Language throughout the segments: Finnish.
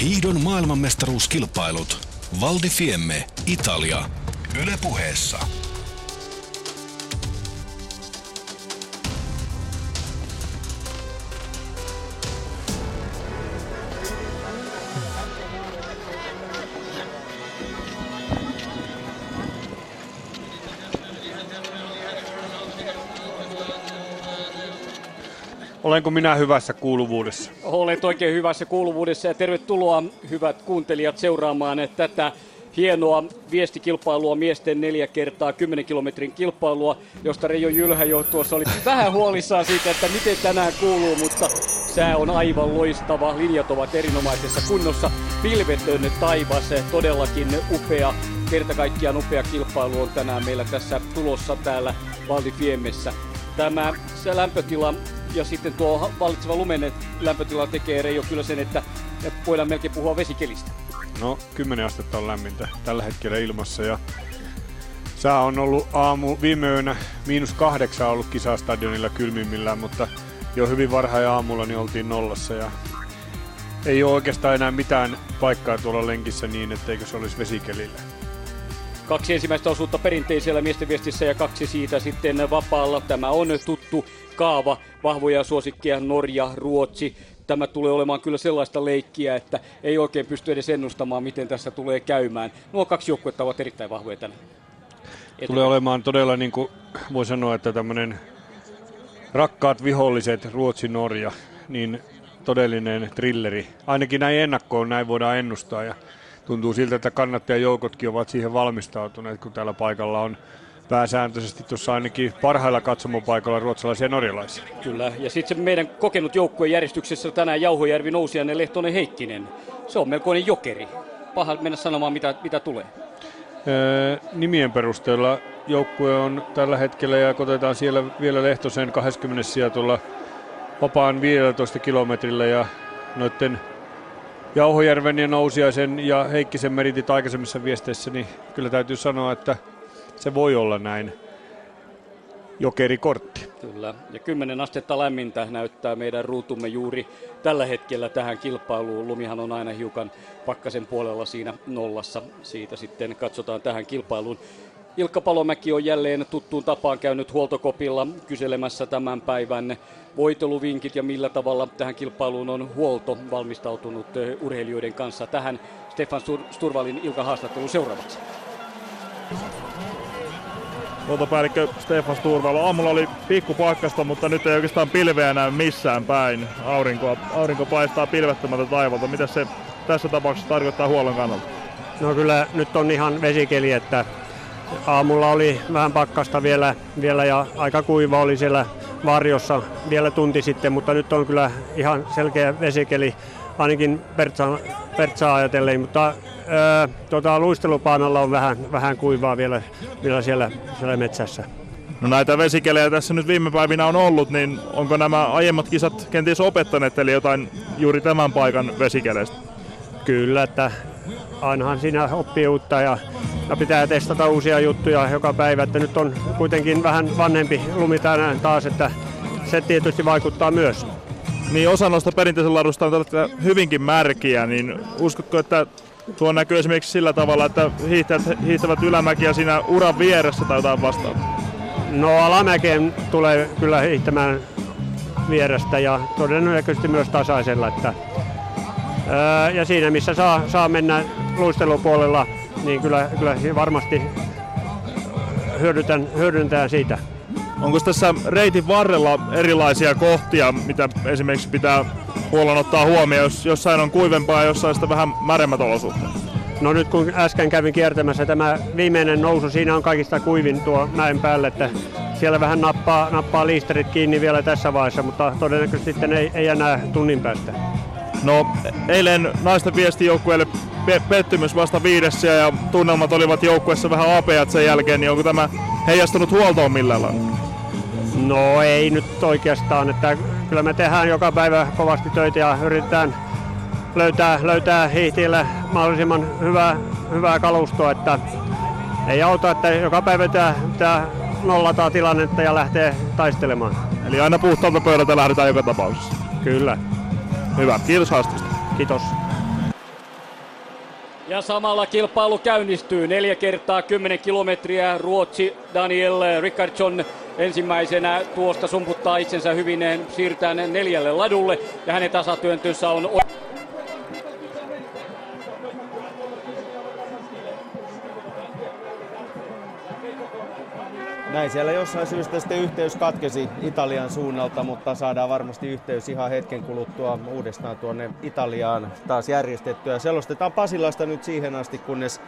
Hiidon maailmanmestaruuskilpailut. Val di Fiemme, Italia. Yle puheessa. Olenko minä hyvässä kuuluvuudessa? Olet oikein hyvässä kuuluvuudessa ja tervetuloa hyvät kuuntelijat seuraamaan tätä hienoa viestikilpailua miesten neljä kertaa 10 kilometrin kilpailua, josta Reijo Jylhä jo tuossa oli vähän huolissaan siitä, että miten tänään kuuluu, mutta sää on aivan loistava, linjat ovat erinomaisessa kunnossa, pilvetön taivas, todellakin upea, kerta kaikkiaan upea kilpailu on tänään meillä tässä tulossa täällä Valdifiemessä. Tämä se lämpötila ja sitten tuo vallitseva lumen lämpötila tekee Reijo kyllä sen, että voidaan melkein puhua vesikelistä. No, 10 astetta on lämmintä tällä hetkellä ilmassa ja sää on ollut aamu viime yönä miinus kahdeksan ollut kisastadionilla kylmimmillään, mutta jo hyvin varhain aamulla niin oltiin nollassa ja ei ole oikeastaan enää mitään paikkaa tuolla lenkissä niin, etteikö se olisi vesikelillä. Kaksi ensimmäistä osuutta perinteisellä miesten viestissä ja kaksi siitä sitten vapaalla. Tämä on tuttu kaava, vahvoja suosikkeja Norja, Ruotsi. Tämä tulee olemaan kyllä sellaista leikkiä, että ei oikein pysty edes ennustamaan, miten tässä tulee käymään. Nuo kaksi joukkuetta ovat erittäin vahvoja tänään. Etelä. Tulee olemaan todella, niin kuin voi sanoa, että tämmöinen rakkaat viholliset Ruotsi-Norja, niin todellinen trilleri. Ainakin näin ennakkoon näin voidaan ennustaa ja tuntuu siltä, että kannattajajoukotkin ovat siihen valmistautuneet, kun täällä paikalla on pääsääntöisesti tuossa ainakin parhailla katsomopaikoilla ruotsalaisia ja norjalaisia. Kyllä, ja sitten meidän kokenut joukkueen järjestyksessä tänään Jauhojärvi, Nousiainen, Lehtonen, Heikkinen. Se on melkoinen jokeri. Paha mennä sanomaan, mitä, mitä tulee. Öö, nimien perusteella joukkue on tällä hetkellä ja kotetaan siellä vielä Lehtosen 20 sijaa tuolla vapaan 15 kilometrillä ja noiden Jauhojärven ja Nousiaisen ja Heikkisen meritit aikaisemmissa viesteissä, niin kyllä täytyy sanoa, että se voi olla näin jokerikortti. Kyllä, ja 10 astetta lämmintä näyttää meidän ruutumme juuri tällä hetkellä tähän kilpailuun. Lumihan on aina hiukan pakkasen puolella siinä nollassa. Siitä sitten katsotaan tähän kilpailuun. Ilkka Palomäki on jälleen tuttuun tapaan käynyt huoltokopilla kyselemässä tämän päivän voiteluvinkit ja millä tavalla tähän kilpailuun on huolto valmistautunut urheilijoiden kanssa. Tähän Stefan Sturvalin Ilka haastattelu seuraavaksi. Huoltopäällikkö Stefan Sturvalo. Aamulla oli pikku pakkasta, mutta nyt ei oikeastaan pilveä näy missään päin. Aurinko, aurinko paistaa pilvettömältä taivalta. Mitä se tässä tapauksessa tarkoittaa huollon kannalta? No kyllä nyt on ihan vesikeli, että aamulla oli vähän pakkasta vielä, vielä ja aika kuiva oli siellä varjossa vielä tunti sitten, mutta nyt on kyllä ihan selkeä vesikeli, ainakin Pertsaa, Pertsaa ajatellen, mutta ää, tota, luistelupaanalla on vähän, vähän kuivaa vielä, vielä siellä, siellä metsässä. No näitä vesikelejä tässä nyt viime päivinä on ollut, niin onko nämä aiemmat kisat kenties opettaneet eli jotain juuri tämän paikan vesikeleistä? Kyllä, että ainahan siinä oppii uutta ja, ja pitää testata uusia juttuja joka päivä. Että nyt on kuitenkin vähän vanhempi lumi tänään taas, että se tietysti vaikuttaa myös. Niin osa noista perinteisen ladusta on hyvinkin märkiä, niin uskotko, että tuo näkyy esimerkiksi sillä tavalla, että hiihtävät, hiihtävät ylämäkiä siinä uran vieressä tai jotain vastaavaa? No alamäkeen tulee kyllä hiihtämään vierestä ja todennäköisesti myös tasaisella. Että, ää, ja siinä missä saa, saa mennä luistelupuolella, niin kyllä, kyllä varmasti hyödyntään, hyödyntään siitä. Onko tässä reitin varrella erilaisia kohtia, mitä esimerkiksi pitää huollon ottaa huomioon, jos jossain on kuivempaa ja jossain sitä vähän märemmät olosuhteet? No nyt kun äsken kävin kiertämässä, tämä viimeinen nousu, siinä on kaikista kuivin tuo mäen päälle, että siellä vähän nappaa, nappaa liisterit kiinni vielä tässä vaiheessa, mutta todennäköisesti sitten ei, ei enää tunnin päästä. No eilen naisten viestijoukkueelle pettymys vasta viidessä ja tunnelmat olivat joukkueessa vähän apeat sen jälkeen, niin onko tämä heijastunut huoltoon millään lailla? No ei nyt oikeastaan, että kyllä me tehdään joka päivä kovasti töitä ja yritetään löytää, löytää hiihtiille mahdollisimman hyvää, hyvää kalustoa, että ei auta, että joka päivä pitää, pitää nollata tilannetta ja lähtee taistelemaan. Eli aina puhtaalta pöydältä lähdetään joka tapauksessa. Kyllä. Hyvä, kiitos haasteesta. Kiitos. Ja samalla kilpailu käynnistyy. Neljä kertaa 10 kilometriä. Ruotsi Daniel Rickardsson ensimmäisenä tuosta sumputtaa itsensä hyvin siirtään neljälle ladulle. Ja hänen tasatyöntönsä on näin siellä jossain syystä sitten yhteys katkesi Italian suunnalta, mutta saadaan varmasti yhteys ihan hetken kuluttua uudestaan tuonne Italiaan taas järjestettyä. Selostetaan Pasilasta nyt siihen asti, kunnes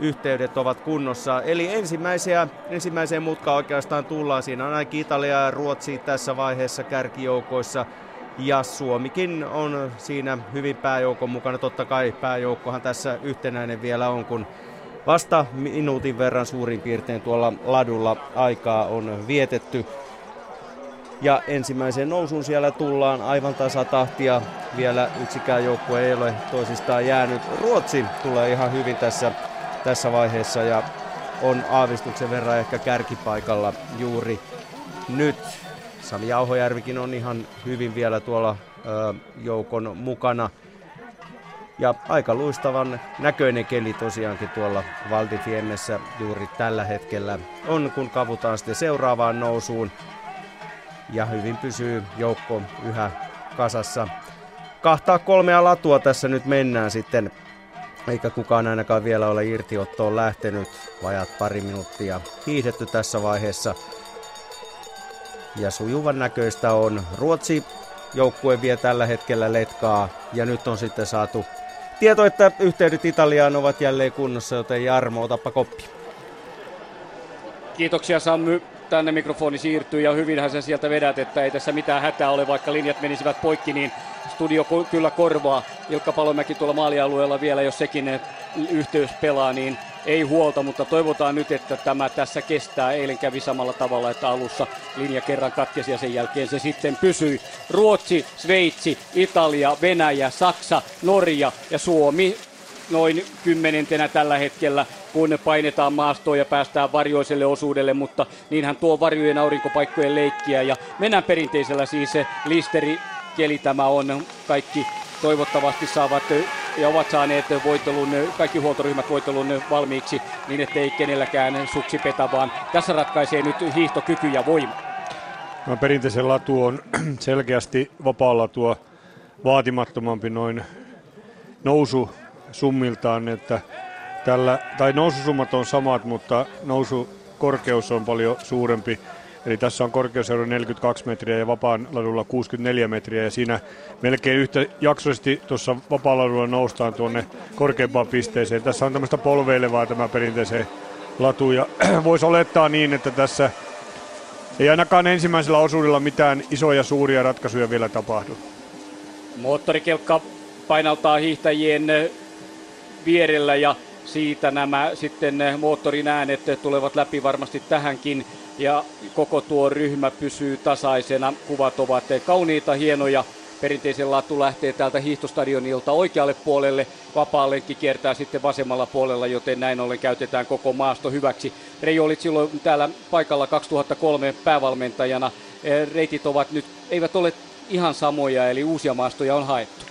yhteydet ovat kunnossa. Eli ensimmäisiä, ensimmäiseen mutkaan oikeastaan tullaan. Siinä on ainakin Italia ja Ruotsi tässä vaiheessa kärkijoukoissa. Ja Suomikin on siinä hyvin pääjoukon mukana. Totta kai pääjoukkohan tässä yhtenäinen vielä on, kun Vasta minuutin verran suurin piirtein tuolla ladulla aikaa on vietetty. Ja ensimmäiseen nousuun siellä tullaan aivan tasatahtia. Vielä yksikään joukkue ei ole toisistaan jäänyt. Ruotsi tulee ihan hyvin tässä, tässä vaiheessa ja on aavistuksen verran ehkä kärkipaikalla juuri nyt. Sami Jauhojärvikin on ihan hyvin vielä tuolla ö, joukon mukana. Ja aika luistavan näköinen keli tosiaankin tuolla Valtifiemmessä juuri tällä hetkellä on, kun kavutaan sitten seuraavaan nousuun. Ja hyvin pysyy joukko yhä kasassa. Kahtaa kolmea latua tässä nyt mennään sitten, eikä kukaan ainakaan vielä ole irtiottoon lähtenyt. Vajat pari minuuttia hiihdetty tässä vaiheessa. Ja sujuvan näköistä on. Ruotsi joukkue vie tällä hetkellä letkaa ja nyt on sitten saatu tieto, että yhteydet Italiaan ovat jälleen kunnossa, joten Jarmo, otappa koppi. Kiitoksia Sammy. Tänne mikrofoni siirtyy ja hyvinhän sen sieltä vedät, että ei tässä mitään hätää ole, vaikka linjat menisivät poikki, niin studio kyllä korvaa. Ilkka Palomäki tuolla maalialueella vielä, jos sekin yhteys pelaa, niin ei huolta, mutta toivotaan nyt, että tämä tässä kestää. Eilen kävi samalla tavalla, että alussa linja kerran katkesi ja sen jälkeen se sitten pysyi. Ruotsi, Sveitsi, Italia, Venäjä, Saksa, Norja ja Suomi noin kymmenentenä tällä hetkellä, kun painetaan maastoon ja päästään varjoiselle osuudelle, mutta niinhän tuo varjojen aurinkopaikkojen leikkiä ja mennään perinteisellä siis listeri keli tämä on. Kaikki toivottavasti saavat ja ovat saaneet voittelun, kaikki huoltoryhmät voittelun valmiiksi niin ettei kenelläkään suksi petä, vaan tässä ratkaisee nyt hiihtokyky ja voima. Tämä perinteisen latu on selkeästi vapaalla tuo vaatimattomampi noin nousu summiltaan, että tällä, tai noususummat on samat, mutta nousukorkeus on paljon suurempi Eli tässä on korkeusero 42 metriä ja vapaan ladulla 64 metriä ja siinä melkein yhtä jaksoisesti tuossa vapaa noustaan tuonne korkeampaan pisteeseen. Tässä on tämmöistä polveilevaa tämä perinteiseen latu ja voisi olettaa niin, että tässä ei ainakaan ensimmäisellä osuudella mitään isoja suuria ratkaisuja vielä tapahdu. Moottorikelkka painaltaa hiihtäjien vierellä ja siitä nämä sitten moottorin äänet tulevat läpi varmasti tähänkin ja koko tuo ryhmä pysyy tasaisena. Kuvat ovat kauniita, hienoja. Perinteisen latu lähtee täältä hiihtostadionilta oikealle puolelle. Vapaa lenkki kiertää sitten vasemmalla puolella, joten näin ollen käytetään koko maasto hyväksi. Reijo olit silloin täällä paikalla 2003 päävalmentajana. Eh, reitit ovat nyt, eivät ole ihan samoja, eli uusia maastoja on haettu.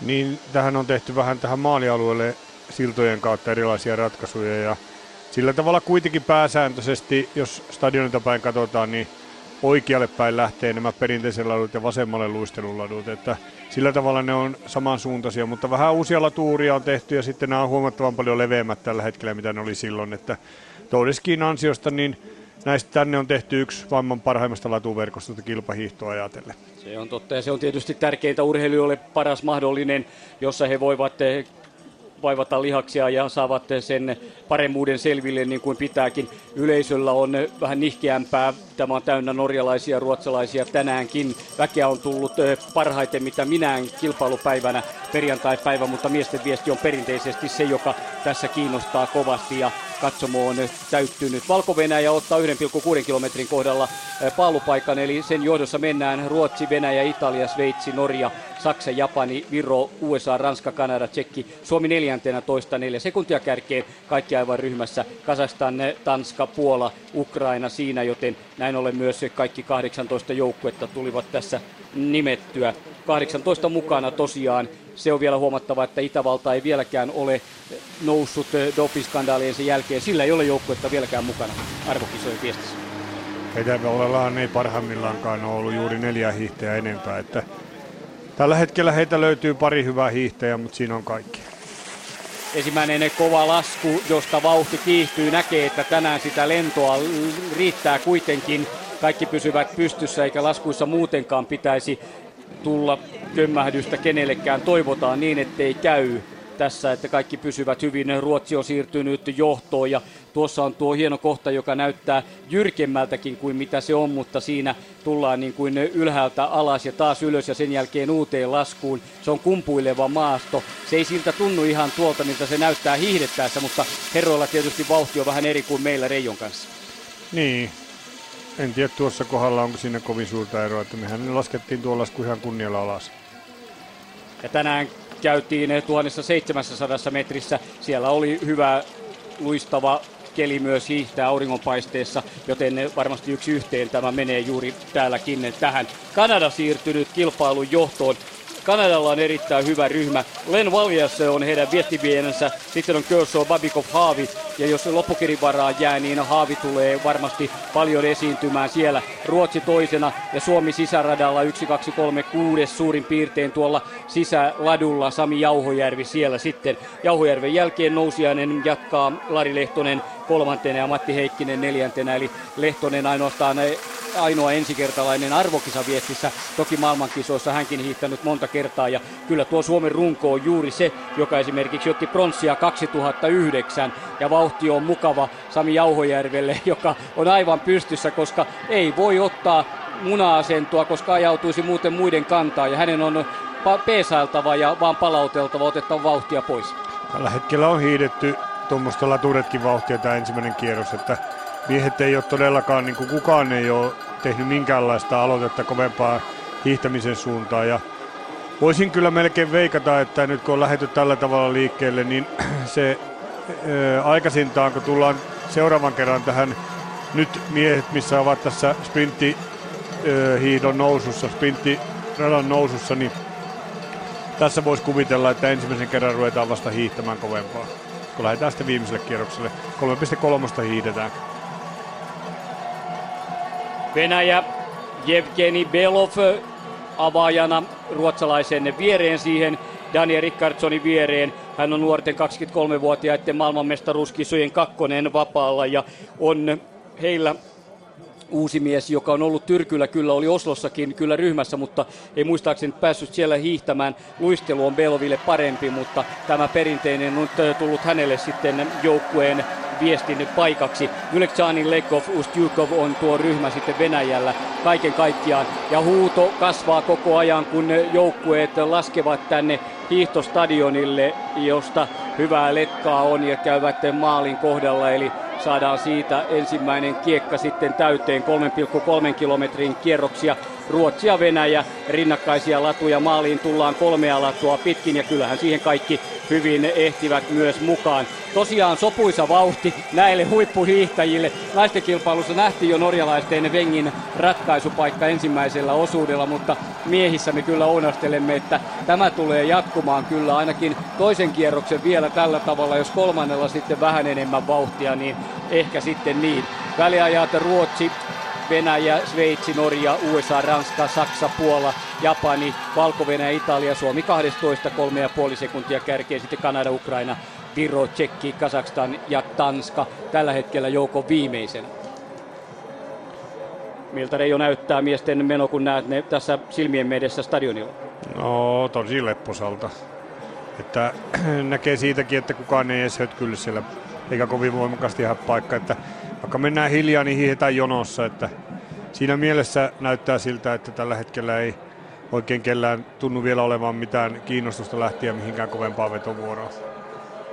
Niin, tähän on tehty vähän tähän maalialueelle siltojen kautta erilaisia ratkaisuja ja sillä tavalla kuitenkin pääsääntöisesti, jos stadionilta päin katsotaan, niin oikealle päin lähtee nämä perinteisen ladut ja vasemmalle luisteluladut, että sillä tavalla ne on samansuuntaisia, mutta vähän uusia latuuria on tehty ja sitten nämä on huomattavan paljon leveämmät tällä hetkellä, mitä ne oli silloin, että Toudeskin ansiosta niin näistä tänne on tehty yksi maailman parhaimmasta latuverkostosta kilpahiihtoa ajatellen. Se on totta ja se on tietysti tärkeintä urheilijoille paras mahdollinen, jossa he voivat eh, vaivata lihaksia ja saavat sen paremmuuden selville niin kuin pitääkin. Yleisöllä on vähän nihkeämpää. Tämä on täynnä norjalaisia, ruotsalaisia tänäänkin. Väkeä on tullut parhaiten mitä minään kilpailupäivänä perjantai-päivä, mutta miesten viesti on perinteisesti se, joka tässä kiinnostaa kovasti ja katsomo on täyttynyt. Valko-Venäjä ottaa 1,6 kilometrin kohdalla paalupaikan, eli sen johdossa mennään Ruotsi, Venäjä, Italia, Sveitsi, Norja, Saksa, Japani, Viro, USA, Ranska, Kanada, Tsekki, Suomi neljäntenä toista neljä sekuntia kärkeen, kaikki aivan ryhmässä, Kasastan, Tanska, Puola, Ukraina siinä, joten näin ollen myös kaikki 18 joukkuetta tulivat tässä nimettyä. 18 mukana tosiaan se on vielä huomattava, että Itävalta ei vieläkään ole noussut dopiskandaalien sen jälkeen. Sillä ei ole joukkuetta vieläkään mukana arvokisojen viestissä. Ollaan ei parhaimmillaankaan ole ollut juuri neljä hiihtäjää enempää. Että tällä hetkellä heitä löytyy pari hyvää hiihtäjää, mutta siinä on kaikki. Ensimmäinen kova lasku, josta vauhti kiihtyy, näkee, että tänään sitä lentoa riittää kuitenkin. Kaikki pysyvät pystyssä eikä laskuissa muutenkaan pitäisi tulla kömmähdystä kenellekään. Toivotaan niin, ettei käy tässä, että kaikki pysyvät hyvin. Ruotsi on siirtynyt johtoon ja tuossa on tuo hieno kohta, joka näyttää jyrkemmältäkin kuin mitä se on, mutta siinä tullaan niin kuin ylhäältä alas ja taas ylös ja sen jälkeen uuteen laskuun. Se on kumpuileva maasto. Se ei siltä tunnu ihan tuolta, miltä se näyttää hiihdettäessä, mutta herroilla tietysti vauhti on vähän eri kuin meillä Reijon kanssa. Niin, en tiedä tuossa kohdalla onko siinä kovin suurta eroa, että mehän laskettiin tuolla lasku ihan kunnialla alas. Ja tänään käytiin 1700 metrissä. Siellä oli hyvä luistava keli myös hiihtää auringonpaisteessa, joten varmasti yksi yhteen tämä menee juuri täälläkin tähän. Kanada siirtynyt kilpailun johtoon. Kanadalla on erittäin hyvä ryhmä. Len Valjas on heidän viestivienensä. Sitten on Kershaw, Babikov, Haavi. Ja jos loppukirin varaa jää, niin Haavi tulee varmasti paljon esiintymään siellä. Ruotsi toisena ja Suomi sisäradalla 1, 2, 3, 6 suurin piirtein tuolla sisäladulla. Sami Jauhojärvi siellä sitten. Jauhojärven jälkeen nousiainen jatkaa Lari Lehtonen kolmantena ja Matti Heikkinen neljäntenä. Eli Lehtonen ainoastaan ainoa ensikertalainen arvokisaviestissä. Toki maailmankisoissa hänkin hiihtänyt monta kertaa ja kyllä tuo Suomen runko on juuri se, joka esimerkiksi otti pronssia 2009 ja vauhti on mukava Sami Jauhojärvelle, joka on aivan pystyssä, koska ei voi ottaa muna-asentoa, koska ajautuisi muuten muiden kantaa ja hänen on peesailtava ja vaan palauteltava, otettava vauhtia pois. Tällä hetkellä on hiidetty tuommoista laturetkin vauhtia tämä ensimmäinen kierros, että miehet ei ole todellakaan, niin kuin kukaan ei ole tehnyt minkäänlaista aloitetta kovempaa hiihtämisen suuntaan. Ja voisin kyllä melkein veikata, että nyt kun on lähdetty tällä tavalla liikkeelle, niin se ää, aikaisintaan, kun tullaan seuraavan kerran tähän nyt miehet, missä ovat tässä sprintti hiidon nousussa, sprintiradan nousussa, niin tässä voisi kuvitella, että ensimmäisen kerran ruvetaan vasta hiihtämään kovempaa. Kun lähdetään sitten viimeiselle kierrokselle, 3.3 hiidetään. Venäjä, Jevgeni Belov avaajana ruotsalaisen viereen siihen, Daniel Rickardsonin viereen. Hän on nuorten 23-vuotiaiden maailmanmestaruuskisojen kakkonen vapaalla ja on heillä uusi mies, joka on ollut Tyrkyllä, kyllä oli Oslossakin kyllä ryhmässä, mutta ei muistaakseni päässyt siellä hiihtämään. Luistelu on Beloville parempi, mutta tämä perinteinen on tullut hänelle sitten joukkueen viestin paikaksi. Yleksanin Lekov, Ustjukov on tuo ryhmä sitten Venäjällä kaiken kaikkiaan. Ja huuto kasvaa koko ajan, kun joukkueet laskevat tänne hiihtostadionille, josta hyvää letkaa on ja käyvät maalin kohdalla. Eli saadaan siitä ensimmäinen kiekka sitten täyteen 3,3 kilometrin kierroksia. Ruotsi ja Venäjä rinnakkaisia latuja maaliin tullaan kolmea latua pitkin ja kyllähän siihen kaikki hyvin ehtivät myös mukaan. Tosiaan sopuisa vauhti näille huippuhiihtäjille. Naisten kilpailussa nähtiin jo norjalaisten Vengin ratkaisupaikka ensimmäisellä osuudella, mutta miehissä me kyllä onastelemme, että tämä tulee jatkumaan kyllä ainakin toisen kierroksen vielä tällä tavalla. Jos kolmannella sitten vähän enemmän vauhtia, niin ehkä sitten niin. Väliajat Ruotsi Venäjä, Sveitsi, Norja, USA, Ranska, Saksa, Puola, Japani, valko Italia, Suomi 12, 3,5 sekuntia kärkeä, sitten Kanada, Ukraina, Viro, Tsekki, Kazakstan ja Tanska tällä hetkellä joukon viimeisenä. Miltä Reijo näyttää miesten meno, kun näet ne tässä silmien edessä stadionilla? No tosi lepposalta. Että näkee siitäkin, että kukaan ei edes hötkylle siellä, eikä kovin voimakkaasti ihan paikka. Että vaikka mennään hiljaa, niin hiihetään jonossa. Että siinä mielessä näyttää siltä, että tällä hetkellä ei oikein kellään tunnu vielä olevan mitään kiinnostusta lähteä mihinkään kovempaa vetovuoroa.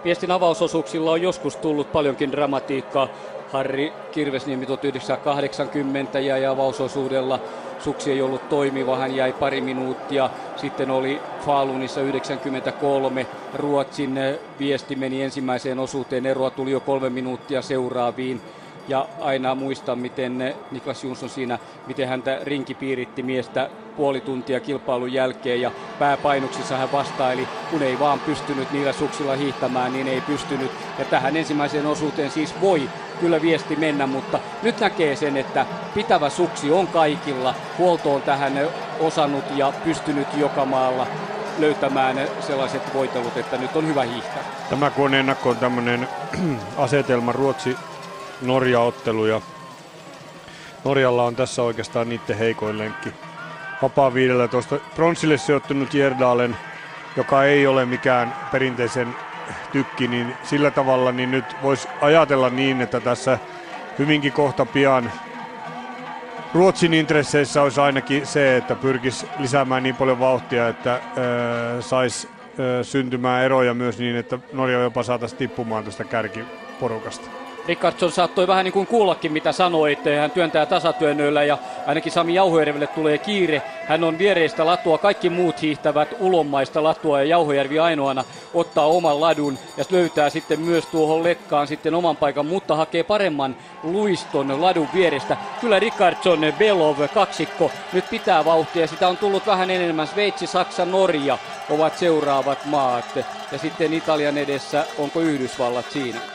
Viestin avausosuuksilla on joskus tullut paljonkin dramatiikkaa. Harri Kirvesniemi 1980 ja avausosuudella suksi ei ollut toimiva, hän jäi pari minuuttia. Sitten oli Falunissa 93, Ruotsin viesti meni ensimmäiseen osuuteen, eroa tuli jo kolme minuuttia seuraaviin. Ja aina muistan, miten Niklas Jonsson siinä, miten häntä rinki piiritti miestä puoli tuntia kilpailun jälkeen ja pääpainuksissa hän vastaili, kun ei vaan pystynyt niillä suksilla hiihtämään, niin ei pystynyt. Ja tähän ensimmäiseen osuuteen siis voi kyllä viesti mennä, mutta nyt näkee sen, että pitävä suksi on kaikilla. Huolto on tähän osannut ja pystynyt joka maalla löytämään sellaiset voitelut, että nyt on hyvä hiihtää. Tämä kun on ennakkoon tämmöinen asetelma Ruotsi-Norja-ottelu ja Norjalla on tässä oikeastaan niiden heikoin lenkki. Vapaa 15. Pronsille sijoittunut Jerdalen, joka ei ole mikään perinteisen tykki, niin sillä tavalla niin nyt voisi ajatella niin, että tässä hyvinkin kohta pian Ruotsin intresseissä olisi ainakin se, että pyrkisi lisäämään niin paljon vauhtia, että saisi syntymään eroja myös niin, että Norja jopa saataisiin tippumaan tästä kärkiporukasta. Rickardson saattoi vähän niin kuin kuullakin, mitä sanoit. Hän työntää tasatyönnöillä ja ainakin Sami Jauhojärvelle tulee kiire. Hän on viereistä latua, kaikki muut hiihtävät ulommaista latua ja Jauhojärvi ainoana ottaa oman ladun ja löytää sitten myös tuohon lekkaan sitten oman paikan, mutta hakee paremman luiston ladun vierestä. Kyllä Rickardson, Belov, kaksikko nyt pitää vauhtia. Sitä on tullut vähän enemmän. Sveitsi, Saksa, Norja ovat seuraavat maat. Ja sitten Italian edessä, onko Yhdysvallat siinä?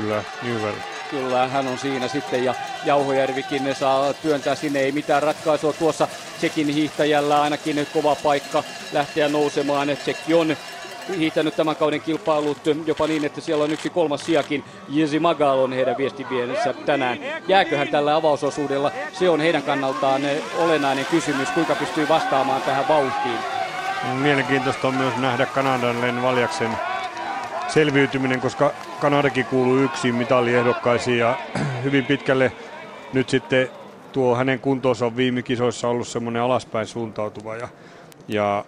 Kyllä, Newell. Kyllä, hän on siinä sitten ja Jauhojärvikin ne saa työntää sinne, ei mitään ratkaisua tuossa Tsekin hiihtäjällä ainakin kova paikka lähteä nousemaan. Tsekki on hiihtänyt tämän kauden kilpailut jopa niin, että siellä on yksi kolmas sijakin. Jesi Magal on heidän viestiviensä tänään. Jääköhän tällä avausosuudella? Se on heidän kannaltaan olennainen kysymys, kuinka pystyy vastaamaan tähän vauhtiin. Mielenkiintoista on myös nähdä Kanadan Len Valjaksen selviytyminen, koska Kanadakin kuuluu yksin mitalliehdokkaisiin ja hyvin pitkälle nyt sitten tuo hänen kuntonsa on viime kisoissa ollut semmoinen alaspäin suuntautuva ja, ja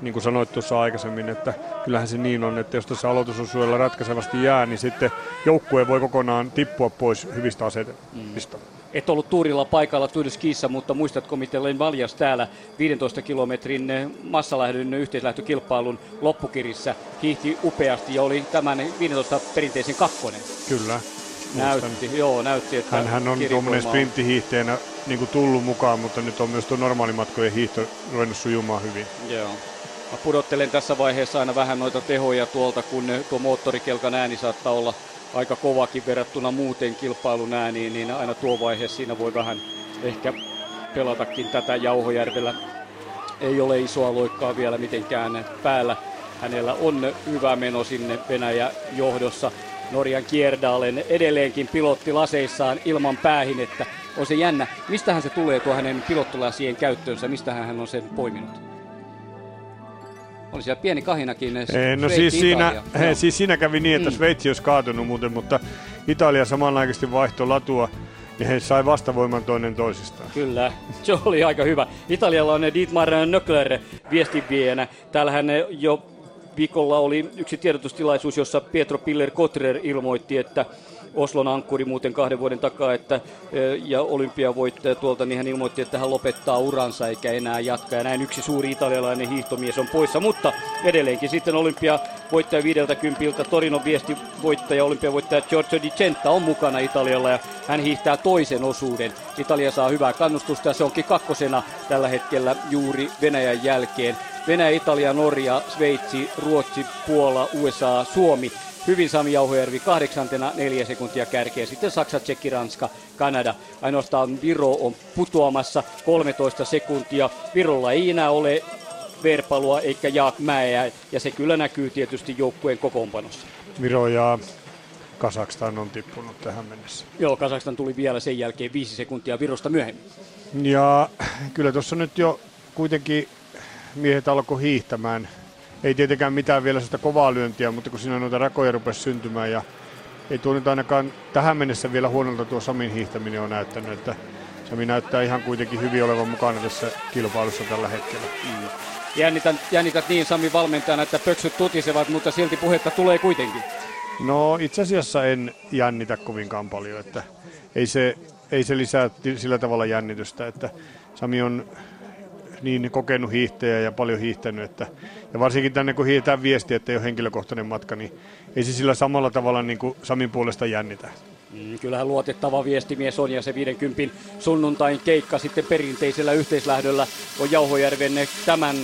niin kuin sanoit tuossa aikaisemmin, että kyllähän se niin on, että jos tässä aloitusosuudella ratkaisevasti jää, niin sitten joukkue voi kokonaan tippua pois hyvistä asetelmista. Mm et ollut tuurilla paikalla Tuiduskiissa, mutta muistatko, miten Len Valjas täällä 15 kilometrin massalähdön yhteislähtökilpailun loppukirissä hiihti upeasti ja oli tämän 15 perinteisen kakkonen. Kyllä. Näytti, joo, näytti, että hän, hän on tuommoinen sprinttihiihteenä niin kuin tullut mukaan, mutta nyt on myös tuo normaalimatkojen hiihto ruvennut sujumaan hyvin. Joo. Mä pudottelen tässä vaiheessa aina vähän noita tehoja tuolta, kun tuo moottorikelkan ääni saattaa olla aika kovakin verrattuna muuten kilpailun ääniin, niin aina tuo vaihe siinä voi vähän ehkä pelatakin tätä Jauhojärvellä. Ei ole isoa loikkaa vielä mitenkään päällä. Hänellä on hyvä meno sinne Venäjä johdossa. Norjan Kierdalen edelleenkin pilotti laseissaan ilman päähinettä. On se jännä. Mistähän se tulee tuo hänen pilottilasien käyttöönsä? Mistä hän on sen poiminut? Oli siellä pieni kahinakin. Ei, no siis siinä, he, siis siinä kävi niin, että mm. Sveitsi olisi kaatunut muuten, mutta Italia samanaikaisesti vaihtoi latua ja he sai vastavoiman toinen toisistaan. Kyllä, se oli aika hyvä. Italialla on Dietmar Nöckler viestinvienä. Täällähän jo viikolla oli yksi tiedotustilaisuus, jossa Pietro Piller Kotrer ilmoitti, että Oslon ankkuri muuten kahden vuoden takaa, että, ja olympiavoittaja tuolta, niin hän ilmoitti, että hän lopettaa uransa eikä enää jatka. Ja näin yksi suuri italialainen hiihtomies on poissa, mutta edelleenkin sitten olympiavoittaja 50 Torinon viesti voittaja, olympiavoittaja Giorgio Di Centa on mukana Italialla ja hän hiihtää toisen osuuden. Italia saa hyvää kannustusta ja se onkin kakkosena tällä hetkellä juuri Venäjän jälkeen. Venäjä, Italia, Norja, Sveitsi, Ruotsi, Puola, USA, Suomi hyvin Sami Jauhojärvi kahdeksantena neljä sekuntia kärkeä. Sitten Saksa, Tsekki, Ranska, Kanada. Ainoastaan Viro on putoamassa 13 sekuntia. Virolla ei enää ole Verpalua eikä Jaak Mäeä ja se kyllä näkyy tietysti joukkueen kokoonpanossa. Viro ja Kasakstan on tippunut tähän mennessä. Joo, Kasakstan tuli vielä sen jälkeen viisi sekuntia Virosta myöhemmin. Ja kyllä tuossa nyt jo kuitenkin miehet alkoi hiihtämään ei tietenkään mitään vielä sitä kovaa lyöntiä, mutta kun siinä noita rakoja rupesi syntymään ja ei tuo nyt ainakaan tähän mennessä vielä huonolta tuo Samin hiihtäminen on näyttänyt, että Sami näyttää ihan kuitenkin hyvin olevan mukana tässä kilpailussa tällä hetkellä. Mm. Jännität, jännität niin Sami valmentajana, että pöksyt tutisevat, mutta silti puhetta tulee kuitenkin. No itse asiassa en jännitä kovinkaan paljon, että ei se, ei se lisää sillä tavalla jännitystä, että Sami on niin kokenut hiihtäjä ja paljon hiihtänyt, että, ja varsinkin tänne kun hiihtää viesti, että ei ole henkilökohtainen matka, niin ei se sillä samalla tavalla niin kuin Samin puolesta jännitä. Mm, kyllähän luotettava viestimies on ja se 50 sunnuntain keikka sitten perinteisellä yhteislähdöllä on Jauhojärven tämän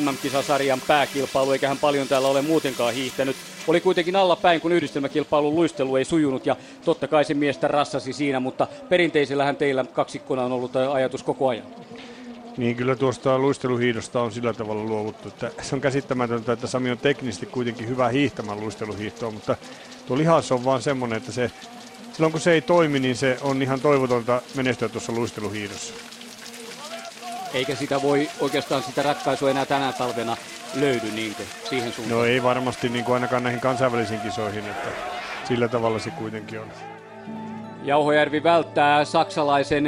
MM-kisasarjan pääkilpailu, eikä hän paljon täällä ole muutenkaan hiihtänyt. Oli kuitenkin alla päin, kun yhdistelmäkilpailun luistelu ei sujunut ja totta kai se miestä rassasi siinä, mutta perinteisellähän teillä kaksikkona on ollut ajatus koko ajan. Niin kyllä tuosta luisteluhiidosta on sillä tavalla luovuttu, että se on käsittämätöntä, että Sami on teknisesti kuitenkin hyvä hiihtämään luisteluhiihtoa, mutta tuo lihas on vaan semmoinen, että se, silloin kun se ei toimi, niin se on ihan toivotonta menestyä tuossa luisteluhiidossa. Eikä sitä voi oikeastaan sitä ratkaisua enää tänä talvena löydy niin kuin siihen suuntaan. No ei varmasti niin kuin ainakaan näihin kansainvälisiin kisoihin, että sillä tavalla se kuitenkin on. Jauhojärvi välttää saksalaisen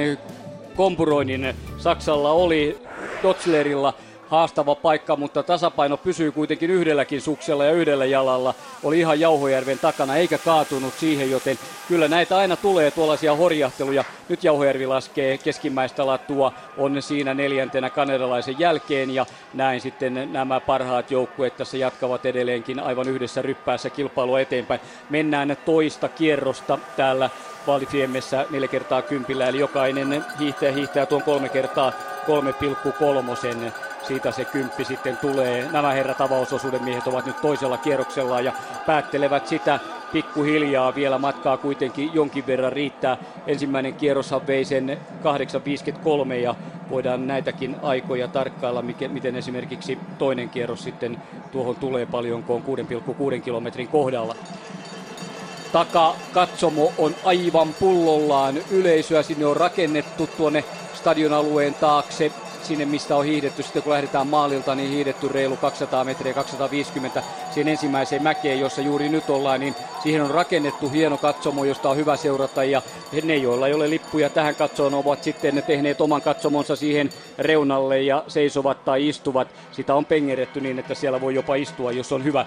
kompuroinnin. Saksalla oli Dotzlerilla haastava paikka, mutta tasapaino pysyy kuitenkin yhdelläkin suksella ja yhdellä jalalla. Oli ihan Jauhojärven takana eikä kaatunut siihen, joten kyllä näitä aina tulee tuollaisia horjahteluja. Nyt Jauhojärvi laskee keskimmäistä latua, on siinä neljäntenä kanadalaisen jälkeen ja näin sitten nämä parhaat joukkueet tässä jatkavat edelleenkin aivan yhdessä ryppäässä kilpailua eteenpäin. Mennään toista kierrosta täällä Valdifiemmessä neljä kertaa kympillä, eli jokainen hiihtäjä hiihtää tuon kolme kertaa 3,3 siitä se kymppi sitten tulee. Nämä herrat avausosuuden miehet ovat nyt toisella kierroksella ja päättelevät sitä pikkuhiljaa. Vielä matkaa kuitenkin jonkin verran riittää. Ensimmäinen kierroshan vei sen 8.53 ja voidaan näitäkin aikoja tarkkailla, miten esimerkiksi toinen kierros sitten tuohon tulee paljonko on 6,6 kilometrin kohdalla. Taka katsomo on aivan pullollaan. Yleisöä sinne on rakennettu tuonne stadionalueen taakse sinne, mistä on hiihdetty. Sitten kun lähdetään maalilta, niin hiihdetty reilu 200 metriä, 250 siihen ensimmäiseen mäkeen, jossa juuri nyt ollaan, niin siihen on rakennettu hieno katsomo, josta on hyvä seurata. Ja ne, joilla ei ole lippuja tähän katsoon, ovat sitten ne tehneet oman katsomonsa siihen reunalle ja seisovat tai istuvat. Sitä on pengeretty niin, että siellä voi jopa istua, jos on hyvä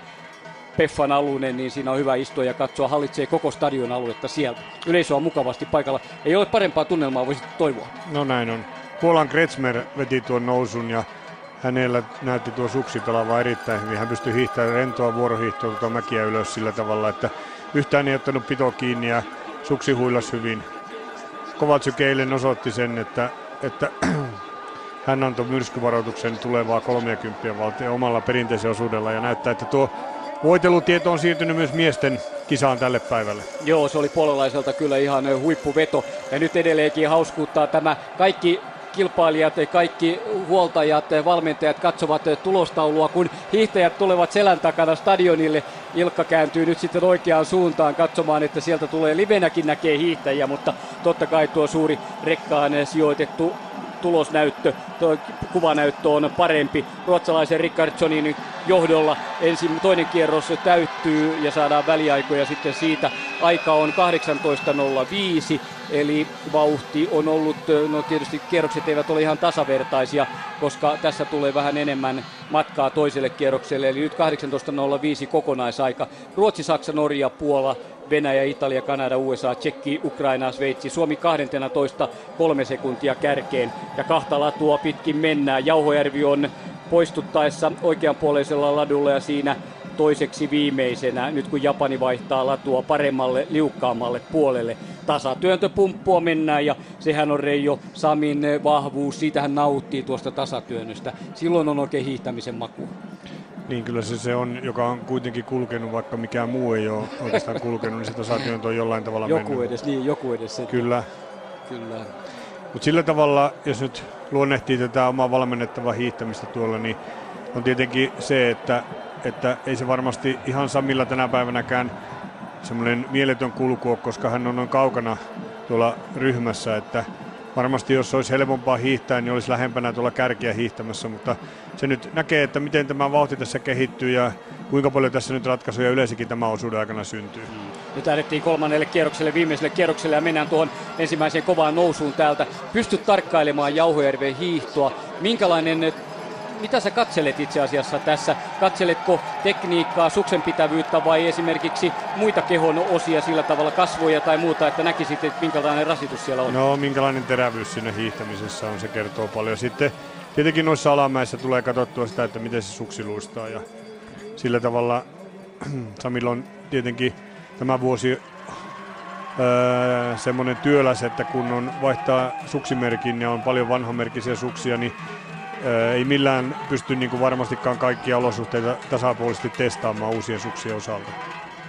Peffan alunen, niin siinä on hyvä istua ja katsoa, hallitsee koko stadion aluetta sieltä. Yleisö on mukavasti paikalla. Ei ole parempaa tunnelmaa, voisi toivoa. No näin on. Puolan Kretsmer veti tuon nousun ja hänellä näytti tuo suksi pelaava erittäin hyvin. Hän pystyi hiihtämään rentoa vuorohiihtoa tuota mäkiä ylös sillä tavalla, että yhtään ei ottanut pito kiinni ja suksi huilas hyvin. Kovatsyk eilen osoitti sen, että, että hän antoi myrskyvaroituksen tulevaa 30 valtion omalla perinteisen osuudella ja näyttää, että tuo voitelutieto on siirtynyt myös miesten kisaan tälle päivälle. Joo, se oli puolalaiselta kyllä ihan huippuveto. Ja nyt edelleenkin hauskuuttaa tämä kaikki kilpailijat, kaikki huoltajat, valmentajat katsovat tulostaulua, kun hiihtäjät tulevat selän takana stadionille. Ilkka kääntyy nyt sitten oikeaan suuntaan katsomaan, että sieltä tulee livenäkin näkee hiihtäjiä, mutta totta kai tuo suuri rekkaan sijoitettu tulosnäyttö, tuo kuvanäyttö on parempi. Ruotsalaisen Rickardsonin johdolla ensin toinen kierros täyttyy ja saadaan väliaikoja sitten siitä. Aika on 18.05, eli vauhti on ollut, no tietysti kierrokset eivät ole ihan tasavertaisia, koska tässä tulee vähän enemmän matkaa toiselle kierrokselle, eli nyt 18.05 kokonaisaika. Ruotsi, Saksa, Norja, Puola, Venäjä, Italia, Kanada, USA, Tsekki, Ukraina, Sveitsi. Suomi 12 kolme sekuntia kärkeen ja kahta latua pitkin mennään. Jauhojärvi on poistuttaessa oikeanpuoleisella ladulla ja siinä toiseksi viimeisenä, nyt kun Japani vaihtaa latua paremmalle, liukkaammalle puolelle. Tasatyöntöpumppua mennään ja sehän on Reijo Samin vahvuus, siitä hän nauttii tuosta tasatyönnöstä. Silloin on oikein hiihtämisen maku. Niin kyllä se, se on, joka on kuitenkin kulkenut, vaikka mikään muu ei ole oikeastaan kulkenut, niin se tasatyöntö on jollain tavalla joku mennyt. Edes, niin, joku edes. Se. Kyllä. Kyllä. Mutta sillä tavalla, jos nyt luonnehtii tätä omaa valmennettavaa hiihtämistä tuolla, niin on tietenkin se, että, että ei se varmasti ihan Samilla tänä päivänäkään semmoinen mieletön kulku ole, koska hän on noin kaukana tuolla ryhmässä, että varmasti jos olisi helpompaa hiihtää, niin olisi lähempänä tuolla kärkiä hiihtämässä, mutta se nyt näkee, että miten tämä vauhti tässä kehittyy ja kuinka paljon tässä nyt ratkaisuja yleensäkin tämän osuuden aikana syntyy. Nyt lähdettiin kolmannelle kierrokselle, viimeiselle kierrokselle ja mennään tuohon ensimmäiseen kovaan nousuun täältä. Pystyt tarkkailemaan Jauhojärven hiihtoa. Minkälainen mitä sä katselet itse asiassa tässä? Katseletko tekniikkaa, suksenpitävyyttä vai esimerkiksi muita kehon osia sillä tavalla, kasvoja tai muuta, että näkisit, että minkälainen rasitus siellä on? No, minkälainen terävyys siinä hiihtämisessä on, se kertoo paljon. Sitten tietenkin noissa alamäissä tulee katsottua sitä, että miten se suksi luistaa ja sillä tavalla Samilla on tietenkin tämä vuosi öö, semmoinen työläs, että kun on vaihtaa suksimerkin ja on paljon vanhamerkisiä suksia, niin ei millään pysty niin kuin varmastikaan kaikkia olosuhteita tasapuolisesti testaamaan uusien suksien osalta.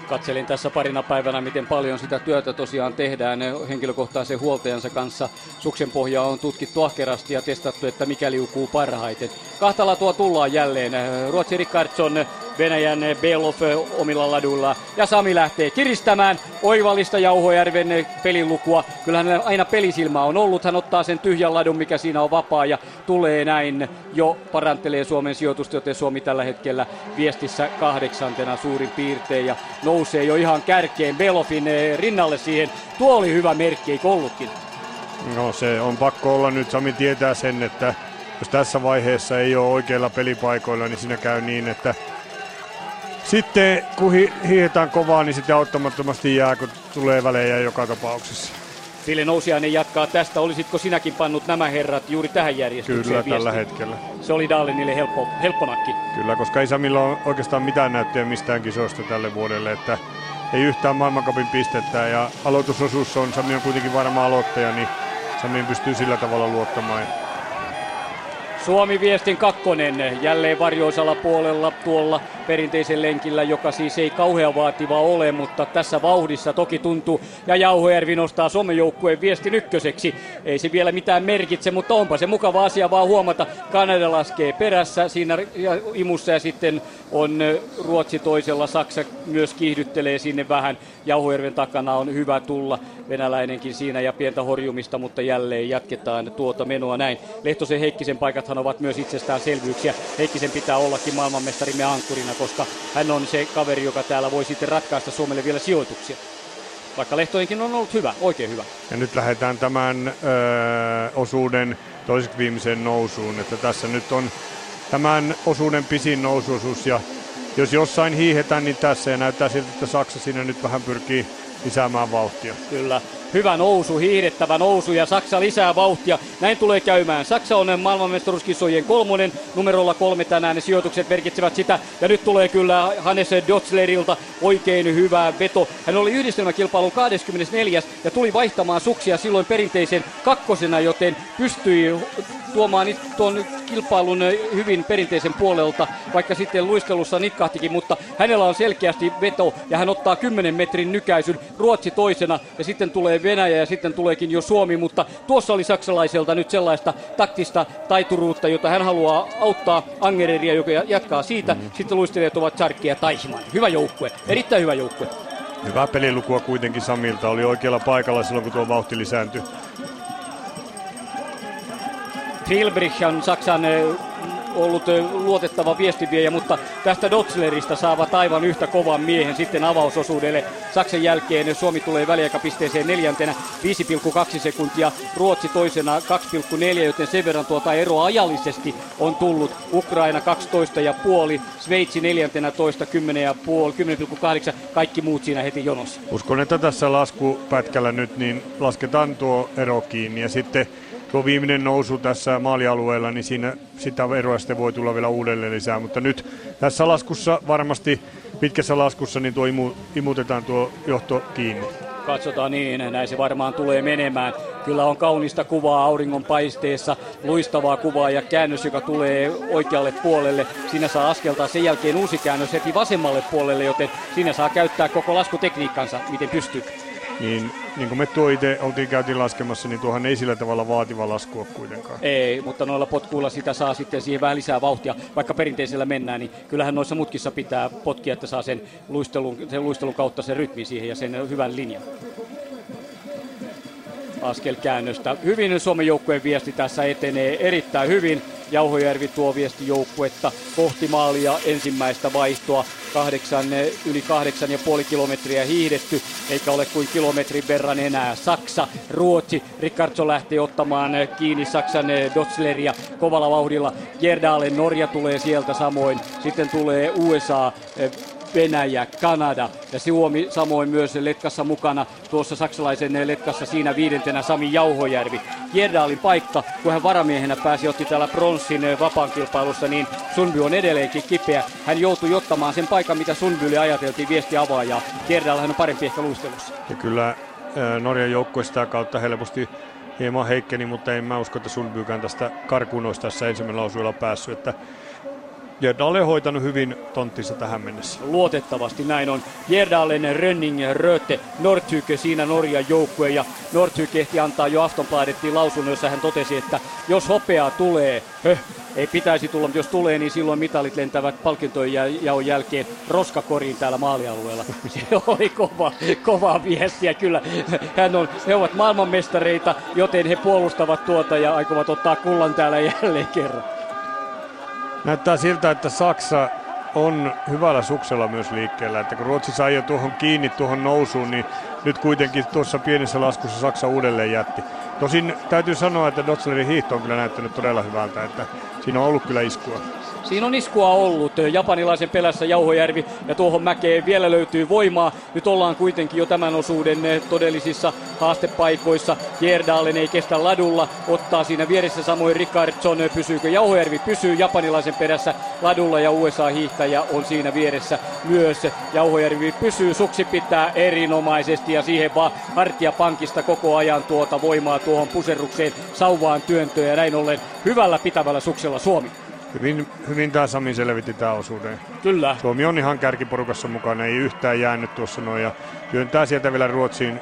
Katselin tässä parina päivänä, miten paljon sitä työtä tosiaan tehdään henkilökohtaisen huoltajansa kanssa. Suksen pohjaa on tutkittu ahkerasti ja testattu, että mikä liukuu parhaiten. Kahta latua tullaan jälleen. Ruotsi Rickardsson Venäjän Belov omilla laduilla. Ja Sami lähtee kiristämään oivallista Jauhojärven pelilukua. Kyllähän aina pelisilmä on ollut. Hän ottaa sen tyhjän ladun, mikä siinä on vapaa ja tulee näin jo parantelee Suomen sijoitusta, joten Suomi tällä hetkellä viestissä kahdeksantena suurin piirtein ja nousee jo ihan kärkeen Belovin rinnalle siihen. Tuo oli hyvä merkki, eikö ollutkin? No se on pakko olla nyt. Sami tietää sen, että jos tässä vaiheessa ei ole oikeilla pelipaikoilla, niin siinä käy niin, että sitten kun hi- hiihetään kovaa, niin sitten auttamattomasti jää, kun tulee välejä joka tapauksessa. Ville Nousiainen jatkaa tästä. Olisitko sinäkin pannut nämä herrat juuri tähän järjestykseen Kyllä viestin? tällä hetkellä. Se oli Dallinille helppo, helppo nakki. Kyllä, koska ei Samilla ole oikeastaan mitään näyttöjä mistään kisoista tälle vuodelle, että ei yhtään maailmankapin pistettä ja aloitusosuus on, Sami on kuitenkin varma aloittaja, niin Samiin pystyy sillä tavalla luottamaan. Suomi viestin kakkonen jälleen varjoisalla puolella tuolla perinteisen lenkillä, joka siis ei kauhean vaativa ole, mutta tässä vauhdissa toki tuntuu. Ja Jauhojärvi nostaa Suomen joukkueen viestin ykköseksi. Ei se vielä mitään merkitse, mutta onpa se mukava asia vaan huomata. Kanada laskee perässä siinä imussa ja sitten on Ruotsi toisella. Saksa myös kiihdyttelee sinne vähän. Jauhojärven takana on hyvä tulla. Venäläinenkin siinä ja pientä horjumista, mutta jälleen jatketaan tuota menoa näin. Lehtosen Heikkisen paikathan ovat myös itsestäänselvyyksiä. Heikkisen pitää ollakin maailmanmestarimme ankkurina, koska hän on se kaveri, joka täällä voi sitten ratkaista Suomelle vielä sijoituksia. Vaikka Lehtojenkin on ollut hyvä, oikein hyvä. Ja nyt lähdetään tämän ö, osuuden toiseksi viimeiseen nousuun, että tässä nyt on tämän osuuden pisin nousuosuus ja jos jossain hiihetään, niin tässä ja näyttää siltä, että Saksa siinä nyt vähän pyrkii lisäämään vauhtia. Kyllä. Hyvä nousu, hiihdettävä nousu ja Saksa lisää vauhtia. Näin tulee käymään. Saksa on maailmanmestaruuskisojen kolmonen, numerolla kolme tänään. Ne sijoitukset merkitsevät sitä. Ja nyt tulee kyllä Hannes Dotslerilta oikein hyvä veto. Hän oli yhdistelmäkilpailun 24. ja tuli vaihtamaan suksia silloin perinteisen kakkosena, joten pystyi tuomaan tuon kilpailun hyvin perinteisen puolelta, vaikka sitten luistelussa nitkahtikin, mutta hänellä on selkeästi veto ja hän ottaa 10 metrin nykäisyn Ruotsi toisena ja sitten tulee Venäjä ja sitten tuleekin jo Suomi, mutta tuossa oli saksalaiselta nyt sellaista taktista taituruutta, jota hän haluaa auttaa Angereria, joka jatkaa siitä. Mm. Sitten luistelijat ovat Charkki ja Taihiman. Hyvä joukkue, erittäin hyvä joukkue. Hyvää pelilukua kuitenkin Samilta, oli oikealla paikalla silloin kun tuo vauhti lisääntyi. Hilbrich on Saksan ollut luotettava viestiviejä, mutta tästä Dotslerista saavat aivan yhtä kovan miehen sitten avausosuudelle. Saksan jälkeen Suomi tulee väliaikapisteeseen neljäntenä 5,2 sekuntia, Ruotsi toisena 2,4, joten sen verran tuota eroa ajallisesti on tullut. Ukraina 12,5, Sveitsi neljäntenä toista 10,5, 10,8, kaikki muut siinä heti jonossa. Uskon, että tässä laskupätkällä nyt niin lasketaan tuo ero kiinni ja sitten tuo viimeinen nousu tässä maalialueella, niin siinä sitä eroa sitten voi tulla vielä uudelleen lisää. Mutta nyt tässä laskussa varmasti pitkässä laskussa niin tuo imu, imutetaan tuo johto kiinni. Katsotaan niin, näin se varmaan tulee menemään. Kyllä on kaunista kuvaa auringon paisteessa, luistavaa kuvaa ja käännös, joka tulee oikealle puolelle. Siinä saa askeltaa sen jälkeen uusi käännös heti vasemmalle puolelle, joten siinä saa käyttää koko laskutekniikkansa, miten pystyy niin, niin kuin me tuo itse oltiin käytiin laskemassa, niin tuohan ei sillä tavalla vaativa laskua kuitenkaan. Ei, mutta noilla potkuilla sitä saa sitten siihen vähän lisää vauhtia. Vaikka perinteisellä mennään, niin kyllähän noissa mutkissa pitää potkia, että saa sen luistelun, sen luistelun kautta sen rytmi siihen ja sen hyvän linjan askelkäännöstä. Hyvin Suomen joukkueen viesti tässä etenee erittäin hyvin. Jauhojärvi tuo viesti joukkuetta kohti maalia ensimmäistä vaihtoa. Kahdeksan, yli kahdeksan ja puoli kilometriä hiihdetty, eikä ole kuin kilometrin verran enää. Saksa, Ruotsi, Rickardson lähtee ottamaan kiinni Saksan Dotsleria kovalla vauhdilla. Gerdalen Norja tulee sieltä samoin. Sitten tulee USA, Venäjä, Kanada ja Suomi samoin myös Letkassa mukana. Tuossa saksalaisen Letkassa siinä viidentenä Sami Jauhojärvi. Gerdalin paikka, kun hän varamiehenä pääsi otti täällä pronssin vapaan kilpailussa, niin Sunby on edelleenkin kipeä. Hän joutui ottamaan sen paikan, mitä Sunbylle ajateltiin viesti avaajaa. Gerdal hän on parempi ehkä luistelussa. Ja kyllä Norjan joukkue sitä kautta helposti hieman heikkeni, mutta en mä usko, että Sundbykään tästä karkuun olisi tässä ensimmäisellä osuudella päässyt. Että Gerdal on hoitanut hyvin tonttinsa tähän mennessä. Luotettavasti näin on. Gerdalen, Rönning, Röte, Nordhyke siinä Norjan joukkue ja Nordhyke ehti antaa jo Aftonbladettiin lausunnon, jossa hän totesi, että jos hopeaa tulee, höh, ei pitäisi tulla, mutta jos tulee, niin silloin mitalit lentävät palkintojen jaon jälkeen roskakoriin täällä maalialueella. Se oli kova, kova viestiä kyllä. Hän on, he ovat maailmanmestareita, joten he puolustavat tuota ja aikovat ottaa kullan täällä jälleen kerran. Näyttää siltä, että Saksa on hyvällä suksella myös liikkeellä. Että kun Ruotsi sai jo tuohon kiinni tuohon nousuun, niin nyt kuitenkin tuossa pienessä laskussa Saksa uudelleen jätti. Tosin täytyy sanoa, että Dotslerin hiihto on kyllä näyttänyt todella hyvältä, että siinä on ollut kyllä iskua. Siinä on iskua ollut. Japanilaisen pelässä Jauhojärvi ja tuohon mäkeen vielä löytyy voimaa. Nyt ollaan kuitenkin jo tämän osuuden todellisissa haastepaikoissa. Jerdalen ei kestä ladulla, ottaa siinä vieressä samoin Rickardson. Pysyykö Jauhojärvi? Pysyy Japanilaisen perässä ladulla ja USA-hiihtäjä on siinä vieressä myös. Jauhojärvi pysyy, suksi pitää erinomaisesti ja siihen vaan pankista koko ajan tuota voimaa tuohon puserrukseen sauvaan työntöön ja näin ollen hyvällä pitävällä suksella Suomi. Hyvin, hyvin tämä Sami selvitti tämä osuuden. Kyllä. Suomi on ihan kärkiporukassa mukana, ei yhtään jäänyt tuossa noin ja työntää sieltä vielä Ruotsiin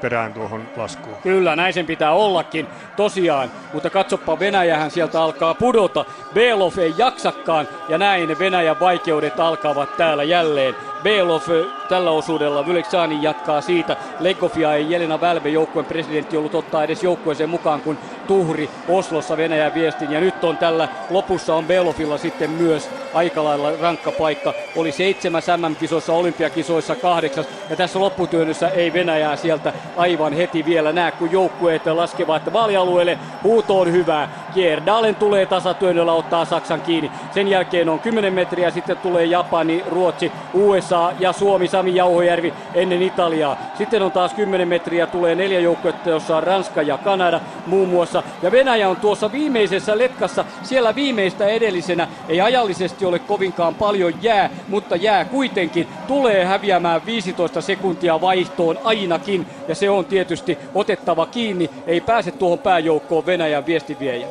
perään tuohon laskuun. Kyllä, näin sen pitää ollakin, tosiaan. Mutta katsoppa, Venäjähän sieltä alkaa pudota. Belov ei jaksakaan ja näin Venäjän vaikeudet alkavat täällä jälleen. Belov tällä osuudella Vyleksani jatkaa siitä. Legofia ei Jelena Välve joukkueen presidentti ollut ottaa edes joukkueeseen mukaan, kun tuhri Oslossa Venäjän viestin. Ja nyt on tällä lopussa on Belovilla sitten myös aika lailla rankka paikka. Oli seitsemäs MM-kisoissa, olympiakisoissa kahdeksas. Ja tässä lopputyönnössä ei Venäjää sieltä aivan heti vielä näe, kun joukkueet laskevat vaalialueelle. Huuto on hyvää. Kierdalen tulee tasatyönnöllä ottaa Saksan kiinni. Sen jälkeen on 10 metriä, sitten tulee Japani, Ruotsi, USA ja Suomi, Sami Jauhojärvi ennen Italiaa. Sitten on taas 10 metriä, tulee neljä joukkuetta, jossa on Ranska ja Kanada muun muassa. Ja Venäjä on tuossa viimeisessä letkassa, siellä viimeistä edellisenä. Ei ajallisesti ole kovinkaan paljon jää, mutta jää kuitenkin tulee häviämään 15 sekuntia vaihtoon ainakin. Ja se on tietysti otettava kiinni. Ei pääse tuohon pääjoukkoon Venäjän viestiviejä.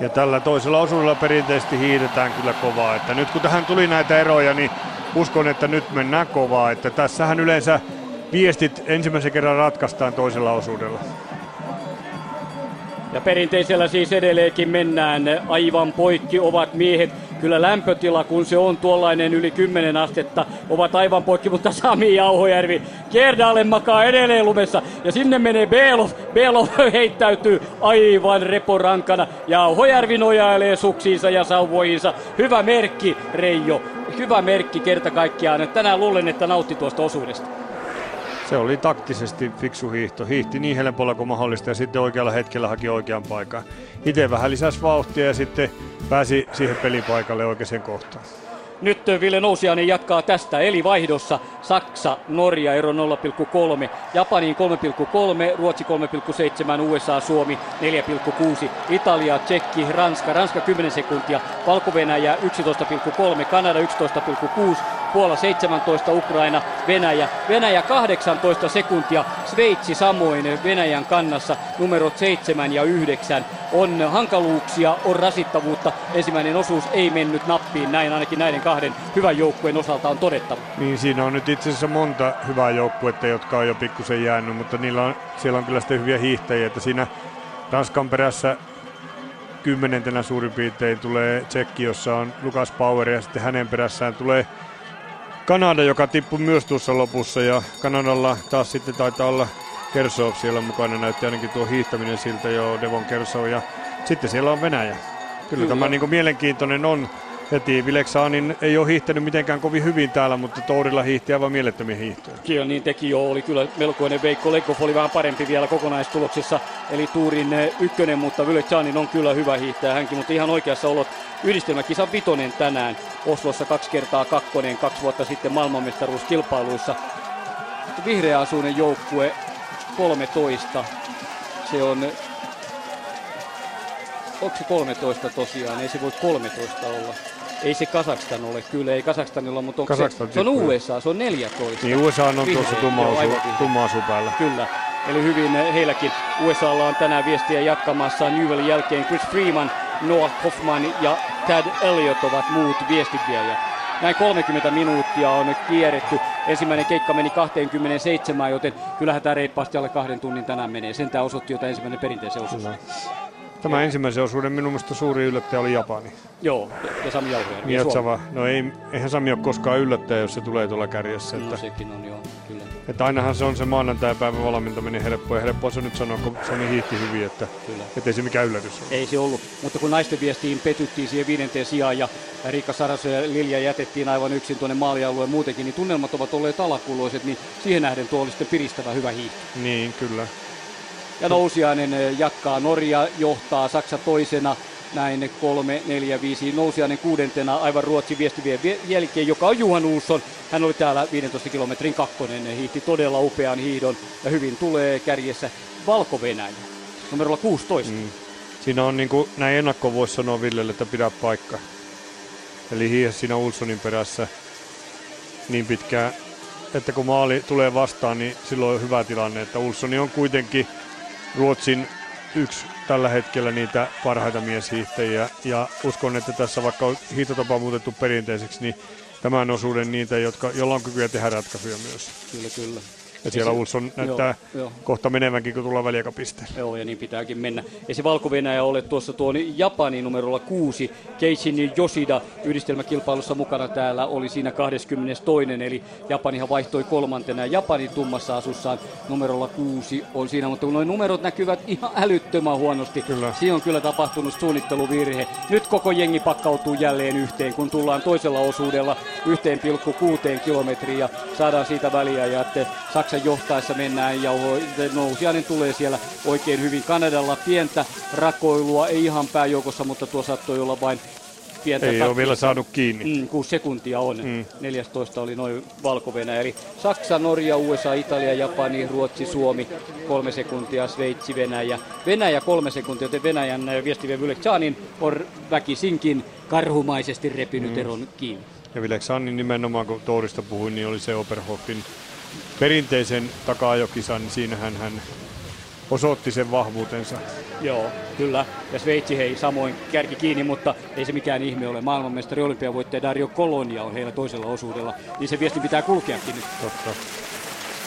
Ja tällä toisella osuudella perinteisesti hiidetään kyllä kovaa. Että nyt kun tähän tuli näitä eroja, niin uskon, että nyt mennään kovaa. Että tässähän yleensä viestit ensimmäisen kerran ratkaistaan toisella osuudella. Ja perinteisellä siis edelleenkin mennään. Aivan poikki ovat miehet. Kyllä lämpötila, kun se on tuollainen yli 10 astetta, ovat aivan poikki, mutta Sami Jauhojärvi Kerdalen makaa edelleen lumessa. Ja sinne menee Belov. Belov heittäytyy aivan reporankana. Jauhojärvi nojailee suksiinsa ja sauvoihinsa. Hyvä merkki, Reijo. Hyvä merkki kerta kaikkiaan. Tänään luulen, että nautti tuosta osuudesta. Se oli taktisesti fiksu hiihto. Hiihti niin helpolla kuin mahdollista ja sitten oikealla hetkellä haki oikean paikan. Itse vähän lisäsi vauhtia ja sitten pääsi siihen pelipaikalle oikeaan kohtaan. Nyt Ville Nousiainen jatkaa tästä, eli vaihdossa Saksa, Norja ero 0,3, Japaniin 3,3, Ruotsi 3,7, USA, Suomi 4,6, Italia, Tsekki, Ranska, Ranska 10 sekuntia, Valko-Venäjä 11,3, Kanada 11,6, Puola 17, Ukraina, Venäjä. Venäjä 18 sekuntia, Sveitsi samoin Venäjän kannassa numerot 7 ja 9. On hankaluuksia, on rasittavuutta. Ensimmäinen osuus ei mennyt nappiin, näin ainakin näiden kahden hyvän joukkueen osalta on todettava. Niin siinä on nyt itse asiassa monta hyvää joukkuetta, jotka on jo pikkusen jäänyt, mutta niillä on, siellä on kyllä sitten hyviä hiihtäjiä, että siinä Ranskan perässä kymmenentenä suurin piirtein tulee Tsekki, jossa on Lukas Power ja sitten hänen perässään tulee Kanada, joka tippui myös tuossa lopussa ja Kanadalla taas sitten taitaa olla Kersov siellä mukana, näytti ainakin tuo hiihtäminen siltä jo Devon Kersov ja sitten siellä on Venäjä. Kyllä, Kyllä. tämä niin kuin mielenkiintoinen on heti. Vileksaanin ei ole hiihtänyt mitenkään kovin hyvin täällä, mutta Tourilla hiihti aivan mielettömiä hiihtoja. Kyllä niin teki jo, oli kyllä melkoinen Veikko Lekov oli vähän parempi vielä kokonaistuloksessa, eli Tuurin eh, ykkönen, mutta Vileksaanin on kyllä hyvä hiihtäjä hänkin, mutta ihan oikeassa olot yhdistelmäkisan vitonen tänään. Oslossa kaksi kertaa kakkonen, kaksi vuotta sitten maailmanmestaruuskilpailuissa. Vihreä asuinen joukkue 13. Se on onko se 13 tosiaan? Ei se voi 13 olla. Ei se Kasakstan ole, kyllä ei Kasakstanilla, mutta onko se, se on USA, se on 14. Niin USA on tuossa tumma asu päällä. Kyllä. eli hyvin heilläkin. USAlla on tänään viestiä jatkamassa Newellin jälkeen Chris Freeman, Noah Hoffman ja Tad Elliott ovat muut viestiviejät. Näin 30 minuuttia on kierretty. Ensimmäinen keikka meni 27, joten kyllähän tämä reippaasti alle kahden tunnin tänään menee. Sen tämä osoitti jota ensimmäinen perinteisen osuus. Tämä ensimmäisen osuuden minun mielestä suuri yllättäjä oli Japani. Joo, ja Sami Jauhojärvi. Mietsava. No ei, eihän Sami ole koskaan yllättäjä, jos se tulee tuolla kärjessä. No että, sekin on joo, kyllä. että ainahan se on se maanantai-päivän valmentaminen helppoa. Ja helppoa se nyt sanoa, kun Sami hiihti hyvin, että, Kyllä. se mikään yllätys ole. Ei se ollut, mutta kun naisten viestiin petyttiin siihen viidenteen sijaan ja Riikka Saraso ja Lilja jätettiin aivan yksin tuonne maalialueen muutenkin, niin tunnelmat ovat olleet alakuloiset, niin siihen nähden tuo oli sitten piristävä hyvä hiihto. Niin, kyllä. Ja Nousiainen eh, jatkaa, Norja johtaa, Saksa toisena, näin kolme, neljä, viisi. Nousiainen kuudentena, aivan Ruotsi viestivien vie- jälkeen, joka on Juhan Uusson. Hän oli täällä 15 kilometrin kakkonen, hiihti todella upean hiidon ja hyvin tulee kärjessä Valko-Venäjä, numerolla 16. Mm. Siinä on niin kuin näin ennakkoon voisi sanoa Villelle, että pidä paikka. Eli hiihe siinä Ulssonin perässä niin pitkään, että kun maali tulee vastaan, niin silloin on hyvä tilanne. Että Ulssoni on kuitenkin Ruotsin yksi tällä hetkellä niitä parhaita mieshiihtäjiä. Ja uskon, että tässä vaikka on hiihtotapa muutettu perinteiseksi, niin tämän osuuden niitä, jotka, joilla on kykyä tehdä ratkaisuja myös. Kyllä, kyllä. Ja siellä Ulsson näyttää joo. kohta menevänkin, kun tullaan väliaikapisteelle. Joo, ja niin pitääkin mennä. Ei se valko ole tuossa tuon Japanin numerolla kuusi. Keishin Yoshida yhdistelmäkilpailussa mukana täällä oli siinä 22. Eli Japanihan vaihtoi kolmantena. Japani tummassa asussaan numerolla kuusi on siinä, mutta kun nuo numerot näkyvät ihan älyttömän huonosti. Kyllä. Siinä on kyllä tapahtunut suunnitteluvirhe. Nyt koko jengi pakkautuu jälleen yhteen, kun tullaan toisella osuudella 1,6 kilometriä ja saadaan siitä väliä. Ja että Saksan johtaessa mennään ja nousiainen tulee siellä oikein hyvin. Kanadalla pientä rakoilua, ei ihan pääjoukossa, mutta tuo saattoi olla vain pientä Ei ole vielä saanut kiinni. Mm, kuusi sekuntia on. Mm. 14 oli noin valko Eli Saksa, Norja, USA, Italia, Japani, Ruotsi, Suomi. Kolme sekuntia, Sveitsi, Venäjä. Venäjä kolme sekuntia, joten Venäjän äh, viestivien Vyleksanin on väkisinkin karhumaisesti repinyt mm. eron kiinni. Ja Vileksanin nimenomaan, kun Tourista puhuin, niin oli se Oberhoffin perinteisen taka-ajokisan, niin siinähän hän osoitti sen vahvuutensa. Joo, kyllä. Ja Sveitsi hei samoin kärki kiinni, mutta ei se mikään ihme ole. Maailmanmestari olympiavoittaja Dario Colonia on heillä toisella osuudella. Niin se viesti pitää kulkeakin nyt. Totta.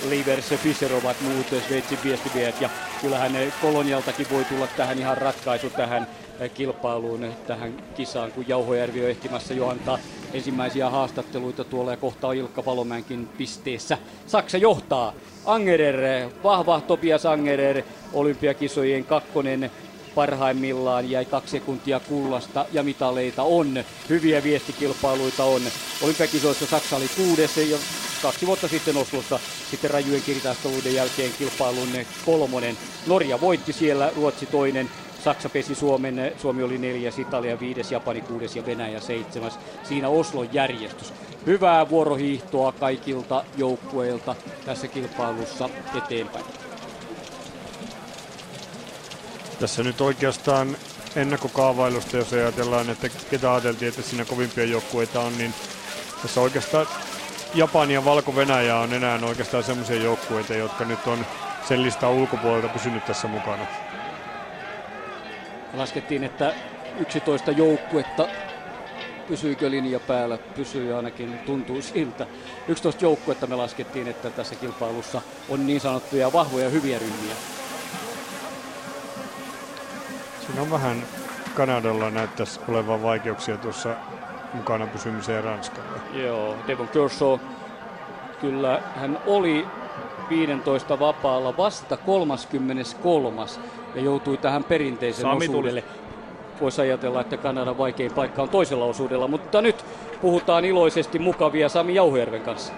Livers ja Fischer ovat muut Sveitsin viestiviejät ja kyllähän Kolonialtakin voi tulla tähän ihan ratkaisu tähän kilpailuun, tähän kisaan, kun Jauhojärvi on ehtimässä jo antaa ensimmäisiä haastatteluita tuolla ja kohta Ilkka Palomäenkin pisteessä. Saksa johtaa. Angerer, vahva Tobias Angerer, olympiakisojen kakkonen parhaimmillaan jäi kaksi sekuntia kullasta ja mitaleita on. Hyviä viestikilpailuita on. Olympiakisoissa Saksa oli kuudes ja kaksi vuotta sitten Oslossa sitten rajujen kirjatteluiden jälkeen kilpailun kolmonen. Norja voitti siellä, Ruotsi toinen, Saksa pesi Suomen, Suomi oli neljäs, Italia viides, Japani kuudes ja Venäjä seitsemäs. Siinä Oslon järjestys. Hyvää vuorohiihtoa kaikilta joukkueilta tässä kilpailussa eteenpäin. Tässä nyt oikeastaan ennakkokaavailusta, jos ajatellaan, että ketä ajateltiin, että siinä kovimpia joukkueita on, niin tässä oikeastaan Japani ja Valko-Venäjä on enää oikeastaan semmoisia joukkueita, jotka nyt on sen listan ulkopuolelta pysynyt tässä mukana. Laskettiin, että 11 joukkuetta pysyykö linja päällä, pysyy ainakin, tuntuu siltä. 11 joukkuetta me laskettiin, että tässä kilpailussa on niin sanottuja vahvoja hyviä ryhmiä. Siinä on vähän Kanadalla näyttäisi olevan vaikeuksia tuossa mukana pysymiseen Ranskalla. Joo, Devon Kershaw, kyllä hän oli 15 vapaalla vasta 33. ja joutui tähän perinteisen Sami osuudelle. Voisi ajatella, että Kanadan vaikein paikka on toisella osuudella, mutta nyt puhutaan iloisesti mukavia Sami Jauhojärven kanssa.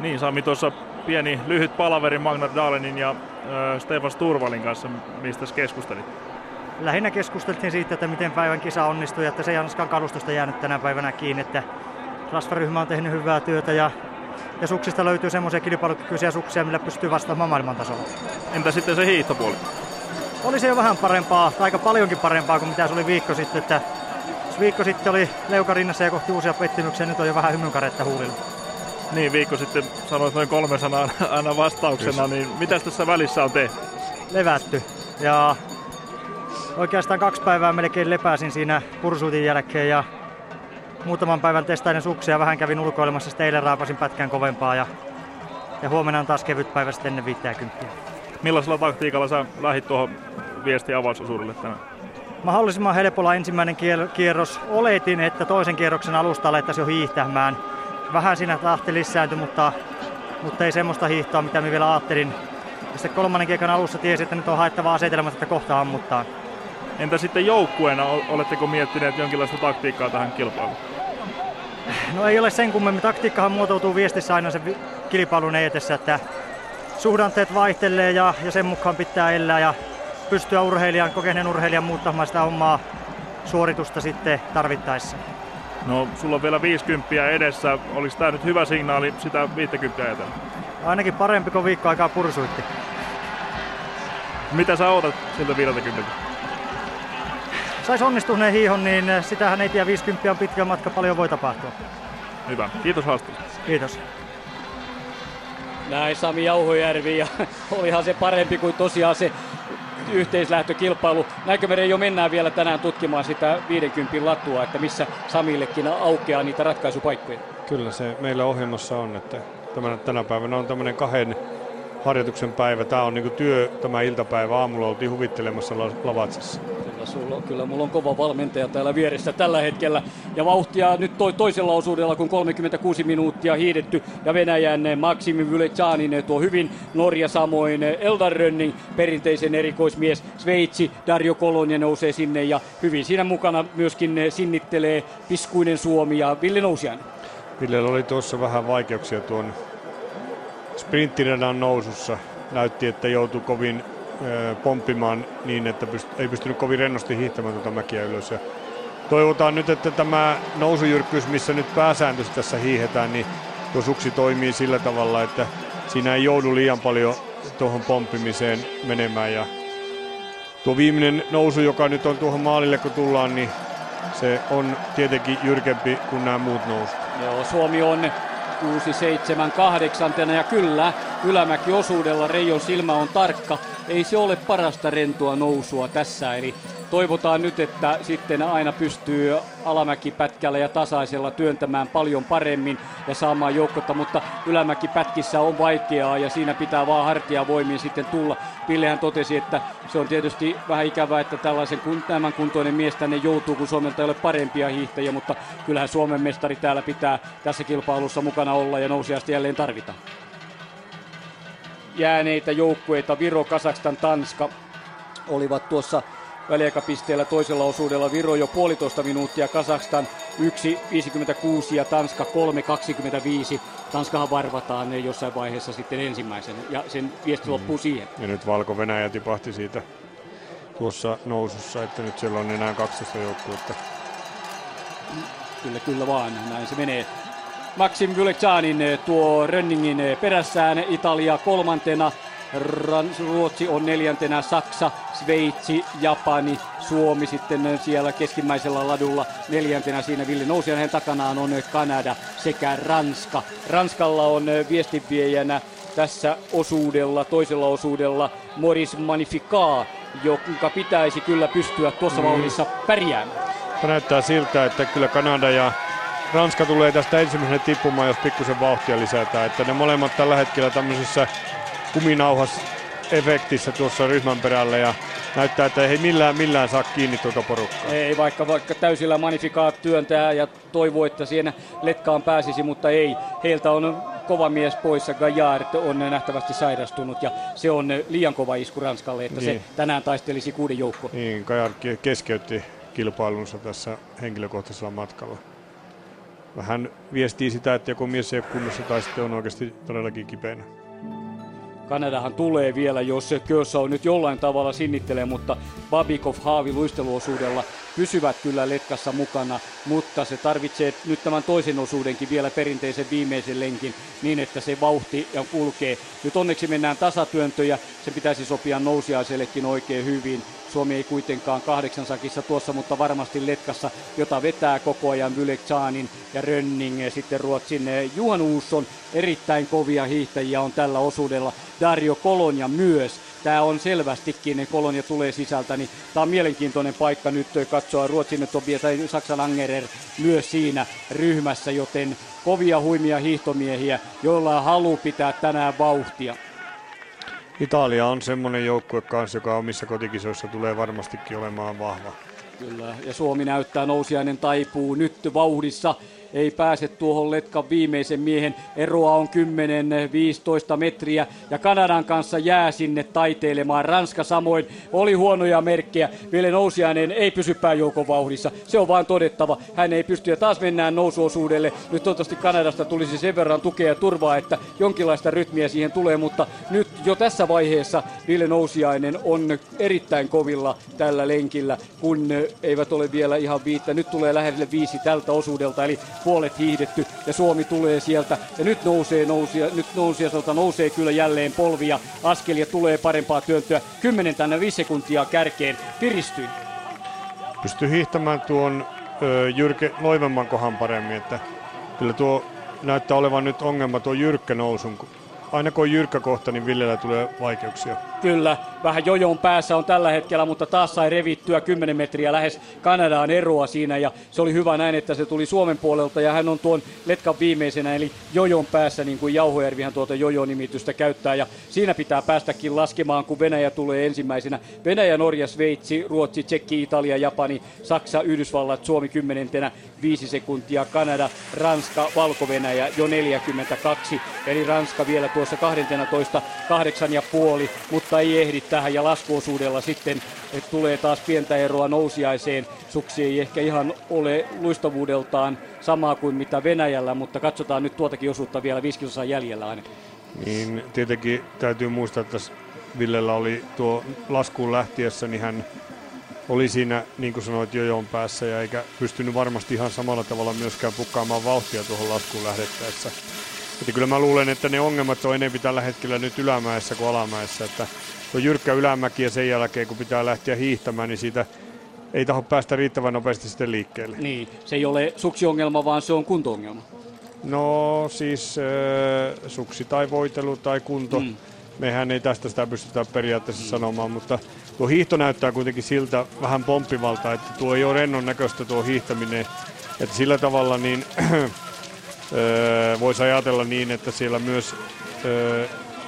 Niin, Sami tuossa pieni lyhyt palaveri Magnar Dalenin ja äh, Stefan Sturvalin kanssa, mistä keskustelit? lähinnä keskusteltiin siitä, että miten päivän kisa onnistui, että se ei ainakaan kalustosta jäänyt tänä päivänä kiinni, että rasvaryhmä on tehnyt hyvää työtä ja, ja suksista löytyy semmoisia kilpailukykyisiä suksia, millä pystyy vastaamaan maailman tasolla. Entä sitten se hiihtopuoli? Oli se jo vähän parempaa, tai aika paljonkin parempaa kuin mitä se oli viikko sitten, että jos viikko sitten oli leukarinnassa ja kohti uusia pettymyksiä, nyt on jo vähän hymynkaretta huulilla. Niin, viikko sitten sanoit noin kolme sanaa aina vastauksena, niin mitä tässä välissä on tehty? Levätty. Ja oikeastaan kaksi päivää melkein lepäsin siinä pursuutin jälkeen ja muutaman päivän testainen suksia. Vähän kävin ulkoilemassa, sitten eilen raapasin pätkän kovempaa ja, ja huomenna on taas kevyt päivä sitten ennen 50. Millaisella taktiikalla sä lähit tuohon viesti avausosuudelle tänään? Mahdollisimman helpolla ensimmäinen kierros. Oletin, että toisen kierroksen alusta alettaisiin jo hiihtämään. Vähän siinä tahti lisääntyi, mutta, mutta ei semmoista hiihtoa, mitä minä vielä ajattelin. Ja sitten kolmannen kiekan alussa tiesi, että nyt on haettava asetelmat, että kohta ammuttaa. Entä sitten joukkueena, oletteko miettineet jonkinlaista taktiikkaa tähän kilpailuun? No ei ole sen kummemmin. Taktiikkahan muotoutuu viestissä aina sen kilpailun edessä, että suhdanteet vaihtelee ja, ja sen mukaan pitää elää ja pystyä urheilijan, kokeneen urheilijan muuttamaan sitä omaa suoritusta sitten tarvittaessa. No, sulla on vielä 50 edessä. Olisi tämä nyt hyvä signaali sitä 50 ajatella? Ainakin parempi kuin viikko aikaa pursuitti. Mitä sä odotat siltä 50? Sais onnistuneen hiihon, niin sitähän ei tiedä 50 on pitkä matka, paljon voi tapahtua. Hyvä, kiitos haastattelusta. Kiitos. Näin Sami Jauhojärvi ja olihan se parempi kuin tosiaan se yhteislähtökilpailu. Me jo mennään vielä tänään tutkimaan sitä 50 latua, että missä Samillekin aukeaa niitä ratkaisupaikkoja? Kyllä se meillä ohjelmassa on, että tämän, tänä päivänä on tämmöinen kahden harjoituksen päivä. Tämä on niin työ, tämä iltapäivä. Aamulla oltiin huvittelemassa Lavatsissa. Kyllä, sulla, kyllä mulla on kova valmentaja täällä vieressä tällä hetkellä. Ja vauhtia nyt toi, toisella osuudella, kun 36 minuuttia hiidetty. Ja Venäjän Maksimi Vylechanin tuo hyvin. Norja samoin Eldar Rönning, perinteisen erikoismies. Sveitsi, Dario Kolonia nousee sinne. Ja hyvin siinä mukana myöskin sinnittelee Piskuinen Suomi ja Ville Nousiainen. Villellä oli tuossa vähän vaikeuksia tuon sprinttirada'n nousussa. Näytti, että joutui kovin pomppimaan niin, että pyst- ei pystynyt kovin rennosti hiihtämään tuota mäkiä ylös. Ja toivotaan nyt, että tämä nousujyrkkyys, missä nyt pääsääntöisesti tässä hiihetään, niin tuo suksi toimii sillä tavalla, että siinä ei joudu liian paljon tuohon pomppimiseen menemään. Ja tuo viimeinen nousu, joka nyt on tuohon maalille kun tullaan, niin se on tietenkin jyrkempi kuin nämä muut nousut. Joo, Suomi on 6, 7, 8 ja kyllä Ylämäki osuudella Reijon silmä on tarkka. Ei se ole parasta rentoa nousua tässä, eli toivotaan nyt, että sitten aina pystyy alamäkipätkällä ja tasaisella työntämään paljon paremmin ja saamaan joukkotta, mutta ylämäkipätkissä on vaikeaa ja siinä pitää vaan hartia voimin sitten tulla. Pillehän totesi, että se on tietysti vähän ikävää, että tällaisen kun, tämän kuntoinen mies tänne joutuu, kun Suomelta ei ole parempia hiihtäjiä, mutta kyllähän Suomen mestari täällä pitää tässä kilpailussa mukana olla ja nousiasti jälleen tarvitaan. Jääneitä joukkueita Viro, Kasakstan, Tanska olivat tuossa väliaikapisteellä toisella osuudella Viro jo puolitoista minuuttia, Kazakstan 1.56 ja Tanska 3.25. Tanskahan varvataan jossain vaiheessa sitten ensimmäisen ja sen viesti mm. loppuu siihen. Ja nyt Valko-Venäjä tipahti siitä tuossa nousussa, että nyt siellä on enää 12 joukkuetta. Kyllä, kyllä vaan, näin se menee. Maxim Vylechanin tuo Rönningin perässään, Italia kolmantena, Ruotsi on neljäntenä, Saksa, Sveitsi, Japani, Suomi sitten siellä keskimmäisellä ladulla neljäntenä siinä Ville Nousian. Hänen takanaan on Kanada sekä Ranska. Ranskalla on viestinviejänä tässä osuudella, toisella osuudella Moris Magnificat, jonka pitäisi kyllä pystyä tuossa mm. vauhdissa pärjäämään. Näyttää siltä, että kyllä Kanada ja Ranska tulee tästä ensimmäisenä tippumaan, jos pikkusen vauhtia lisätään. Että ne molemmat tällä hetkellä tämmöisessä kuminauhas efektissä tuossa ryhmän perällä ja näyttää, että ei millään, millään saa kiinni tuota porukkaa. Ei, vaikka, vaikka täysillä manifikaat työntää ja toivoo, että siinä letkaan pääsisi, mutta ei. Heiltä on kova mies poissa, Gajard on nähtävästi sairastunut ja se on liian kova isku Ranskalle, että niin. se tänään taistelisi kuuden joukko. Niin, Gajard keskeytti kilpailunsa tässä henkilökohtaisella matkalla. Vähän viestii sitä, että joko mies ei ole kunnossa tai sitten on oikeasti todellakin kipeänä. Kanadahan tulee vielä, jos Köössä on nyt jollain tavalla sinnittelee, mutta Babikov Haavi luisteluosuudella pysyvät kyllä letkassa mukana, mutta se tarvitsee nyt tämän toisen osuudenkin vielä perinteisen viimeisen lenkin niin, että se vauhti ja kulkee. Nyt onneksi mennään tasatyöntöjä, se pitäisi sopia nousiaisellekin oikein hyvin. Suomi ei kuitenkaan kahdeksan sakissa tuossa, mutta varmasti letkassa, jota vetää koko ajan Vyleksanin ja Rönning. Sitten Ruotsin Juhan Uusson erittäin kovia hiihtäjiä on tällä osuudella. Dario Kolonia myös. Tämä on selvästikin, Kolonia tulee sisältä, niin tämä on mielenkiintoinen paikka nyt katsoa Ruotsin Tobia tai Saksan Angerer myös siinä ryhmässä, joten kovia huimia hiihtomiehiä, joilla halu pitää tänään vauhtia. Italia on semmoinen joukkue kanssa, joka omissa kotikisoissa tulee varmastikin olemaan vahva. Kyllä, ja Suomi näyttää nousiainen taipuu nyt vauhdissa ei pääse tuohon Letkan viimeisen miehen. Eroa on 10-15 metriä ja Kanadan kanssa jää sinne taiteilemaan. Ranska samoin oli huonoja merkkejä. Ville Nousiainen ei pysy pääjoukon vauhdissa. Se on vaan todettava. Hän ei pysty ja taas mennään nousuosuudelle. Nyt toivottavasti Kanadasta tulisi sen verran tukea ja turvaa, että jonkinlaista rytmiä siihen tulee, mutta nyt jo tässä vaiheessa Ville Nousiainen on erittäin kovilla tällä lenkillä, kun eivät ole vielä ihan viittä. Nyt tulee lähelle viisi tältä osuudelta, eli puolet hiihdetty ja Suomi tulee sieltä. Ja nyt nousee, nousee, nyt nousee, sanotaan, nousee kyllä jälleen polvia, askelia tulee parempaa työntöä. Kymmenen tänne viisi sekuntia kärkeen piristyy. Pystyy hiihtämään tuon ö, Jyrke Loivemman kohan paremmin, että kyllä tuo näyttää olevan nyt ongelma tuo jyrkkä nousun, aina kun on jyrkkä kohta, niin Villellä tulee vaikeuksia. Kyllä, vähän jojon päässä on tällä hetkellä, mutta taas sai revittyä 10 metriä lähes Kanadaan eroa siinä ja se oli hyvä näin, että se tuli Suomen puolelta ja hän on tuon letkan viimeisenä eli jojon päässä niin kuin Jauhojärvihan tuota jojo-nimitystä käyttää ja siinä pitää päästäkin laskemaan, kun Venäjä tulee ensimmäisenä. Venäjä, Norja, Sveitsi, Ruotsi, Tsekki, Italia, Japani, Saksa, Yhdysvallat, Suomi kymmenentenä, 5 sekuntia, Kanada, Ranska, Valko-Venäjä jo 42, eli Ranska vielä tuossa 12, kahdeksan ja puoli, mutta ei ehdi tähän ja laskuosuudella sitten että tulee taas pientä eroa nousiaiseen. Suksi ei ehkä ihan ole luistavuudeltaan samaa kuin mitä Venäjällä, mutta katsotaan nyt tuotakin osuutta vielä viisi jäljellä aina. Niin tietenkin täytyy muistaa, että Villellä oli tuo laskuun lähtiessä, niin hän oli siinä, niin kuin sanoit, jojon päässä ja eikä pystynyt varmasti ihan samalla tavalla myöskään pukkaamaan vauhtia tuohon laskuun lähdettäessä. Että kyllä mä luulen, että ne ongelmat on enemmän tällä hetkellä nyt ylämäessä kuin alamäessä, että tuo jyrkkä ylämäki ja sen jälkeen kun pitää lähteä hiihtämään, niin siitä ei taho päästä riittävän nopeasti sitten liikkeelle. Niin, se ei ole suksiongelma, vaan se on kuntoongelma. No siis äh, suksi tai voitelu tai kunto. Mm. Mehän ei tästä sitä pystytä periaatteessa mm. sanomaan, mutta tuo hiihto näyttää kuitenkin siltä vähän pomppivalta, että tuo ei ole rennon näköistä tuo hiihtäminen. Että sillä tavalla niin voisi ajatella niin, että siellä myös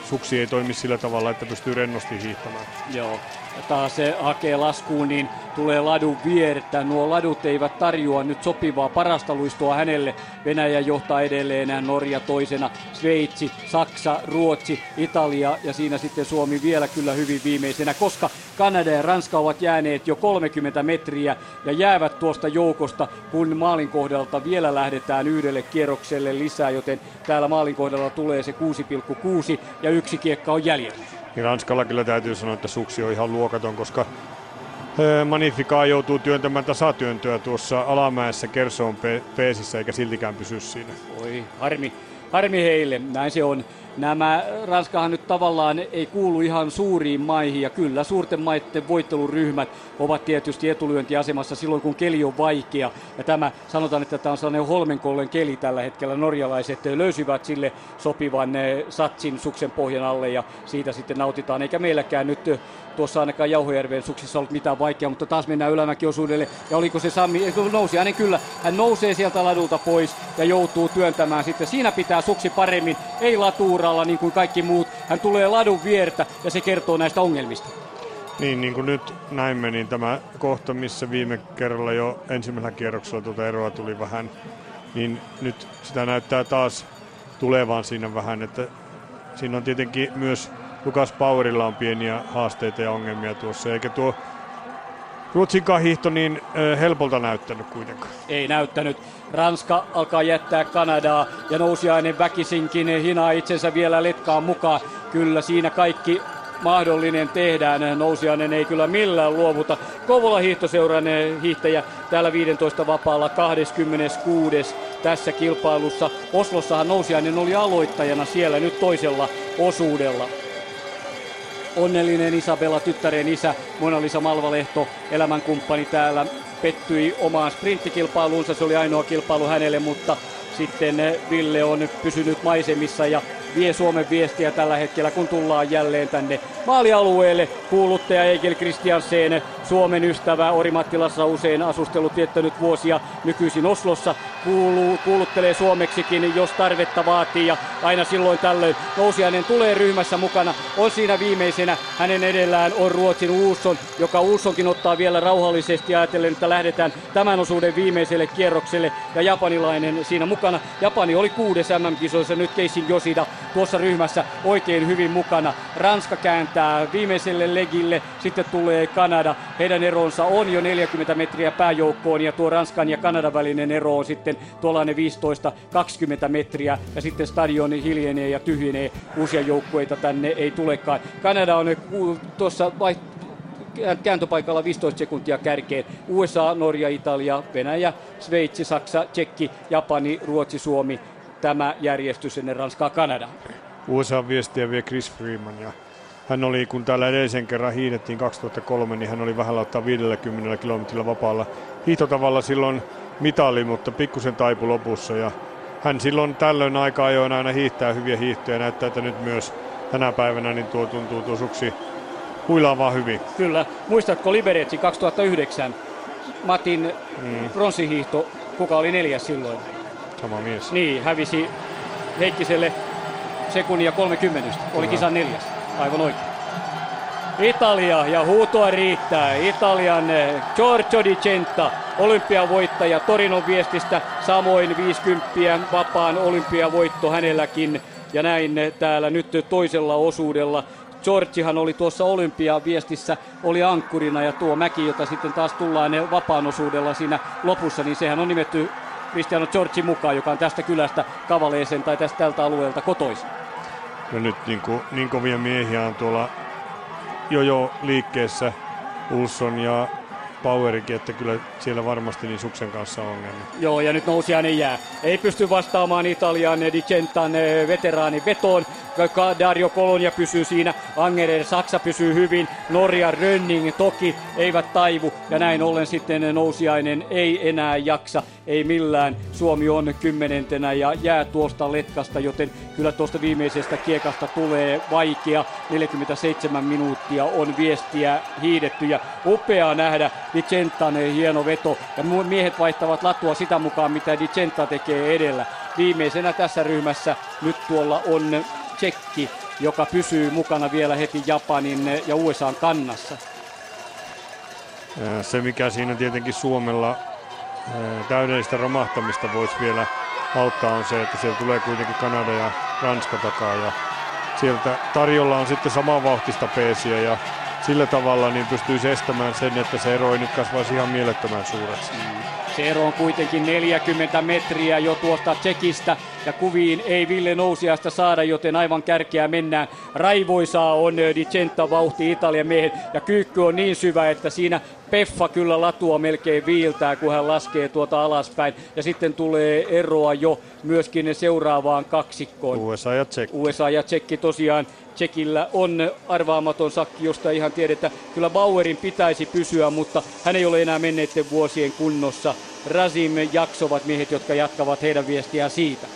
suksi ei toimi sillä tavalla, että pystyy rennosti hiihtämään. Joo, taas se hakee laskuun, niin tulee ladun viertä. Nuo ladut eivät tarjoa nyt sopivaa parasta luistoa hänelle. Venäjä johtaa edelleen, Norja toisena, Sveitsi, Saksa, Ruotsi, Italia ja siinä sitten Suomi vielä kyllä hyvin viimeisenä, koska Kanada ja Ranska ovat jääneet jo 30 metriä ja jäävät tuosta joukosta, kun maalin kohdalta vielä lähdetään yhdelle kierrokselle lisää, joten täällä maalin kohdalla tulee se 6,6 ja yksi kiekka on jäljellä. Niin Ranskalla kyllä täytyy sanoa, että suksi on ihan luokaton, koska Magnifica joutuu työntämään tasatyöntöä tuossa alamäessä Kersoon peesissä eikä siltikään pysy siinä. Oi, harmi, harmi heille, näin se on nämä Ranskahan nyt tavallaan ei kuulu ihan suuriin maihin ja kyllä suurten maiden voitteluryhmät ovat tietysti etulyöntiasemassa silloin kun keli on vaikea ja tämä sanotaan, että tämä on sellainen holmenkollen keli tällä hetkellä. Norjalaiset löysivät sille sopivan eh, satsin suksen pohjan alle ja siitä sitten nautitaan eikä meilläkään nyt tuossa ainakaan Jauhojärven suksissa ollut mitään vaikeaa, mutta taas mennään ylämäkiosuudelle. Ja oliko se Sami, nousi hänen kyllä, hän nousee sieltä ladulta pois ja joutuu työntämään sitten. Siinä pitää suksi paremmin, ei latuuralla niin kuin kaikki muut. Hän tulee ladun viertä ja se kertoo näistä ongelmista. Niin, niin kuin nyt näimme, niin tämä kohta, missä viime kerralla jo ensimmäisellä kierroksella tuota eroa tuli vähän, niin nyt sitä näyttää taas tulevan siinä vähän, että siinä on tietenkin myös Lukas Powerilla on pieniä haasteita ja ongelmia tuossa, eikä tuo Ruotsin hiihto niin helpolta näyttänyt kuitenkaan. Ei näyttänyt. Ranska alkaa jättää Kanadaa ja nousiainen väkisinkin hinaa itsensä vielä letkaan mukaan. Kyllä siinä kaikki mahdollinen tehdään. Nousiainen ei kyllä millään luovuta. Kouvola hiihtoseuran hiihtäjä täällä 15 vapaalla 26. tässä kilpailussa. Oslossahan Nousiainen oli aloittajana siellä nyt toisella osuudella. Onnellinen Isabella tyttären isä Mona-Lisa Malvalehto, elämänkumppani täällä, pettyi omaan sprinttikilpailuunsa. Se oli ainoa kilpailu hänelle, mutta sitten Ville on pysynyt maisemissa ja vie Suomen viestiä tällä hetkellä, kun tullaan jälleen tänne maalialueelle. Kuuluttaja Egil Kristiansen, Suomen ystävä, Orimattilassa usein asustellut viettänyt vuosia nykyisin Oslossa, kuuluu, kuuluttelee suomeksikin, jos tarvetta vaatii ja aina silloin tällöin nousiainen tulee ryhmässä mukana. On siinä viimeisenä, hänen edellään on Ruotsin Uusson, joka Uussonkin ottaa vielä rauhallisesti ajatellen, että lähdetään tämän osuuden viimeiselle kierrokselle ja japanilainen siinä mukana. Japani oli kuudes MM-kisoissa, nyt Keishin Josida tuossa ryhmässä oikein hyvin mukana. Ranska kääntää viimeiselle legille, sitten tulee Kanada. Heidän eronsa on jo 40 metriä pääjoukkoon ja tuo Ranskan ja Kanadan välinen ero on sitten tuollainen 15-20 metriä ja sitten stadion hiljenee ja tyhjenee. Uusia joukkueita tänne ei tulekaan. Kanada on tuossa vai kääntöpaikalla 15 sekuntia kärkeen. USA, Norja, Italia, Venäjä, Sveitsi, Saksa, Tsekki, Japani, Ruotsi, Suomi, tämä järjestys ennen Ranskaa Kanada. USA viestiä vie Chris Freeman ja hän oli, kun täällä edellisen kerran hiihdettiin 2003, niin hän oli vähän ottaa 50 kilometrillä vapaalla hiihtotavalla silloin mitali, mutta pikkusen taipu lopussa ja hän silloin tällöin aika ajoin aina hiihtää hyviä hiihtoja. Näyttää, että nyt myös tänä päivänä niin tuo tuntuu tuo suksi huilaavaa hyvin. Kyllä. Muistatko Liberetsi 2009? Matin mm. bronssihiihto, kuka oli neljäs silloin? Sama mies. Niin, hävisi Heikkiselle sekunnia 30. Oli kisan neljäs. Aivan oikein. Italia ja huutoa riittää. Italian eh, Giorgio Di Centa, olympiavoittaja Torinon viestistä, samoin 50 vapaan olympiavoitto hänelläkin. Ja näin eh, täällä nyt toisella osuudella. Georgihan oli tuossa olympiaviestissä, oli ankkurina ja tuo mäki, jota sitten taas tullaan eh, vapaan osuudella siinä lopussa, niin sehän on nimetty Cristiano Giorgi mukaan, joka on tästä kylästä Kavaleesen tai tästä tältä alueelta kotoisin. No nyt niin, kuin, niin kovia miehiä on tuolla jo jo liikkeessä Ulsson ja Powerikin, että kyllä siellä varmasti niin suksen kanssa on ongelmia. Joo, ja nyt nousijainen jää. Ei pysty vastaamaan Italian Di Centan eh, veteraani vetoon. Dario Colonia pysyy siinä, Angerer Saksa pysyy hyvin, Norja Rönning toki eivät taivu ja näin ollen sitten nousiainen ei enää jaksa, ei millään. Suomi on kymmenentenä ja jää tuosta letkasta, joten kyllä tuosta viimeisestä kiekasta tulee vaikea. 47 minuuttia on viestiä hiidetty ja upeaa nähdä Vicentan hieno veto ja miehet vaihtavat latua sitä mukaan mitä Vicenta tekee edellä. Viimeisenä tässä ryhmässä nyt tuolla on Tsekki, joka pysyy mukana vielä heti Japanin ja USAn kannassa. Se mikä siinä tietenkin Suomella täydellistä romahtamista voisi vielä auttaa on se, että siellä tulee kuitenkin Kanada ja Ranska takaa ja sieltä tarjolla on sitten samanvauhtista peesiä ja sillä tavalla niin pystyisi estämään sen, että se ero ei nyt kasvaisi ihan mielettömän suureksi. Se ero on kuitenkin 40 metriä jo tuosta Tsekistä ja kuviin ei Ville Nousiasta saada, joten aivan kärkeä mennään. Raivoisaa on Di Centa vauhti Italian miehen ja kyykky on niin syvä, että siinä Peffa kyllä latua melkein viiltää, kun hän laskee tuota alaspäin. Ja sitten tulee eroa jo myöskin seuraavaan kaksikkoon. USA ja Tsekki. USA ja Tsekki tosiaan. Tsekillä on arvaamaton sakki, josta ihan tiedetään. Kyllä Bauerin pitäisi pysyä, mutta hän ei ole enää menneiden vuosien kunnossa. Razim jaksovat miehet, jotka jatkavat heidän viestiään siitä.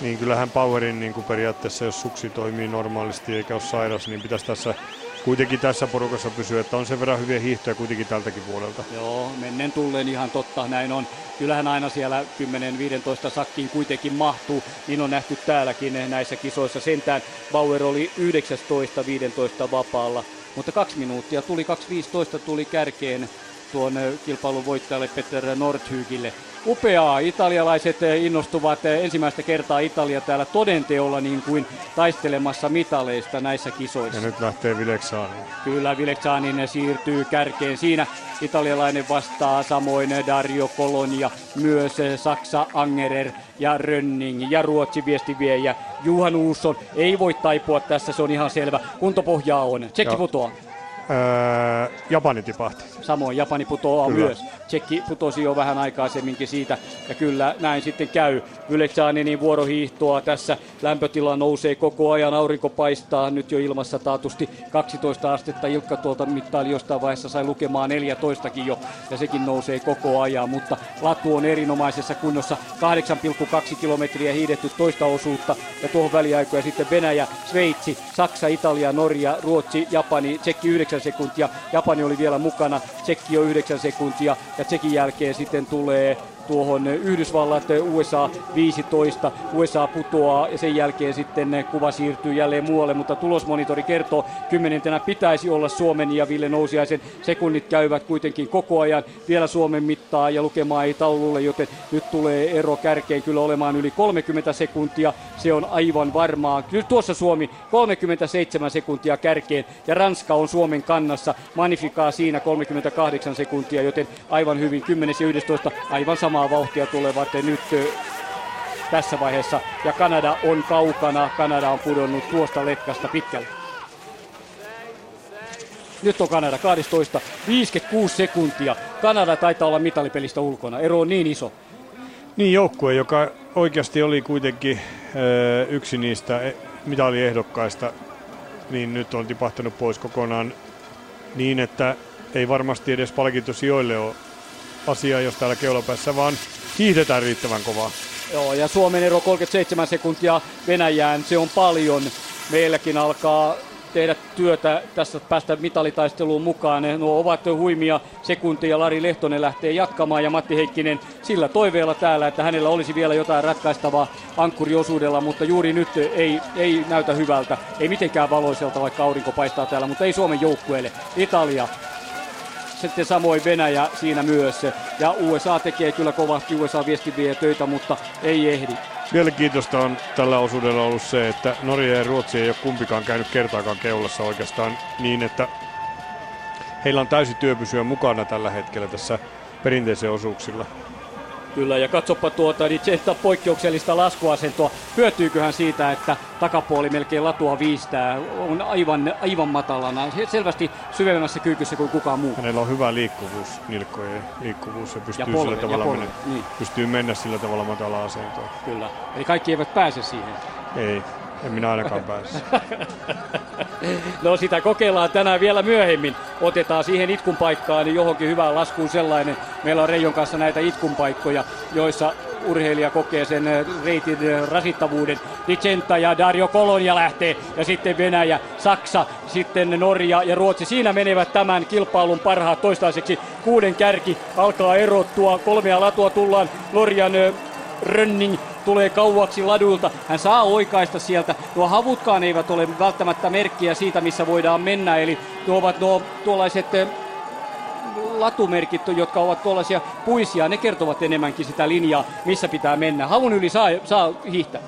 Niin kyllähän Powerin niin kuin periaatteessa, jos suksi toimii normaalisti eikä ole sairas, niin pitäisi tässä kuitenkin tässä porukassa pysyä, että on sen verran hyviä hiihtoja kuitenkin tältäkin puolelta. Joo, mennen tulleen ihan totta, näin on. Kyllähän aina siellä 10-15 sakkiin kuitenkin mahtuu, niin on nähty täälläkin näissä kisoissa. Sentään Bauer oli 19-15 vapaalla, mutta kaksi minuuttia tuli, 2.15 tuli kärkeen tuon kilpailun voittajalle Peter Nordhygille upeaa. Italialaiset eh, innostuvat eh, ensimmäistä kertaa Italia täällä todenteolla niin kuin taistelemassa mitaleista näissä kisoissa. Ja nyt lähtee Vileksaaniin. Kyllä, Vileksanin siirtyy kärkeen siinä. Italialainen vastaa samoin Dario Colonia, myös eh, Saksa Angerer ja Rönning ja Ruotsi viestiviejä Juhan Uusson ei voi taipua tässä, se on ihan selvä. Kuntopohjaa on. Tsekki putoaa. Öö, Japani tipahti. Samoin Japani putoaa Kyllä. myös. Tsekki putosi jo vähän aikaisemminkin siitä ja kyllä näin sitten käy. Vylechaninin vuorohiihtoa tässä. Lämpötila nousee koko ajan, aurinko paistaa nyt jo ilmassa taatusti 12 astetta. Ilkka tuolta mittaili jostain vaiheessa sai lukemaan 14 jo ja sekin nousee koko ajan, mutta latu on erinomaisessa kunnossa. 8,2 kilometriä hiidetty toista osuutta ja tuohon väliaikoja sitten Venäjä, Sveitsi, Saksa, Italia, Norja, Ruotsi, Japani, Tsekki 9 sekuntia. Japani oli vielä mukana, Tsekki jo 9 sekuntia ja Tsekin jälkeen sitten tulee tuohon Yhdysvallat, USA 15, USA putoaa ja sen jälkeen sitten kuva siirtyy jälleen muualle, mutta tulosmonitori kertoo, kymmenentenä pitäisi olla Suomen ja Ville Nousiaisen. Sekunnit käyvät kuitenkin koko ajan vielä Suomen mittaa ja lukemaa ei taululle, joten nyt tulee ero kärkeen kyllä olemaan yli 30 sekuntia, se on aivan varmaa. Nyt tuossa Suomi 37 sekuntia kärkeen ja Ranska on Suomen kannassa, Magnifikaa siinä 38 sekuntia, joten aivan hyvin 10 ja 11 aivan sama samaa vauhtia tulevat nyt tässä vaiheessa. Ja Kanada on kaukana. Kanada on pudonnut tuosta letkasta pitkälle. Nyt on Kanada 12, 56 sekuntia. Kanada taitaa olla mitalipelistä ulkona. Ero on niin iso. Niin joukkue, joka oikeasti oli kuitenkin yksi niistä e, mitaliehdokkaista, niin nyt on tipahtanut pois kokonaan niin, että ei varmasti edes palkintosijoille ole asiaa, jos täällä keulapäässä vaan hiihdetään riittävän kovaa. Joo, ja Suomen ero 37 sekuntia Venäjään, se on paljon. Meilläkin alkaa tehdä työtä tässä päästä mitalitaisteluun mukaan. Ne nuo ovat huimia sekuntia. Lari Lehtonen lähtee jatkamaan ja Matti Heikkinen sillä toiveella täällä, että hänellä olisi vielä jotain ratkaistavaa ankkuriosuudella, mutta juuri nyt ei, ei näytä hyvältä. Ei mitenkään valoiselta, vaikka aurinko paistaa täällä, mutta ei Suomen joukkueelle. Italia sitten samoin Venäjä siinä myös. Ja USA tekee kyllä kovasti, USA viesti vie töitä, mutta ei ehdi. Mielenkiintoista on tällä osuudella ollut se, että Norja ja Ruotsi ei ole kumpikaan käynyt kertaakaan keulassa oikeastaan niin, että heillä on täysi työ pysyä mukana tällä hetkellä tässä perinteisen osuuksilla. Kyllä, ja katsopa tuota niin Jetta poikkeuksellista laskuasentoa. Hyötyyköhän siitä, että takapuoli melkein latua viistää, on aivan, aivan matalana, selvästi syvemmässä kyykyssä kuin kukaan muu. Hänellä on hyvä liikkuvuus, nilkkojen liikkuvuus, ja pystyy, ja polve, sillä tavalla ja polve, mennä, niin. pystyy mennä sillä tavalla matala asentoon. Kyllä, eli kaikki eivät pääse siihen. Ei, en minä ainakaan pääse. no sitä kokeillaan tänään vielä myöhemmin. Otetaan siihen itkun paikkaan niin johonkin hyvään laskuun sellainen. Meillä on Reijon kanssa näitä itkun paikkoja, joissa urheilija kokee sen eh, reitin eh, rasittavuuden. Licenta ja Dario Kolonia lähtee ja sitten Venäjä, Saksa, sitten Norja ja Ruotsi. Siinä menevät tämän kilpailun parhaat toistaiseksi. Kuuden kärki alkaa erottua. Kolmea latua tullaan Norjan eh, Rönning tulee kauaksi ladulta. Hän saa oikaista sieltä. Tuo havutkaan eivät ole välttämättä merkkiä siitä, missä voidaan mennä. Eli tuo ovat nuo tuollaiset eh, latumerkit, jotka ovat tuollaisia puisia, ne kertovat enemmänkin sitä linjaa, missä pitää mennä. Havun yli saa, saa hiihtää.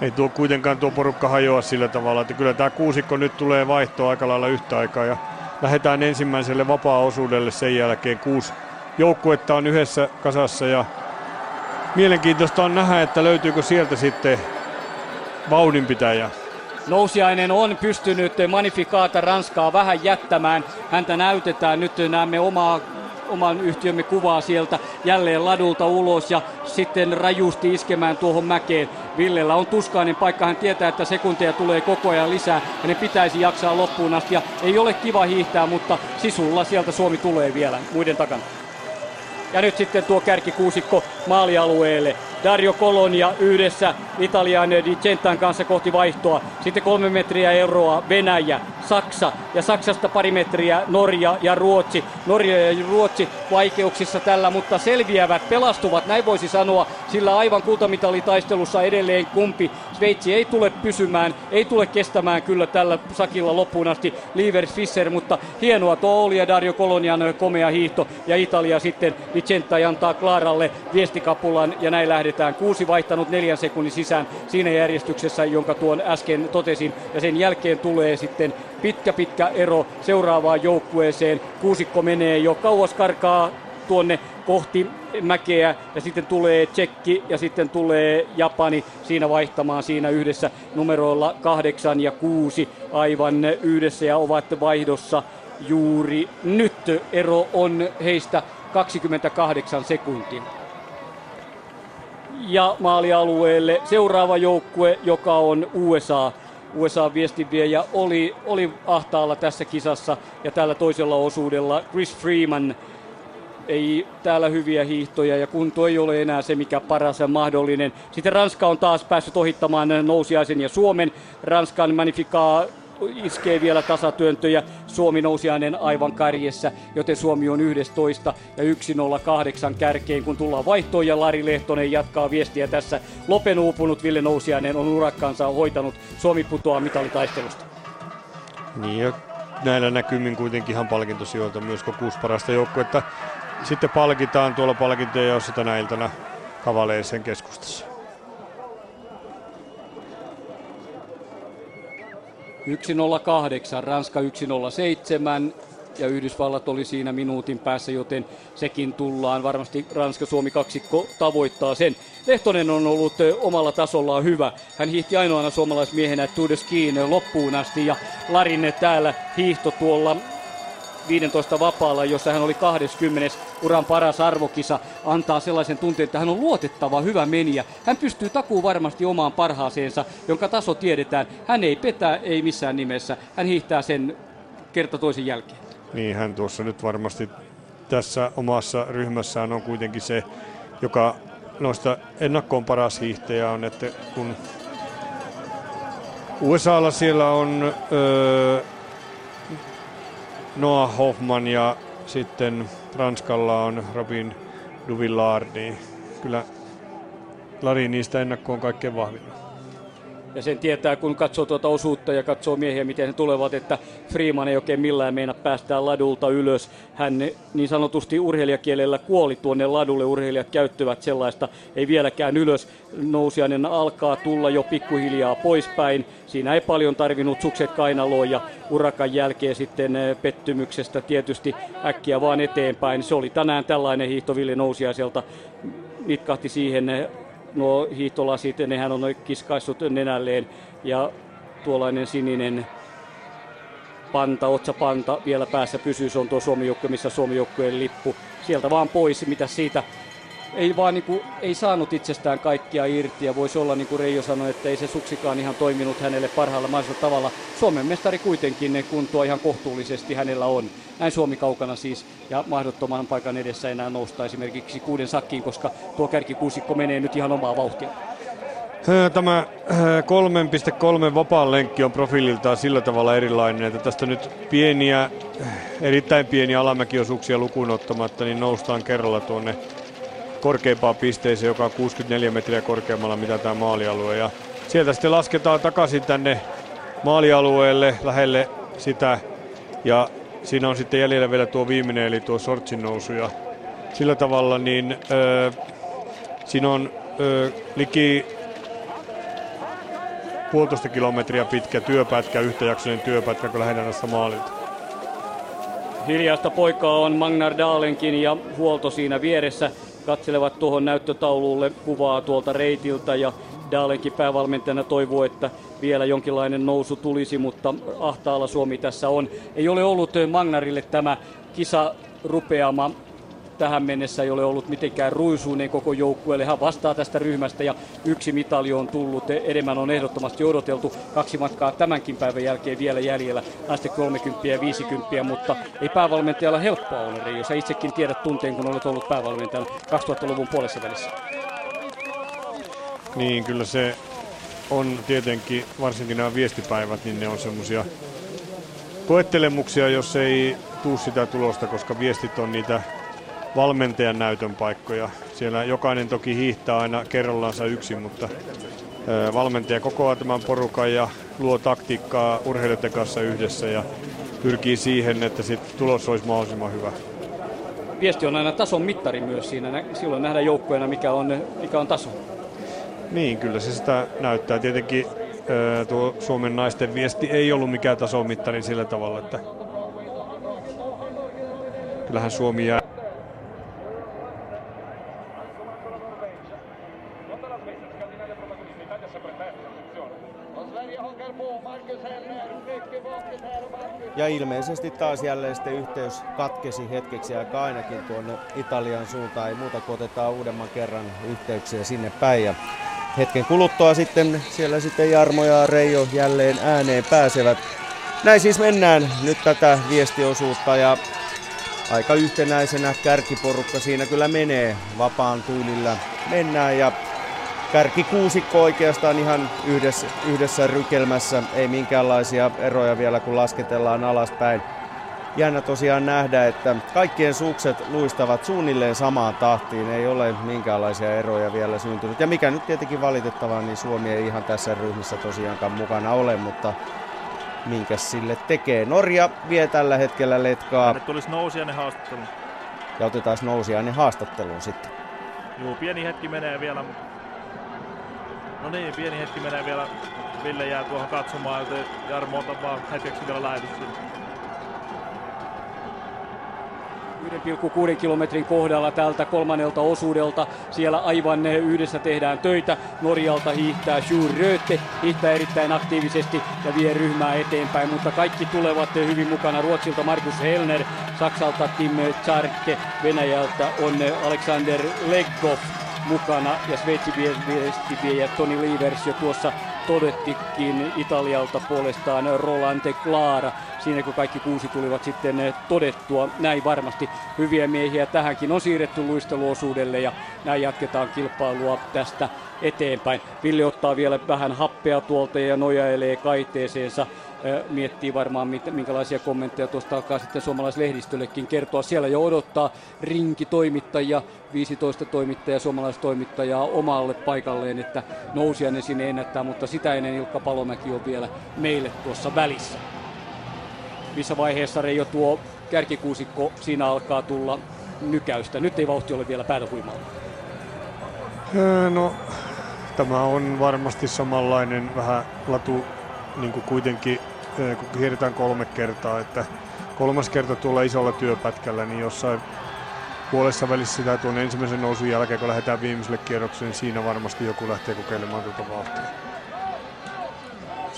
Ei tuo kuitenkaan tuo porukka hajoa sillä tavalla, että kyllä tämä kuusikko nyt tulee vaihtoa aika lailla yhtä aikaa ja lähdetään ensimmäiselle vapaa-osuudelle sen jälkeen. Kuusi joukkuetta on yhdessä kasassa ja mielenkiintoista on nähdä, että löytyykö sieltä sitten vauhdinpitäjä. Nousiainen on pystynyt Magnificata Ranskaa vähän jättämään. Häntä näytetään. Nyt näemme omaa oman yhtiömme kuvaa sieltä jälleen ladulta ulos ja sitten rajusti iskemään tuohon mäkeen. Villellä on tuskainen paikka, hän tietää, että sekunteja tulee koko ajan lisää. Hänen pitäisi jaksaa loppuun asti ja ei ole kiva hiihtää, mutta sisulla sieltä Suomi tulee vielä muiden takana. Ja nyt sitten tuo kärkikuusikko maalialueelle. Dario Colonia yhdessä Italian Di Centan kanssa kohti vaihtoa. Sitten kolme metriä eroa Venäjä, Saksa ja Saksasta pari metriä Norja ja Ruotsi. Norja ja Ruotsi vaikeuksissa tällä, mutta selviävät, pelastuvat, näin voisi sanoa, sillä aivan kultamitalintaistelussa edelleen kumpi. Sveitsi ei tule pysymään, ei tule kestämään kyllä tällä sakilla loppuun asti Livers Fischer, mutta hienoa tuo oli ja Dario Kolonian komea hiihto ja Italia sitten Vicenta antaa Klaaralle viestikapulan ja näin lähdetään. Kuusi vaihtanut neljän sekunnin sisään siinä järjestyksessä, jonka tuon äsken totesin ja sen jälkeen tulee sitten pitkä pitkä ero seuraavaan joukkueeseen. Kuusikko menee jo kauas karkaa tuonne kohti mäkeä ja sitten tulee Tsekki ja sitten tulee Japani siinä vaihtamaan siinä yhdessä numeroilla kahdeksan ja kuusi aivan yhdessä ja ovat vaihdossa juuri nyt. Ero on heistä 28 sekuntia. Ja maalialueelle seuraava joukkue, joka on USA. USA-viestinviejä oli, oli ahtaalla tässä kisassa ja tällä toisella osuudella Chris Freeman ei täällä hyviä hiihtoja ja kunto ei ole enää se, mikä paras ja mahdollinen. Sitten Ranska on taas päässyt ohittamaan nousiaisen ja Suomen. Ranskan Magnifica iskee vielä tasatyöntöjä. Suomi nousiainen aivan kärjessä, joten Suomi on 11 ja 108 kärkeen, kun tullaan vaihtoon ja Lari Lehtonen jatkaa viestiä tässä. Lopen uupunut Ville Nousiainen on urakkaansa hoitanut. Suomi putoaa mitalitaistelusta. Niin ja näillä näkymin kuitenkin ihan palkintosijoilta myös kuusi parasta joukkuetta. Sitten palkitaan tuolla palkintojen jaossa tänä iltana Kavaleisen keskustassa. 108, Ranska 107 ja Yhdysvallat oli siinä minuutin päässä, joten sekin tullaan. Varmasti Ranska-Suomi kaksikko tavoittaa sen. Lehtonen on ollut omalla tasollaan hyvä. Hän hiihti ainoana suomalaismiehenä Tour de Skiin loppuun asti ja Larinne täällä hiihto tuolla 15 vapaalla, jossa hän oli 20. uran paras arvokisa, antaa sellaisen tunteen, että hän on luotettava, hyvä meniä. Hän pystyy takuu varmasti omaan parhaaseensa, jonka taso tiedetään. Hän ei petä, ei missään nimessä. Hän hiihtää sen kerta toisen jälkeen. Niin, hän tuossa nyt varmasti tässä omassa ryhmässään on kuitenkin se, joka noista ennakkoon paras hiihtäjä on, että kun USAlla siellä on öö, Noah Hoffman ja sitten Ranskalla on Robin Duvillard, niin kyllä Lari niistä ennakkoon kaikkein vahvin. Ja sen tietää, kun katsoo tuota osuutta ja katsoo miehiä, miten he tulevat, että Freeman ei oikein millään meina päästää ladulta ylös. Hän niin sanotusti urheilijakielellä kuoli tuonne ladulle. Urheilijat käyttävät sellaista, ei vieläkään ylös. Nousiainen alkaa tulla jo pikkuhiljaa poispäin. Siinä ei paljon tarvinnut sukset kainaloon ja urakan jälkeen sitten eh, pettymyksestä tietysti äkkiä vaan eteenpäin. Se oli tänään tällainen hiihto Ville Nousiaiselta. Nitkahti siihen eh, nuo hiihtolasit, nehän on kiskaissut nenälleen ja tuollainen sininen panta, otsapanta vielä päässä pysyy, se on tuo Suomi missä Suomi lippu. Sieltä vaan pois, mitä siitä ei vaan niin kuin, ei saanut itsestään kaikkia irti ja voisi olla niin kuin Reijo sanoi, että ei se suksikaan ihan toiminut hänelle parhaalla mahdollisella tavalla. Suomen mestari kuitenkin ne kuntoa ihan kohtuullisesti hänellä on. Näin Suomi kaukana siis ja mahdottoman paikan edessä enää nousta esimerkiksi kuuden sakkiin, koska tuo kärkikuusikko menee nyt ihan omaa vauhtia. Tämä 3.3 vapaan lenkki on profiililtaan sillä tavalla erilainen, että tästä nyt pieniä, erittäin pieniä alamäkiosuuksia lukuun ottamatta, niin noustaan kerralla tuonne korkeimpaan pisteeseen, joka on 64 metriä korkeammalla mitä tämä maalialue. Ja sieltä sitten lasketaan takaisin tänne maalialueelle lähelle sitä ja siinä on sitten jäljellä vielä tuo viimeinen eli tuo sortsin nousu ja sillä tavalla niin ö, siinä on ö, liki puolitoista kilometriä pitkä työpätkä, yhtäjaksoinen työpätkä, kun lähdetään tästä maalilta. Hiljaista poikaa on Magnar Daalenkin ja huolto siinä vieressä katselevat tuohon näyttötaululle kuvaa tuolta reitiltä ja Daalenkin päävalmentajana toivoo, että vielä jonkinlainen nousu tulisi, mutta ahtaalla Suomi tässä on. Ei ole ollut Magnarille tämä kisa rupeama tähän mennessä ei ole ollut mitenkään ruisuinen koko joukkueelle. Hän vastaa tästä ryhmästä ja yksi mitali on tullut. Enemmän on ehdottomasti odoteltu. Kaksi matkaa tämänkin päivän jälkeen vielä jäljellä. Naisten 30 ja 50, mutta ei päävalmentajalla helppoa ole, Reijo. Sä itsekin tiedät tunteen, kun olet ollut päävalmentajana 2000-luvun puolessa välissä. Niin, kyllä se on tietenkin, varsinkin nämä viestipäivät, niin ne on semmoisia koettelemuksia, jos ei tuu sitä tulosta, koska viestit on niitä valmentajan näytön paikkoja. Siellä jokainen toki hiihtää aina kerrallansa yksin, mutta valmentaja kokoaa tämän porukan ja luo taktiikkaa urheilijoiden kanssa yhdessä ja pyrkii siihen, että sit tulos olisi mahdollisimman hyvä. Viesti on aina tason mittari myös siinä. Silloin nähdään joukkueena, mikä on, mikä on taso. Niin, kyllä se sitä näyttää. Tietenkin tuo Suomen naisten viesti ei ollut mikään tasomittari sillä tavalla, että kyllähän Suomi jää Ja ilmeisesti taas jälleen sitten yhteys katkesi hetkeksi aikaa ainakin tuonne Italian suuntaan. Ei muuta kuin otetaan uudemman kerran yhteyksiä sinne päin. Ja hetken kuluttua sitten siellä sitten Jarmo ja Reijo jälleen ääneen pääsevät. Näin siis mennään nyt tätä viestiosuutta ja aika yhtenäisenä kärkiporukka siinä kyllä menee vapaan tyylillä. Mennään ja kärki kuusikko oikeastaan ihan yhdessä, yhdessä rykelmässä. Ei minkäänlaisia eroja vielä kun lasketellaan alaspäin. Jännä tosiaan nähdä, että kaikkien sukset luistavat suunnilleen samaan tahtiin. Ei ole minkäänlaisia eroja vielä syntynyt. Ja mikä nyt tietenkin valitettavaa, niin Suomi ei ihan tässä ryhmissä tosiaankaan mukana ole, mutta minkä sille tekee. Norja vie tällä hetkellä letkaa. Tänne tulisi nousijainen haastattelu. Ja otetaan nousijainen haastatteluun sitten. Juu, pieni hetki menee vielä, mutta... No niin, pieni hetki menee vielä. Ville jää tuohon katsomaan, joten Jarmo ota vaan hetkeksi vielä lähetys sinne. 1,6 kilometrin kohdalla tältä kolmannelta osuudelta. Siellä aivan yhdessä tehdään töitä. Norjalta hiihtää Sjur Röte, hiihtää erittäin aktiivisesti ja vie ryhmää eteenpäin, mutta kaikki tulevat hyvin mukana. Ruotsilta Markus Helner, Saksalta Tim Charke, Venäjältä on Alexander Leggov mukana ja Sveitsi ja Toni Livers jo tuossa todettikin Italialta puolestaan Rolante Clara. Siinä kun kaikki kuusi tulivat sitten todettua, näin varmasti hyviä miehiä tähänkin on siirretty luisteluosuudelle ja näin jatketaan kilpailua tästä eteenpäin. Ville ottaa vielä vähän happea tuolta ja nojailee kaiteeseensa miettii varmaan, minkälaisia kommentteja tuosta alkaa sitten suomalaislehdistöllekin kertoa. Siellä jo odottaa rinkitoimittajia, 15 toimittajaa, suomalaistoimittajaa omalle paikalleen, että ne sinne ennättää, mutta sitä ennen Ilkka Palomäki on vielä meille tuossa välissä. Missä vaiheessa Reijo tuo kärkikuusikko, siinä alkaa tulla nykäystä. Nyt ei vauhti ole vielä päätä huimalla. No, tämä on varmasti samanlainen vähän latu niin kuin kuitenkin, kun kierretään kolme kertaa, että kolmas kerta tuolla isolla työpätkällä, niin jossain puolessa välissä sitä tuon ensimmäisen nousun jälkeen, kun lähdetään viimeiselle kierrokselle, niin siinä varmasti joku lähtee kokeilemaan tuota vauhtia.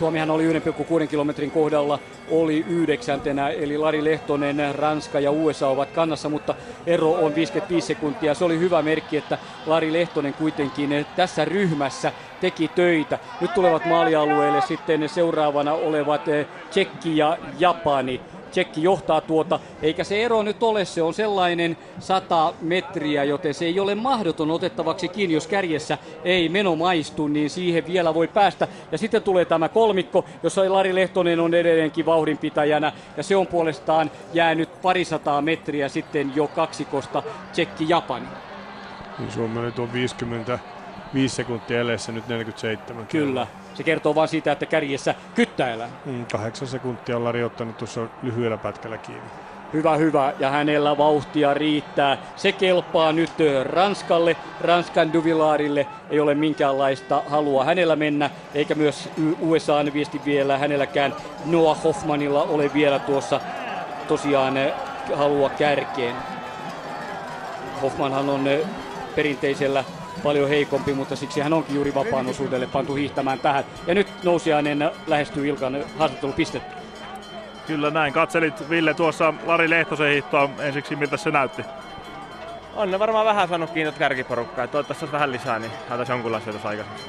Suomihan oli 1,6 kilometrin kohdalla, oli yhdeksäntenä, eli Lari Lehtonen, Ranska ja USA ovat kannassa, mutta ero on 55 sekuntia. Se oli hyvä merkki, että Lari Lehtonen kuitenkin tässä ryhmässä teki töitä. Nyt tulevat maalialueelle sitten seuraavana olevat Tsekki ja Japani. Tsekki johtaa tuota, eikä se ero nyt ole, se on sellainen 100 metriä, joten se ei ole mahdoton otettavaksi kiinni, jos kärjessä ei meno maistu, niin siihen vielä voi päästä. Ja sitten tulee tämä kolmikko, jossa Lari Lehtonen on edelleenkin vauhdinpitäjänä, ja se on puolestaan jäänyt parisataa metriä sitten jo kaksikosta Tsekki-Japani. Niin Suomi oli tuo 50 5 sekuntia eleessä, nyt 47. Kyllä. Se kertoo vain siitä, että kärjessä kyttäillään. Mm, kahdeksan sekuntia on Lari ottanut tuossa lyhyellä pätkällä kiinni. Hyvä, hyvä. Ja hänellä vauhtia riittää. Se kelpaa nyt Ranskalle. Ranskan Duvilaarille ei ole minkäänlaista halua hänellä mennä, eikä myös USAn viesti vielä hänelläkään. Noah Hoffmanilla ole vielä tuossa tosiaan halua kärkeen. Hoffmanhan on perinteisellä paljon heikompi, mutta siksi hän onkin juuri vapaan osuudelle pantu hiihtämään tähän. Ja nyt nousiainen lähestyy Ilkan haastattelupistettä. Kyllä näin. Katselit Ville tuossa Lari Lehtosen hiihtoa ensiksi, miltä se näytti? On ne varmaan vähän saanut kiinni kärkiporukkaa. Toivottavasti olisi vähän lisää, niin saataisiin jonkunlaisia tuossa aikaisemmin.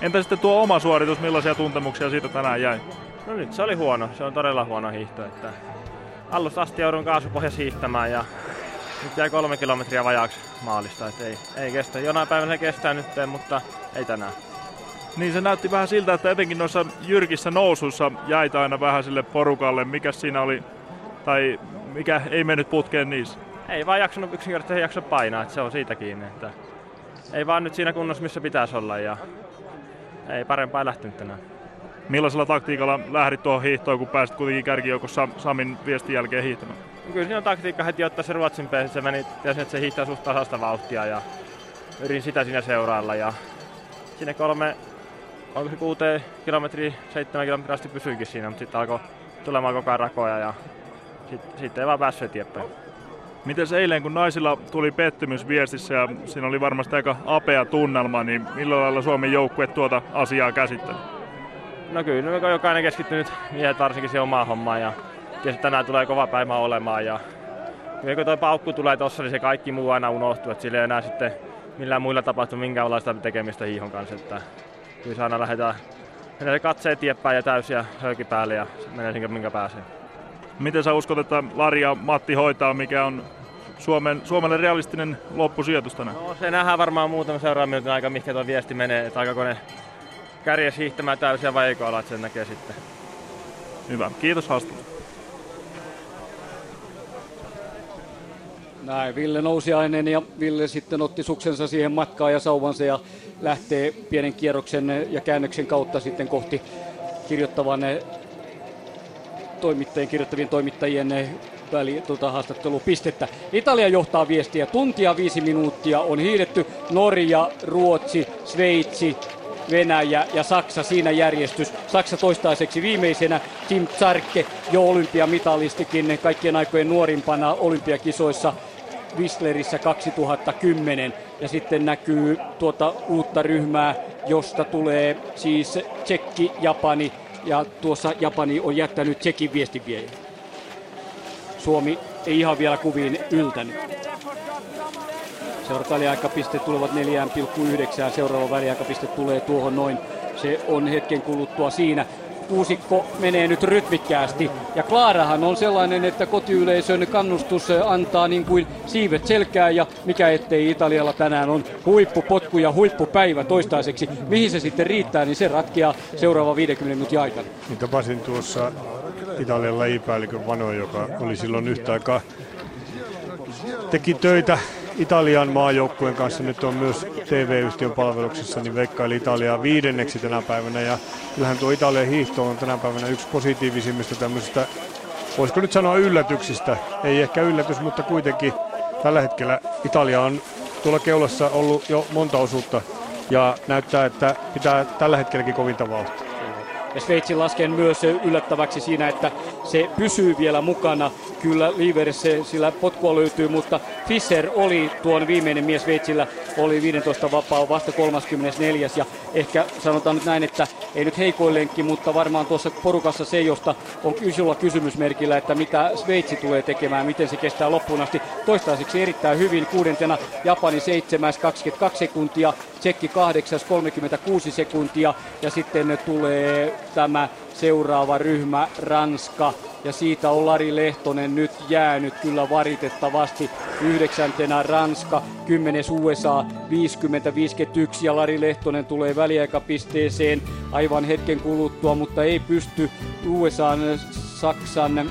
Entä sitten tuo oma suoritus, millaisia tuntemuksia siitä tänään jäi? No nyt se oli huono, se on todella huono hiihto. Että alusta asti joudun kaasupohjassa hiihtämään ja nyt jäi kolme kilometriä vajaaksi maalista, että ei, ei kestä. Jonain päivänä se kestää nyt, mutta ei tänään. Niin se näytti vähän siltä, että etenkin noissa jyrkissä nousuissa jäitä aina vähän sille porukalle. Mikä siinä oli, tai mikä ei mennyt putkeen niissä? Ei vaan jaksanut yksinkertaisesti jakso painaa, että se on siitä kiinni. Että ei vaan nyt siinä kunnossa, missä pitäisi olla ja ei parempaa lähtenyt tänään. Millaisella taktiikalla lähdit tuohon hiihtoon, kun pääsit kuitenkin kärkijoukossa Samin viestin jälkeen hiihtämään? Kyllä siinä on taktiikka heti ottaa se Ruotsin peesi. Se meni, tiesin, että se hiihtää suht tasasta vauhtia ja yritin sitä siinä seurailla. Ja sinne kolme, onko se kuuteen kilometriä, seitsemän kilometriä asti pysyikin siinä, mutta sitten alkoi tulemaan koko ajan rakoja ja sitten sit ei vaan päässyt eteenpäin. Miten eilen, kun naisilla tuli pettymys viestissä ja siinä oli varmasti aika apea tunnelma, niin millä lailla Suomen joukkue tuota asiaa käsitteli? No kyllä, no, jokainen keskittynyt miehet varsinkin siihen omaan hommaan ja tietysti tänään tulee kova päivä olemaan ja kun tuo paukku tulee tossa, niin se kaikki muu aina unohtuu, että sillä ei enää sitten millään muilla tapahtuu minkäänlaista tekemistä hiihon kanssa, että kyllä aina lähdetään menee katse eteenpäin ja täysiä höyki päälle ja menee sinkä minkä pääsee. Miten sä uskot, että Lari ja Matti hoitaa, mikä on Suomen, Suomelle realistinen loppusijoitus tänään? No, se nähdään varmaan muutama seuraavan minuutin aika, mikä tuo viesti menee, että aika ne kärjes hiihtämään täysiä vai eikö ala, että sen näkee sitten. Hyvä, kiitos haastattelusta. Näin, Ville Nousiainen ja Ville sitten otti suksensa siihen matkaan ja sauvansa ja lähtee pienen kierroksen ja käännöksen kautta sitten kohti kirjoittavan toimittajien, kirjoittavien toimittajien väli, tuota, haastattelupistettä. Italia johtaa viestiä. Tuntia viisi minuuttia on hiidetty. Norja, Ruotsi, Sveitsi, Venäjä ja Saksa siinä järjestys. Saksa toistaiseksi viimeisenä. Tim Zarke, jo olympiamitalistikin kaikkien aikojen nuorimpana olympiakisoissa Whistlerissä 2010. Ja sitten näkyy tuota uutta ryhmää, josta tulee siis Tsekki, Japani ja tuossa Japani on jättänyt Tsekin viestinviejä. Suomi ei ihan vielä kuviin yltänyt. Seuraava väliaikapiste tulevat 4,9. Seuraava väliaikapiste tulee tuohon noin. Se on hetken kuluttua siinä kuusikko menee nyt rytmikkäästi. Ja Klaarahan on sellainen, että kotiyleisön kannustus antaa niin kuin siivet selkää ja mikä ettei Italialla tänään on huippupotku ja huippupäivä toistaiseksi. Mihin se sitten riittää, niin se ratkeaa seuraava 50 minuutin aikana. Niin tapasin tuossa Italian lajipäällikön Vano, joka oli silloin yhtä aikaa teki töitä Italian maajoukkueen kanssa nyt on myös TV-yhtiön palveluksessa, niin veikkaili Italiaa viidenneksi tänä päivänä. Ja kyllähän tuo Italian hiihto on tänä päivänä yksi positiivisimmista tämmöisistä, voisiko nyt sanoa yllätyksistä. Ei ehkä yllätys, mutta kuitenkin tällä hetkellä Italia on tuolla keulassa ollut jo monta osuutta ja näyttää, että pitää tällä hetkelläkin kovinta vauhtia. Ja Sveitsin lasken myös yllättäväksi siinä, että se pysyy vielä mukana. Kyllä Liverissä sillä potkua löytyy, mutta Fischer oli tuon viimeinen mies Sveitsillä, oli 15 vapaa vasta 34. Ja ehkä sanotaan nyt näin, että ei nyt heikoin mutta varmaan tuossa porukassa se, josta on isolla kysymysmerkillä, että mitä Sveitsi tulee tekemään, miten se kestää loppuun asti. Toistaiseksi erittäin hyvin, kuudentena Japani 7, 22 sekuntia, Tsekki 8, 36 sekuntia. Ja sitten tulee tämä seuraava ryhmä Ranska. Ja siitä on Lari Lehtonen nyt jäänyt kyllä varitettavasti. Yhdeksäntenä Ranska, 10 USA 50-51 ja Lari Lehtonen tulee väliaikapisteeseen aivan hetken kuluttua, mutta ei pysty USA Saksan äh,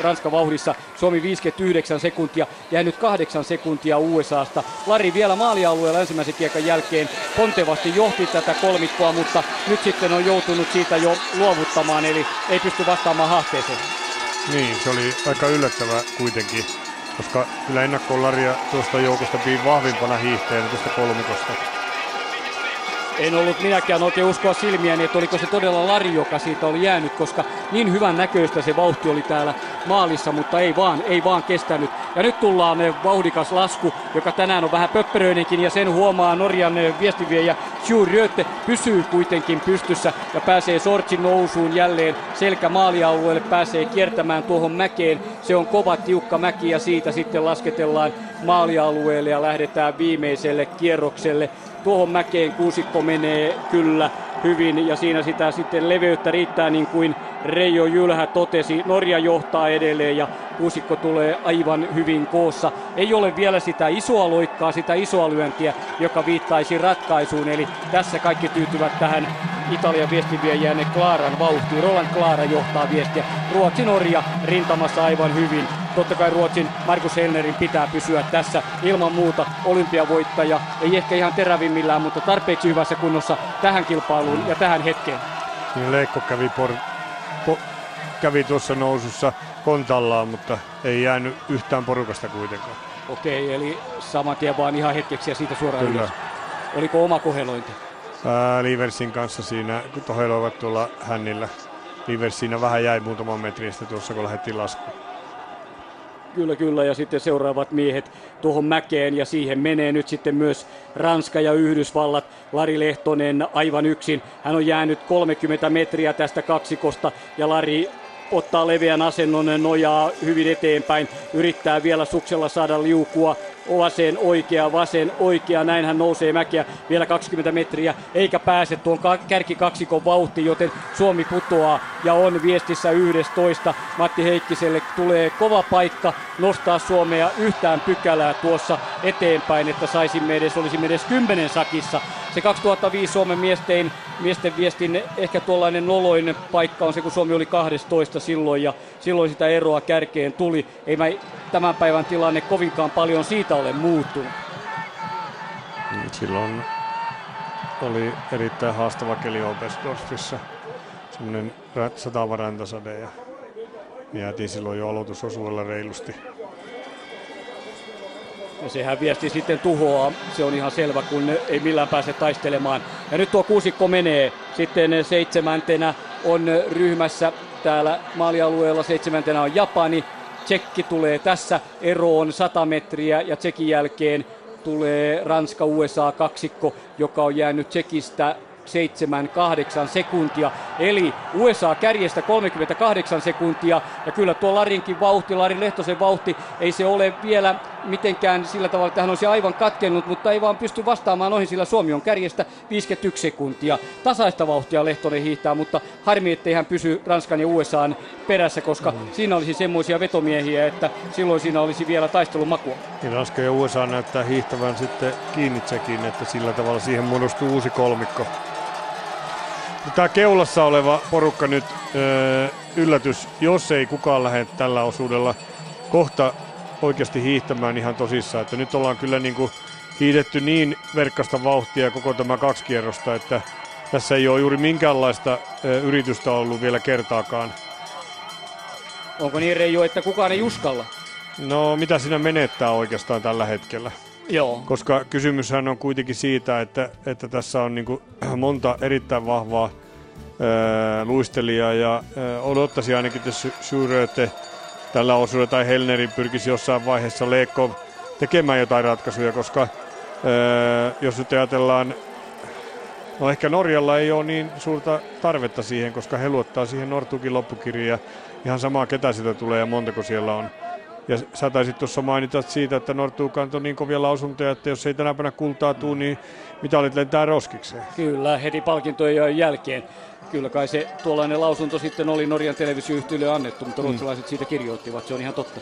Ranska vauhdissa. Suomi 59 sekuntia, jäänyt 8 sekuntia USAsta. Lari vielä maalialueella ensimmäisen kiekan jälkeen pontevasti johti tätä kolmikkoa, mutta nyt sitten on joutunut siitä jo luovuttamaan, eli ei pysty vastaamaan haasteeseen. Niin, se oli aika yllättävä kuitenkin, koska kyllä ennakkoon Laria tuosta joukosta pii vahvimpana hiihtäjänä tästä kolmikosta en ollut minäkään oikein uskoa silmiäni, että oliko se todella Lari, joka siitä oli jäänyt, koska niin hyvän näköistä se vauhti oli täällä maalissa, mutta ei vaan, ei vaan kestänyt. Ja nyt tullaan vauhdikas lasku, joka tänään on vähän pöppöröinenkin ja sen huomaa Norjan viestiviejä Sju Rötte pysyy kuitenkin pystyssä ja pääsee Sortsin nousuun jälleen selkä maalialueelle, pääsee kiertämään tuohon mäkeen. Se on kova tiukka mäki ja siitä sitten lasketellaan maalialueelle ja lähdetään viimeiselle kierrokselle tuohon mäkeen kuusikko menee kyllä hyvin ja siinä sitä sitten leveyttä riittää niin kuin Reijo Jylhä totesi. Norja johtaa edelleen ja kuusikko tulee aivan hyvin koossa. Ei ole vielä sitä isoa loikkaa, sitä isoa lyöntiä, joka viittaisi ratkaisuun. Eli tässä kaikki tyytyvät tähän Italian viestinviejään Klaaran vauhtiin. Roland Klaara johtaa viestiä. Ruotsi-Norja rintamassa aivan hyvin. Totta kai Ruotsin Markus Helnerin pitää pysyä tässä ilman muuta olympiavoittaja. Ei ehkä ihan terävimmillään, mutta tarpeeksi hyvässä kunnossa tähän kilpailuun ja tähän hetkeen. Niin Leikko kävi, por, po, kävi tuossa nousussa kontallaan, mutta ei jäänyt yhtään porukasta kuitenkaan. Okei, eli saman tien vaan ihan hetkeksi ja siitä suoraan Kyllä. ylös. Oliko oma kohelointi? Ää, Liversin kanssa siinä, kun toheloivat tuolla hännillä. Livers siinä vähän jäi muutaman metrin tuossa, kun lähdettiin laskuun. Kyllä, kyllä. Ja sitten seuraavat miehet tuohon mäkeen ja siihen menee nyt sitten myös Ranska ja Yhdysvallat. Lari Lehtonen aivan yksin. Hän on jäänyt 30 metriä tästä kaksikosta ja Lari ottaa leveän asennon, nojaa hyvin eteenpäin, yrittää vielä suksella saada liukua vasen oikea, vasen oikea, näin hän nousee mäkeä vielä 20 metriä, eikä pääse tuon kärkikaksikon vauhtiin, joten Suomi putoaa ja on viestissä 11. Matti Heikkiselle tulee kova paikka nostaa Suomea yhtään pykälää tuossa eteenpäin, että saisimme edes, olisimme edes kymmenen sakissa. Se 2005 Suomen miesten, miesten viestin ehkä tuollainen noloinen paikka on se, kun Suomi oli 12 silloin ja silloin sitä eroa kärkeen tuli. Ei mä tämän päivän tilanne kovinkaan paljon siitä ole muuttunut. Niin, silloin oli erittäin haastava keli Oberstdorfissa. Semmoinen satava räntäsade ja jäätiin silloin jo aloitusosuudella reilusti. Ja sehän viesti sitten tuhoaa, se on ihan selvä, kun ei millään pääse taistelemaan. Ja nyt tuo kuusikko menee. Sitten seitsemäntenä on ryhmässä täällä maalialueella seitsemäntenä on Japani. Tsekki tulee tässä eroon 100 metriä ja Tsekin jälkeen tulee Ranska-USA kaksikko, joka on jäänyt Tsekistä 7-8 sekuntia. Eli USA kärjestä 38 sekuntia. Ja kyllä tuo Larinkin vauhti, Larin Lehtosen vauhti, ei se ole vielä mitenkään sillä tavalla, että hän olisi aivan katkennut, mutta ei vaan pysty vastaamaan noihin, sillä Suomi on kärjestä 51 sekuntia. Tasaista vauhtia Lehtonen hiihtää, mutta harmi, ettei hän pysy Ranskan ja USAn perässä, koska mm. siinä olisi semmoisia vetomiehiä, että silloin siinä olisi vielä taistelun makua. Niin Ranska ja USA näyttää hiihtävän sitten kiinni sekin, että sillä tavalla siihen muodostuu uusi kolmikko. Tämä keulassa oleva porukka nyt öö, yllätys, jos ei kukaan lähde tällä osuudella kohta oikeasti hiihtämään ihan tosissaan. Että nyt ollaan kyllä niin kuin hiidetty niin verkkasta vauhtia koko tämä kaksi kierrosta, että tässä ei ole juuri minkäänlaista yritystä ollut vielä kertaakaan. Onko niin Reijo, että kukaan ei uskalla? No mitä sinä menettää oikeastaan tällä hetkellä? Joo. Koska kysymyshän on kuitenkin siitä, että, että tässä on niin monta erittäin vahvaa ää, luistelijaa ja ää, odottaisi ainakin, että Syröte tällä osuudella tai Helneri pyrkisi jossain vaiheessa Leekko tekemään jotain ratkaisuja, koska ää, jos nyt ajatellaan, no ehkä Norjalla ei ole niin suurta tarvetta siihen, koska he luottaa siihen Nortukin loppukirjaan ihan samaa ketä sitä tulee ja montako siellä on. Ja sä taisit tuossa mainita siitä, että Nortuu kantoi niin kovia lausuntoja, että jos ei tänä päivänä kultaa tuu, niin mitä olit lentää roskikseen? Kyllä, heti palkintojen jälkeen. Kyllä kai se tuollainen lausunto sitten oli Norjan televisioyhtiölle annettu, mutta mm. ruotsalaiset siitä kirjoittivat, se on ihan totta.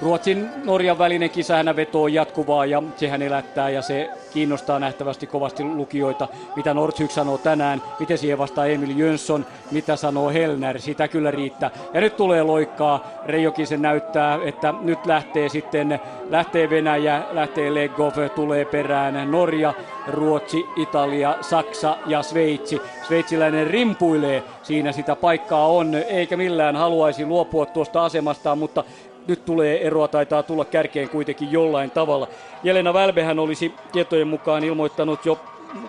Ruotsin Norjan välinen kisähänä veto on jatkuvaa ja sehän elättää ja se kiinnostaa nähtävästi kovasti lukijoita. Mitä Nordhyk sanoo tänään, miten siihen vastaa Emil Jönsson, mitä sanoo Helner, sitä kyllä riittää. Ja nyt tulee loikkaa, Reijokin se näyttää, että nyt lähtee sitten, lähtee Venäjä, lähtee Legov, tulee perään Norja, Ruotsi, Italia, Saksa ja Sveitsi. Sveitsiläinen rimpuilee, siinä sitä paikkaa on, eikä millään haluaisi luopua tuosta asemastaan, mutta nyt tulee eroa, taitaa tulla kärkeen kuitenkin jollain tavalla. Jelena Välbehän olisi tietojen mukaan ilmoittanut jo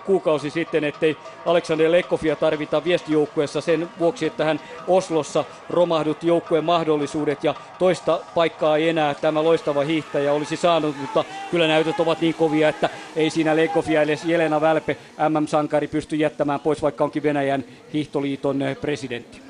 kuukausi sitten, ettei Aleksander Lekkofia tarvita viestijoukkueessa sen vuoksi, että hän Oslossa romahdut joukkueen mahdollisuudet ja toista paikkaa ei enää tämä loistava hiihtäjä olisi saanut, mutta kyllä näytöt ovat niin kovia, että ei siinä Lekkofia edes Jelena Välpe, MM-sankari, pysty jättämään pois, vaikka onkin Venäjän hiihtoliiton presidentti.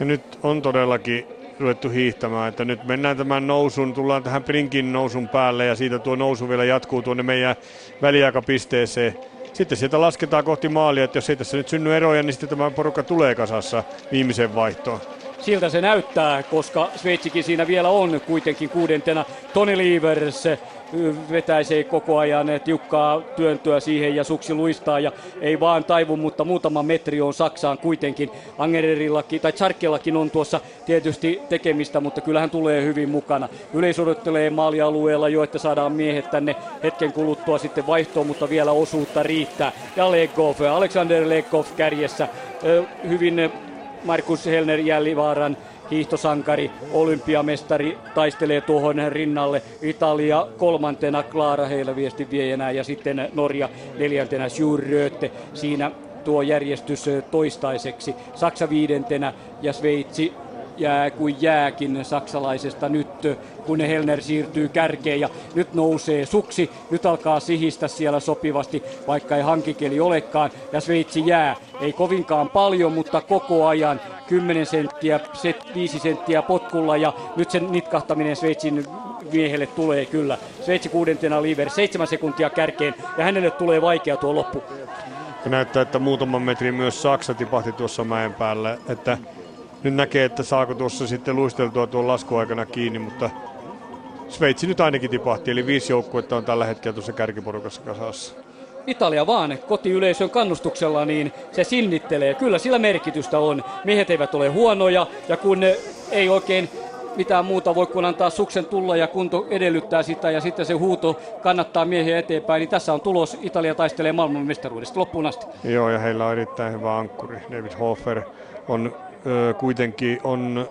Ja nyt on todellakin ruvettu hiihtämään. Että nyt mennään tämän nousun, tullaan tähän Prinkin nousun päälle ja siitä tuo nousu vielä jatkuu tuonne meidän väliaikapisteeseen. Sitten sieltä lasketaan kohti maalia, että jos ei tässä nyt synny eroja, niin sitten tämä porukka tulee kasassa viimeiseen vaihtoon. Siltä se näyttää, koska Sveitsikin siinä vielä on kuitenkin kuudentena. Toni Liivers vetäisee koko ajan tiukkaa työntöä siihen ja suksi luistaa ja ei vaan taivu, mutta muutama metri on Saksaan kuitenkin. Angererillakin tai Charkellakin on tuossa tietysti tekemistä, mutta kyllähän tulee hyvin mukana. Yleisö odottelee maalialueella jo, että saadaan miehet tänne hetken kuluttua sitten vaihtoon, mutta vielä osuutta riittää. Ja Legov, Alexander Legov kärjessä hyvin Markus Helner Jällivaaran hiihtosankari, olympiamestari taistelee tuohon rinnalle. Italia kolmantena, Klaara heillä viesti viejänä ja sitten Norja neljäntenä, Sjurröte. Siinä tuo järjestys toistaiseksi. Saksa viidentenä ja Sveitsi jää kuin jääkin saksalaisesta nyt, kun Helner siirtyy kärkeen ja nyt nousee suksi. Nyt alkaa sihistä siellä sopivasti, vaikka ei hankikeli olekaan. Ja Sveitsi jää. Ei kovinkaan paljon, mutta koko ajan 10 senttiä, 5 senttiä potkulla ja nyt sen nitkahtaminen Sveitsin miehelle tulee kyllä. Sveitsi kuudentena Liver, seitsemän sekuntia kärkeen ja hänelle tulee vaikea tuo loppu. Näyttää, että muutaman metrin myös Saksa tipahti tuossa mäen päällä, että nyt näkee, että saako tuossa sitten luisteltua tuon laskuaikana kiinni, mutta Sveitsi nyt ainakin tipahti, eli viisi joukkuetta on tällä hetkellä tuossa kärkiporukassa kasassa. Italia vaan kotiyleisön kannustuksella, niin se sinnittelee. Kyllä sillä merkitystä on. Miehet eivät ole huonoja ja kun ei oikein mitään muuta voi kuin antaa suksen tulla ja kunto edellyttää sitä ja sitten se huuto kannattaa miehiä eteenpäin, niin tässä on tulos. Italia taistelee maailmanmestaruudesta loppuun asti. Joo, ja heillä on erittäin hyvä ankkuri. David Hofer on kuitenkin on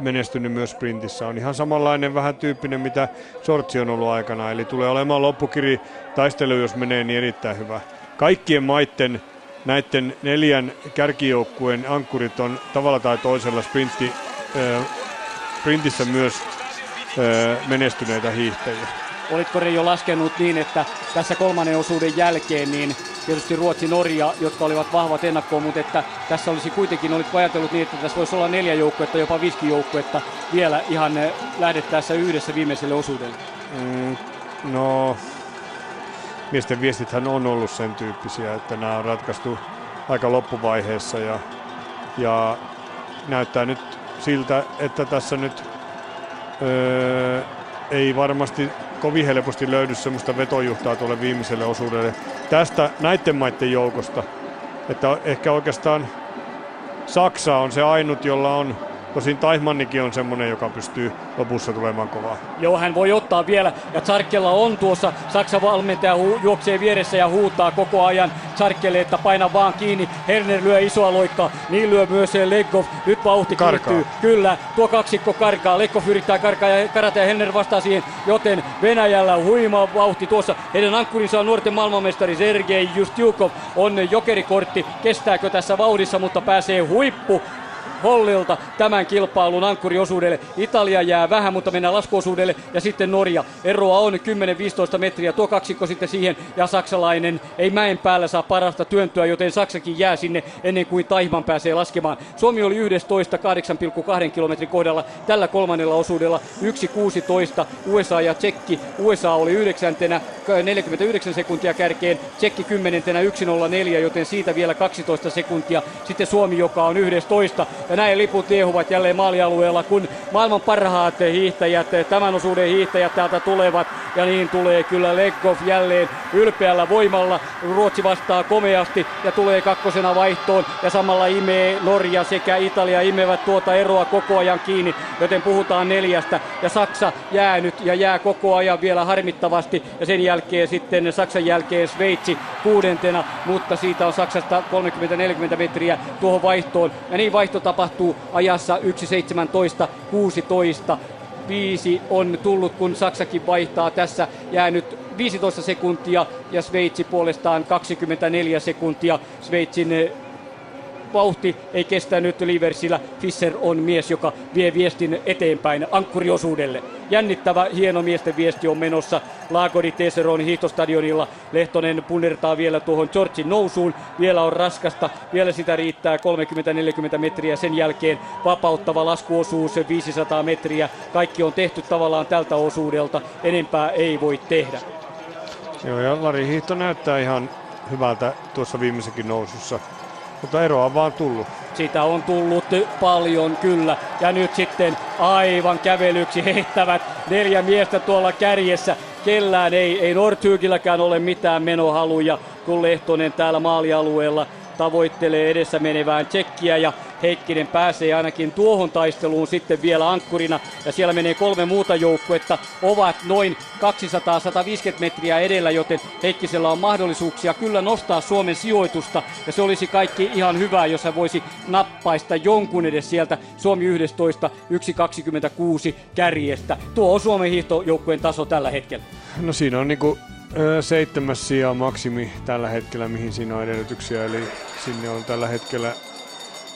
menestynyt myös sprintissä. On ihan samanlainen vähän tyyppinen, mitä Sortsi on ollut aikana. Eli tulee olemaan loppukiri taistelu, jos menee, niin erittäin hyvä. Kaikkien maiden näiden neljän kärkijoukkueen ankkurit on tavalla tai toisella sprintti sprintissä myös menestyneitä hiihtäjiä. Olitko Reijo laskenut niin, että tässä kolmannen osuuden jälkeen niin tietysti Ruotsi, Norja, jotka olivat vahvat ennakkoon, mutta että tässä olisi kuitenkin, olitko ajatellut niin, että tässä voisi olla neljä joukkuetta, jopa viisi joukkuetta vielä ihan lähdettäessä yhdessä viimeiselle osuudelle? Mm, no, miesten viestithän on ollut sen tyyppisiä, että nämä on ratkaistu aika loppuvaiheessa ja, ja näyttää nyt siltä, että tässä nyt öö, ei varmasti kovin helposti löydy semmoista vetojuhtaa tuolle viimeiselle osuudelle tästä näiden maiden joukosta. Että ehkä oikeastaan Saksa on se ainut, jolla on Tosin Taihmannikin on semmonen, joka pystyy lopussa tulemaan kovaa. Joo, hän voi ottaa vielä. Ja Tsarkella on tuossa, Saksan valmentaja hu- juoksee vieressä ja huutaa koko ajan Tsarkelle, että paina vaan kiinni. Herner lyö isoa loikkaa, niin lyö myös Legov. Nyt vauhti karkaa. kiihtyy. Kyllä, tuo kaksikko karkaa. Legov yrittää karkaa ja karata ja Herner vastaa siihen. Joten Venäjällä huima vauhti tuossa. Heidän ankkurinsa on nuorten maailmanmestari Sergei Justjukov. On jokerikortti. Kestääkö tässä vauhdissa, mutta pääsee huippu Hollilta tämän kilpailun ankkuriosuudelle. Italia jää vähän, mutta mennään laskuosuudelle ja sitten Norja. Eroa on 10-15 metriä. Tuo kaksikko sitten siihen ja saksalainen ei mäen päällä saa parasta työntöä, joten Saksakin jää sinne ennen kuin Taihman pääsee laskemaan. Suomi oli 11 8,2 kilometrin kohdalla tällä kolmannella osuudella 1.16 USA ja Tsekki. USA oli yhdeksäntenä 49 sekuntia kärkeen, Tsekki kymmenentenä 1.04, joten siitä vielä 12 sekuntia. Sitten Suomi, joka on 11 ja näin liput liehuvat jälleen maalialueella, kun maailman parhaat hiihtäjät, tämän osuuden hiihtäjät täältä tulevat. Ja niin tulee kyllä Leggoff jälleen ylpeällä voimalla. Ruotsi vastaa komeasti ja tulee kakkosena vaihtoon. Ja samalla imee Norja sekä Italia imevät tuota eroa koko ajan kiinni. Joten puhutaan neljästä. Ja Saksa jää nyt ja jää koko ajan vielä harmittavasti. Ja sen jälkeen sitten Saksan jälkeen Sveitsi kuudentena. Mutta siitä on Saksasta 30-40 metriä tuohon vaihtoon. Ja niin vaihto tapahtuu ajassa 1.17.16. Viisi on tullut, kun Saksakin vaihtaa. Tässä jäänyt 15 sekuntia ja Sveitsi puolestaan 24 sekuntia. Sveitsin vauhti ei kestänyt Liversillä. Fischer on mies, joka vie viestin eteenpäin ankkuriosuudelle. Jännittävä, hieno miesten viesti on menossa. Laagodi Teseron hiihtostadionilla. Lehtonen punertaa vielä tuohon Georgin nousuun. Vielä on raskasta. Vielä sitä riittää 30-40 metriä. Sen jälkeen vapauttava laskuosuus 500 metriä. Kaikki on tehty tavallaan tältä osuudelta. Enempää ei voi tehdä. Joo, ja Lari Hiihto näyttää ihan hyvältä tuossa viimeisenkin nousussa. Mutta eroa on vaan tullut. Sitä on tullut paljon kyllä. Ja nyt sitten aivan kävelyksi heittävät neljä miestä tuolla kärjessä. Kellään ei, ei Nordhygilläkään ole mitään menohaluja, kun Lehtonen täällä maalialueella tavoittelee edessä menevään tsekkiä ja Heikkinen pääsee ainakin tuohon taisteluun sitten vielä ankkurina. Ja siellä menee kolme muuta joukkuetta, ovat noin 200-150 metriä edellä, joten Heikkisellä on mahdollisuuksia kyllä nostaa Suomen sijoitusta. Ja se olisi kaikki ihan hyvää, jos hän voisi nappaista jonkun edes sieltä Suomi 11 1.26 kärjestä. Tuo on Suomen hiihtojoukkueen taso tällä hetkellä. No siinä on niinku seitsemäs sija maksimi tällä hetkellä, mihin siinä on edellytyksiä. Eli sinne on tällä hetkellä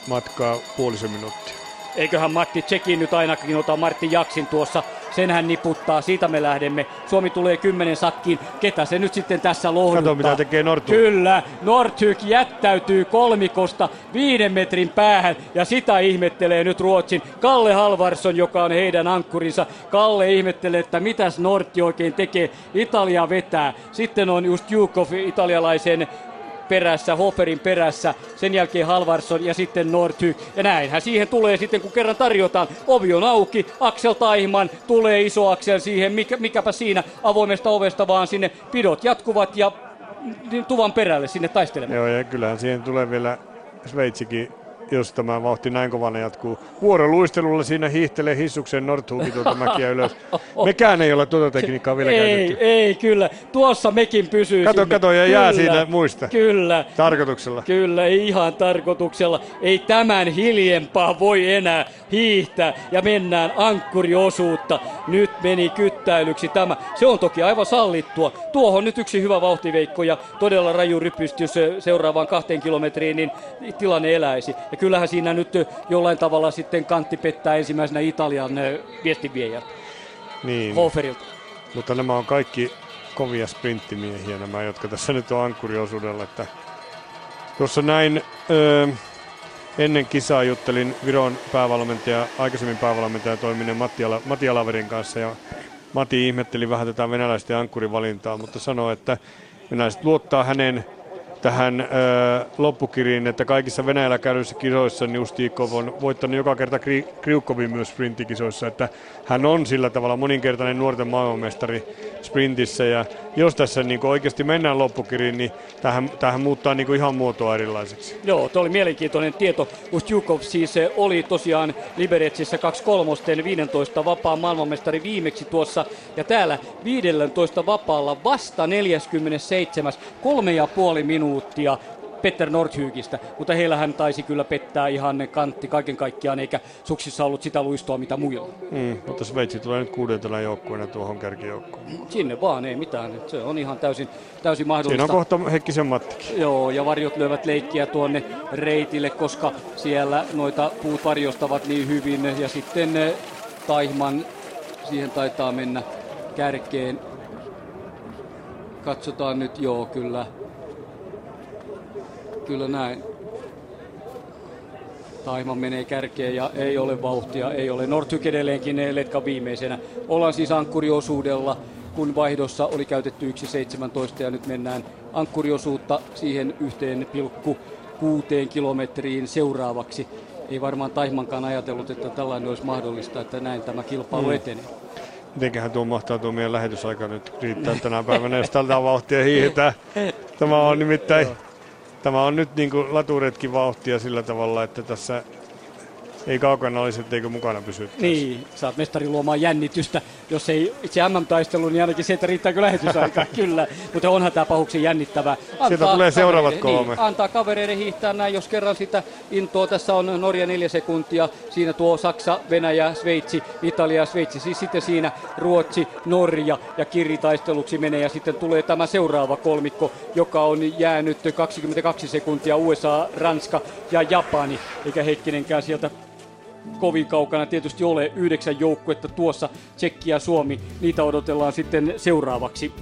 matkaa puolisen minuuttia. Eiköhän Matti Tsekin nyt ainakin ota Martti Jaksin tuossa. Sen hän niputtaa, siitä me lähdemme. Suomi tulee kymmenen sakkiin. Ketä se nyt sitten tässä lohduttaa? Kato mitä tekee Nortu. Kyllä, Nordhyk jättäytyy kolmikosta viiden metrin päähän ja sitä ihmettelee nyt Ruotsin Kalle Halvarsson, joka on heidän ankkurinsa. Kalle ihmettelee, että mitäs Nortti oikein tekee. Italia vetää. Sitten on just Jukov italialaisen perässä, Hoferin perässä, sen jälkeen Halvarsson ja sitten Nordhyk. Ja näinhän siihen tulee sitten, kun kerran tarjotaan. Ovi on auki, Aksel Taihman tulee iso Aksel siihen, mikä, mikäpä siinä avoimesta ovesta vaan sinne pidot jatkuvat ja tuvan perälle sinne taistelemaan. Joo, ja kyllähän siihen tulee vielä Sveitsikin jos tämä vauhti näin kovana jatkuu. Vuoroluistelulla siinä hiihtelee hissuksen Nordhugi tuota mäkiä ylös. Mekään ei ole tuota tekniikkaa vielä ei, käytetty. Ei, kyllä. Tuossa mekin pysyy. Kato, sinne. kato, ja kyllä, jää siinä muista. Kyllä. Tarkoituksella. Kyllä, ihan tarkoituksella. Ei tämän hiljempaa voi enää hiihtää ja mennään ankkuriosuutta. Nyt meni kyttäilyksi tämä. Se on toki aivan sallittua. Tuohon nyt yksi hyvä vauhtiveikko ja todella raju rypystys seuraavaan kahteen kilometriin, niin tilanne eläisi. Ja kyllähän siinä nyt jollain tavalla sitten kantti pettää ensimmäisenä Italian viestinviejät. Niin. Hoferilta. Mutta nämä on kaikki kovia sprinttimiehiä nämä, jotka tässä nyt on ankkuriosuudella. Että tuossa näin öö, ennen kisaa juttelin Viron päävalmentaja, aikaisemmin päävalmentaja toiminen Matti, Ala, Matti Alaverin kanssa ja Matti ihmetteli vähän tätä venäläisten ankkurivalintaa, mutta sanoi, että venäläiset luottaa hänen tähän ö, loppukiriin, että kaikissa Venäjällä käydyissä kisoissa niin Ustikov on voittanut joka kerta Kri- Kriukovin myös sprinttikisoissa, että hän on sillä tavalla moninkertainen nuorten maailmanmestari sprintissä ja jos tässä niin oikeasti mennään loppukiriin, niin tähän, tähän muuttaa niin ihan muotoa erilaiseksi. Joo, tuo oli mielenkiintoinen tieto. Ustjukov siis oli tosiaan Liberetsissä 2-3 15 vapaa maailmanmestari viimeksi tuossa ja täällä 15 vapaalla vasta 47 kolme ja minuuttia Petter Nordhygistä, mutta heillähän taisi kyllä pettää ihan ne kantti kaiken kaikkiaan, eikä suksissa ollut sitä luistoa mitä muilla. Mm, mutta Sveitsi tulee nyt kuudentena joukkueena tuohon kärkijoukkoon. Sinne vaan, ei mitään. Se on ihan täysin, täysin mahdollista. Siinä on kohta Heikkisen Mattikin. Joo, ja varjot lyövät leikkiä tuonne reitille, koska siellä noita puut varjostavat niin hyvin. Ja sitten eh, Taihman, siihen taitaa mennä kärkeen. Katsotaan nyt, joo kyllä. Kyllä näin. Taihman menee kärkeen ja ei ole vauhtia, ei ole. Nordhyk edelleenkin Letka viimeisenä. Ollaan siis ankkuriosuudella, kun vaihdossa oli käytetty 1.17 ja nyt mennään ankkuriosuutta siihen 1,6 kilometriin seuraavaksi. Ei varmaan Taihmankaan ajatellut, että tällainen olisi mahdollista, että näin tämä kilpailu Mm. etenee. Mitenköhän tuo mahtaa tuo meidän lähetysaika nyt riittää tänä päivänä, jos tältä vauhtia hiihetään. Tämä on nimittäin, tämä on nyt niin kuin laturetkin vauhtia sillä tavalla, että tässä ei kaukana olisi, etteikö mukana pysyttäisi. Niin, saat mestari luomaan jännitystä. Jos ei itse MM-taistelu, niin ainakin se, että riittääkö lähetysaikaa, kyllä. Mutta onhan tämä pahuksen jännittävää. Sieltä tulee seuraavat kolme. Niin, antaa kavereiden hiihtää näin, jos kerran sitä intoa. Tässä on Norja neljä sekuntia, siinä tuo Saksa, Venäjä, Sveitsi, Italia, Sveitsi. Siis sitten siinä Ruotsi, Norja ja kiritaisteluksi menee. Ja sitten tulee tämä seuraava kolmikko, joka on jäänyt 22 sekuntia USA, Ranska ja Japani. Eikä Heikkinenkään sieltä kovin kaukana. Tietysti ole yhdeksän joukkuetta tuossa, Tsekki ja Suomi, niitä odotellaan sitten seuraavaksi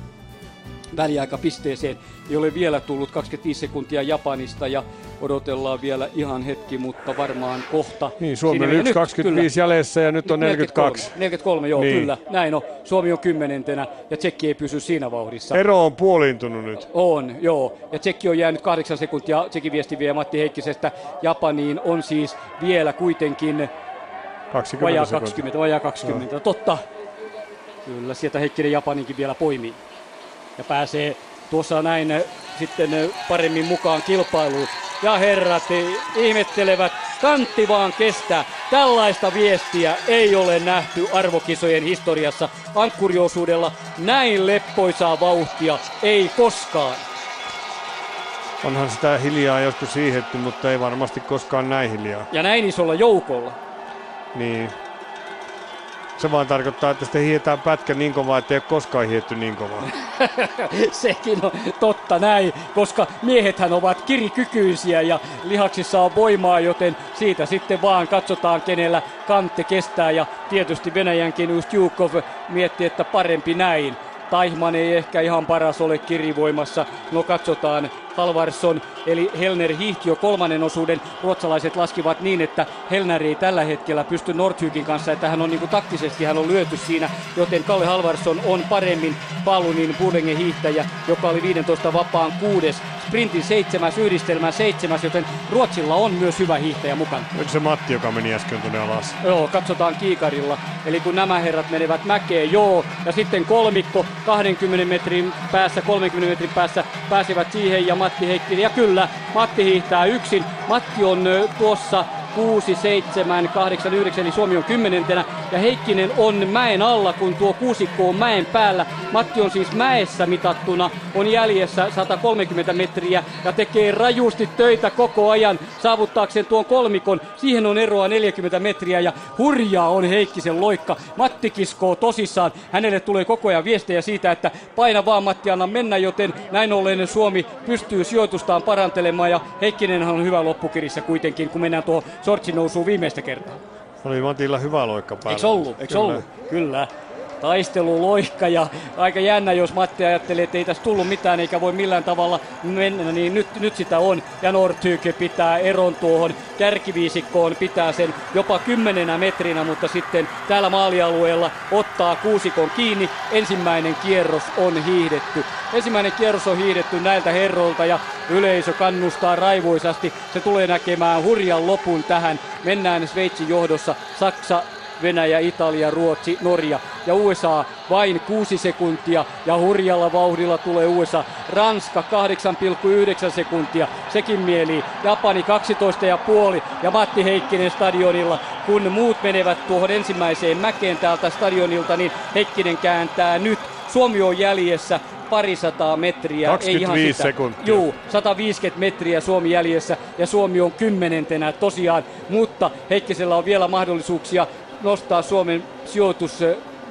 väliaikapisteeseen. Ei ole vielä tullut 25 sekuntia Japanista ja odotellaan vielä ihan hetki, mutta varmaan kohta. Niin, Suomi on menee. 1.25 jäljessä ja nyt on 42. 43, joo, Niin. kyllä. Näin on. Suomi on kymmenentenä ja Tsekki ei pysy siinä vauhdissa. Ero on puoliintunut nyt. On, joo. Ja Tsekki on jäänyt kahdeksan sekuntia. Tsekin viesti vie Matti Heikkisestä. Japaniin on siis vielä kuitenkin 20 vajaa sekuntia. 20, vajaa 20. Totta. Kyllä, sieltä Heikkinen Japaninkin vielä poimii. Ja pääsee tuossa näin äh, sitten äh, paremmin mukaan kilpailuun. Ja herrat eh, ihmettelevät, kantti vaan kestää. Tällaista viestiä ei ole nähty arvokisojen historiassa. Ankkuriosuudella näin leppoisaa vauhtia ei koskaan. Onhan sitä hiljaa joskus hiihetty, mutta ei varmasti koskaan näin hiljaa. Ja näin isolla joukolla. Niin. Se vaan tarkoittaa, että sitten hietään pätkä niin kovaa, että ei ole koskaan hietty niin kovaa. Sekin on totta näin, koska miehethän ovat kirikykyisiä ja lihaksissa on voimaa, joten siitä sitten vaan katsotaan, kenellä kantte kestää. Ja tietysti Venäjänkin Ustjukov mietti, että parempi näin. Taihman ei ehkä ihan paras ole kirivoimassa. No katsotaan, Halvarsson eli Helner hiihti jo kolmannen osuuden. Ruotsalaiset laskivat niin, että Helner ei tällä hetkellä pysty Nordhykin kanssa, että hän on niin kuin taktisesti hän on lyöty siinä, joten Kalle Halvarsson on paremmin Palunin Burdengen hiihtäjä, joka oli 15 vapaan kuudes, sprintin seitsemäs, yhdistelmän seitsemäs, joten Ruotsilla on myös hyvä hiihtäjä mukana. Oliko se Matti, joka meni äsken tuonne alas? Joo, katsotaan kiikarilla. Eli kun nämä herrat menevät mäkeen, joo, ja sitten kolmikko 20 metrin päässä, 30 metrin päässä pääsivät siihen ja Matti Heikkinen. Ja kyllä, Matti hiihtää yksin. Matti on tuossa 6, 7, 8, 9, eli Suomi on kymmenentenä. Ja Heikkinen on mäen alla, kun tuo kuusikko on mäen päällä. Matti on siis mäessä mitattuna, on jäljessä 130 metriä ja tekee rajusti töitä koko ajan saavuttaakseen tuon kolmikon. Siihen on eroa 40 metriä ja hurjaa on Heikkisen loikka. Matti kiskoo tosissaan. Hänelle tulee koko ajan viestejä siitä, että paina vaan Matti, anna mennä, joten näin ollen Suomi pystyy sijoitustaan parantelemaan ja Heikkinen on hyvä loppukirissä kuitenkin, kun mennään tuohon Sortsi nousuu viimeistä kertaa. Oli Matilla hyvä loikka päällä. Eikö ollut? Eikö ollut? Kyllä taisteluloikka ja aika jännä, jos Matti ajattelee, että ei tässä tullut mitään eikä voi millään tavalla mennä, niin nyt, nyt sitä on. Ja Nordhyke pitää eron tuohon kärkiviisikkoon, pitää sen jopa kymmenenä metrinä, mutta sitten täällä maalialueella ottaa kuusikon kiinni. Ensimmäinen kierros on hiihdetty. Ensimmäinen kierros on hiihdetty näiltä herroilta ja yleisö kannustaa raivoisasti. Se tulee näkemään hurjan lopun tähän. Mennään Sveitsin johdossa. Saksa Venäjä, Italia, Ruotsi, Norja ja USA vain 6 sekuntia ja hurjalla vauhdilla tulee USA. Ranska 8,9 sekuntia, sekin mieli. Japani 12,5 ja Matti Heikkinen stadionilla. Kun muut menevät tuohon ensimmäiseen mäkeen täältä stadionilta, niin Heikkinen kääntää nyt. Suomi on jäljessä parisataa metriä. 25 ei ihan sitä. sekuntia. Juu, 150 metriä Suomi jäljessä ja Suomi on kymmenentenä tosiaan, mutta Heikkisellä on vielä mahdollisuuksia nostaa Suomen sijoitus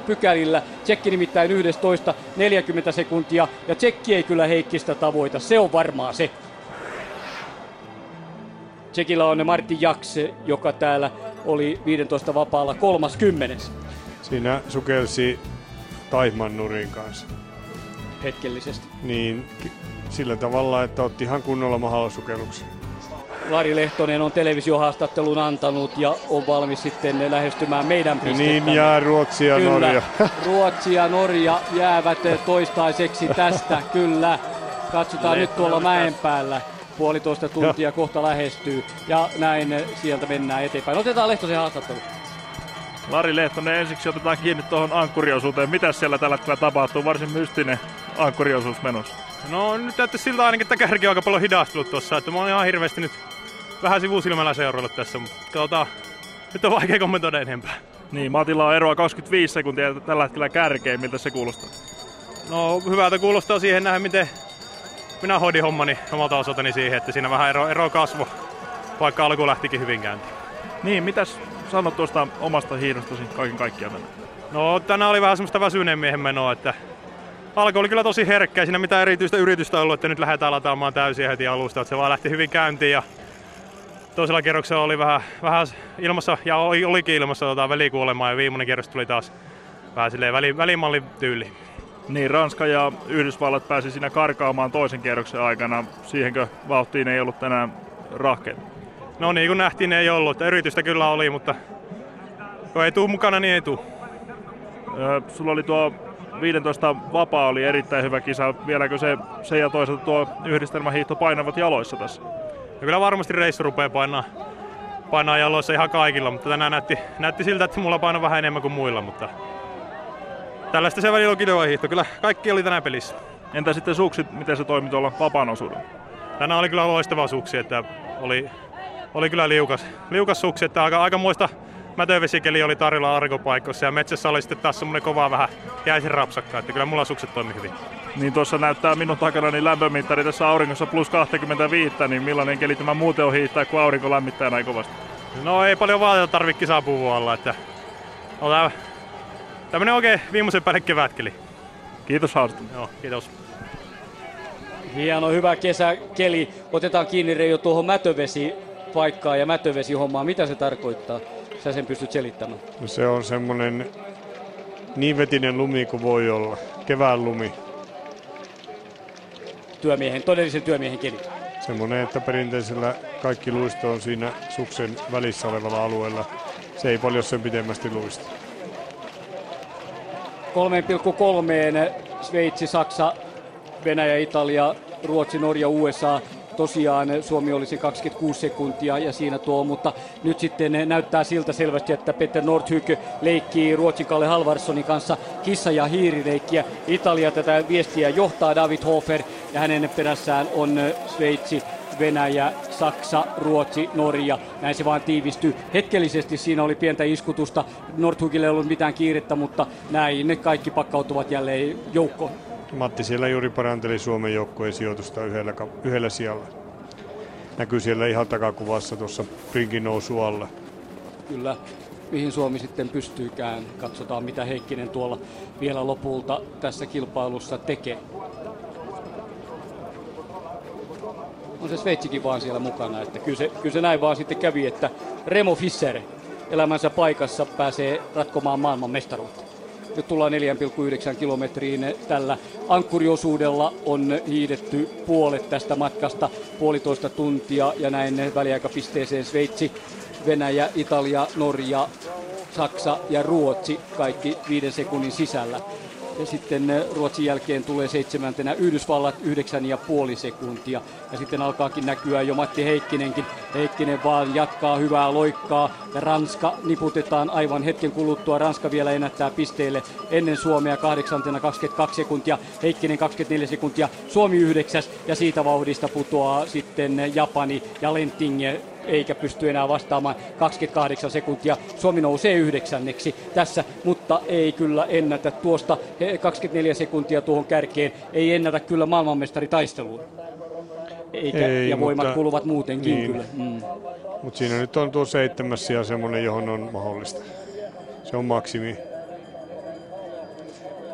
pykälillä. Tsekki nimittäin 11, 40 sekuntia ja Tsekki ei kyllä Heikkistä tavoita, se on varmaa se. Tsekillä on Martti Jakse, joka täällä oli 15 vapaalla 30. Siinä sukelsi Taihman nurin kanssa. Hetkellisesti. Niin, sillä tavalla, että otti ihan kunnolla mahalla sukelluksen. Lari Lehtonen on televisiohaastattelun antanut ja on valmis sitten lähestymään meidän pistettä. Niin jää Ruotsi ja kyllä, Norja. Ruotsi ja Norja jäävät toistaiseksi tästä, kyllä. Katsotaan nyt tuolla mäen päällä. Puolitoista tuntia kohta lähestyy ja näin sieltä mennään eteenpäin. Otetaan Lehtosen haastattelu. Lari Lehtonen, ensiksi otetaan kiinni tuohon ankkuriosuuteen. Mitä siellä tällä hetkellä tapahtuu? Varsin mystinen ankkuriosuus menossa. No nyt näyttää siltä ainakin, että kärki on aika paljon hidastunut tuossa. Että mä oon ihan hirveästi nyt vähän sivusilmällä seuraillut tässä, mutta katsotaan. Nyt on vaikea kommentoida enempää. Niin, Matilla on eroa 25 sekuntia tällä hetkellä kärkeen. Miltä se kuulostaa? No hyvältä kuulostaa siihen nähdä, miten minä hoidin hommani omalta osaltani siihen, että siinä vähän ero, ero kasvo, vaikka alku lähtikin hyvin käyntiin. Niin, mitäs sanot tuosta omasta hiihdostasi kaiken kaikkiaan tänään? No tänään oli vähän semmoista väsyneen miehen menoa, että alku oli kyllä tosi herkkä, siinä mitään erityistä yritystä ollut, että nyt lähdetään lataamaan täysin heti alusta, että se vaan lähti hyvin käyntiin ja toisella kierroksella oli vähän, vähän ilmassa, ja oli, olikin ilmassa tota, välikuolemaa ja viimeinen kierros tuli taas vähän silleen väli, välimallin tyyli. Niin, Ranska ja Yhdysvallat pääsi siinä karkaamaan toisen kierroksen aikana. Siihenkö vauhtiin ei ollut tänään rahkeet? No niin kuin nähtiin, ei ollut. Yritystä kyllä oli, mutta kun ei tuu mukana, niin ei tuu. Öö, sulla oli tuo 15 vapaa oli erittäin hyvä kisa. Vieläkö se, se ja toisaalta tuo yhdistelmähiihto painavat jaloissa tässä? Ja kyllä varmasti reissu rupeaa painaa, painaa jaloissa ihan kaikilla, mutta tänään näytti, näytti siltä, että mulla paino vähän enemmän kuin muilla, mutta tällaista se välillä on kilova hiihto. Kyllä kaikki oli tänään pelissä. Entä sitten suksit, miten se toimi tuolla vapaan osuudella? Tänään oli kyllä loistava suksi, että oli, oli kyllä liukas, liukas suksi, että aika, aika muista mätövesikeli oli tarjolla arkopaikoissa ja metsässä oli sitten taas semmoinen kova vähän jäisin rapsakka, että kyllä mulla sukset toimi hyvin. Niin tuossa näyttää minun takana niin lämpömittari tässä auringossa plus 25, niin millainen keli tämä muuten on hiihtää, kun aurinko lämmittää näin kovasti? No ei paljon vaatetta tarvitse kisapuvualla, että otan tämmönen oikein viimeisen päälle kevätkeli. Kiitos haastattelusta. Joo, kiitos. Hieno, hyvä kesäkeli. Otetaan kiinni Reijo tuohon mätövesi paikkaan ja mätövesihommaan. Mitä se tarkoittaa? Sä sen pystyt selittämään. Se on semmonen niin vetinen lumi kuin voi olla. Kevään lumi. Työmiehen, todellisen työmiehen keli. Semmoinen, että perinteisellä kaikki luisto on siinä suksen välissä olevalla alueella. Se ei paljon sen pidemmästi luista. 3,3 Sveitsi, Saksa, Venäjä, Italia, Ruotsi, Norja, USA. Tosiaan Suomi olisi 26 sekuntia ja siinä tuo, mutta nyt sitten näyttää siltä selvästi, että Peter Nordhyk leikkii Ruotsin Kalle Halvarssonin kanssa kissa- ja hiirileikkiä. Italia tätä viestiä johtaa David Hofer ja hänen perässään on Sveitsi, Venäjä, Saksa, Ruotsi, Norja. Näin se vaan tiivistyy. Hetkellisesti siinä oli pientä iskutusta. Nordhugille ei ollut mitään kiirettä, mutta näin ne kaikki pakkautuvat jälleen joukkoon. Matti siellä juuri paranteli Suomen joukkueen sijoitusta yhdellä, yhdellä sijalla. Näkyy siellä ihan takakuvassa tuossa prinkin nousu alla. Kyllä, mihin Suomi sitten pystyykään. Katsotaan, mitä Heikkinen tuolla vielä lopulta tässä kilpailussa tekee. On se Sveitsikin vaan siellä mukana, että kyllä se, kyllä se näin vaan sitten kävi, että Remo Fischer elämänsä paikassa pääsee ratkomaan maailman mestaruutta. Nyt tullaan 4,9 kilometriin tällä ankkuriosuudella on hiidetty puolet tästä matkasta, puolitoista tuntia ja näin väliaikapisteeseen Sveitsi, Venäjä, Italia, Norja, Saksa ja Ruotsi kaikki viiden sekunnin sisällä. Ja sitten eh, Ruotsin jälkeen tulee seitsemäntenä Yhdysvallat yhdeksän ja puoli sekuntia. Ja sitten alkaakin näkyä jo Matti Heikkinenkin. Heikkinen vaan jatkaa hyvää loikkaa. Ja Ranska niputetaan aivan hetken kuluttua. Ranska vielä ennättää pisteelle ennen Suomea kahdeksantena 22 sekuntia. Heikkinen 24 sekuntia. Suomi yhdeksäs ja siitä vauhdista putoaa sitten Japani ja Lentinge eikä pysty enää vastaamaan 28 sekuntia. Suomi nousee yhdeksänneksi tässä, mutta ei kyllä ennätä tuosta 24 sekuntia tuohon kärkeen. Ei ennätä kyllä maailmanmestaritaisteluun. Eikä, ei, ja voimat mutta, kuluvat muutenkin niin. kyllä. Mm. Mutta siinä nyt on tuo seitsemäs ja semmoinen, johon on mahdollista. Se on maksimi.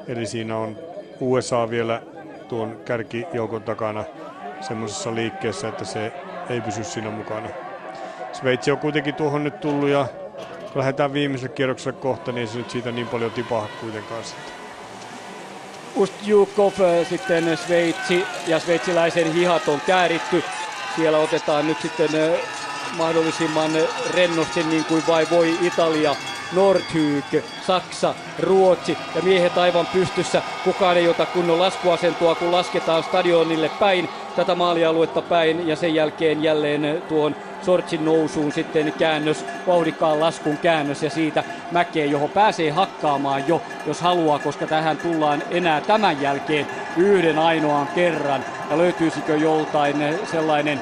Eli siinä on USA vielä tuon kärkijoukon takana semmoisessa liikkeessä, että se ei pysy siinä mukana. Sveitsi on kuitenkin tuohon nyt tullut ja kun lähdetään viimeiselle kierrokselle kohta, niin se nyt siitä niin paljon tipaha kuitenkaan sitten. Ustjukov sitten Sveitsi ja sveitsiläisen hihat on kääritty. Siellä otetaan nyt sitten mahdollisimman rennosti niin kuin vai voi Italia, Nordhyk, Saksa, Ruotsi ja miehet aivan pystyssä. Kukaan ei ota kunnon laskuasentoa, kun lasketaan stadionille päin, tätä maalialuetta päin ja sen jälkeen jälleen tuon Sortsin nousuun sitten käännös, vauhdikkaan laskun käännös ja siitä mäkeen, johon pääsee hakkaamaan jo, jos haluaa, koska tähän tullaan enää tämän jälkeen yhden ainoan kerran. Ja löytyisikö joltain sellainen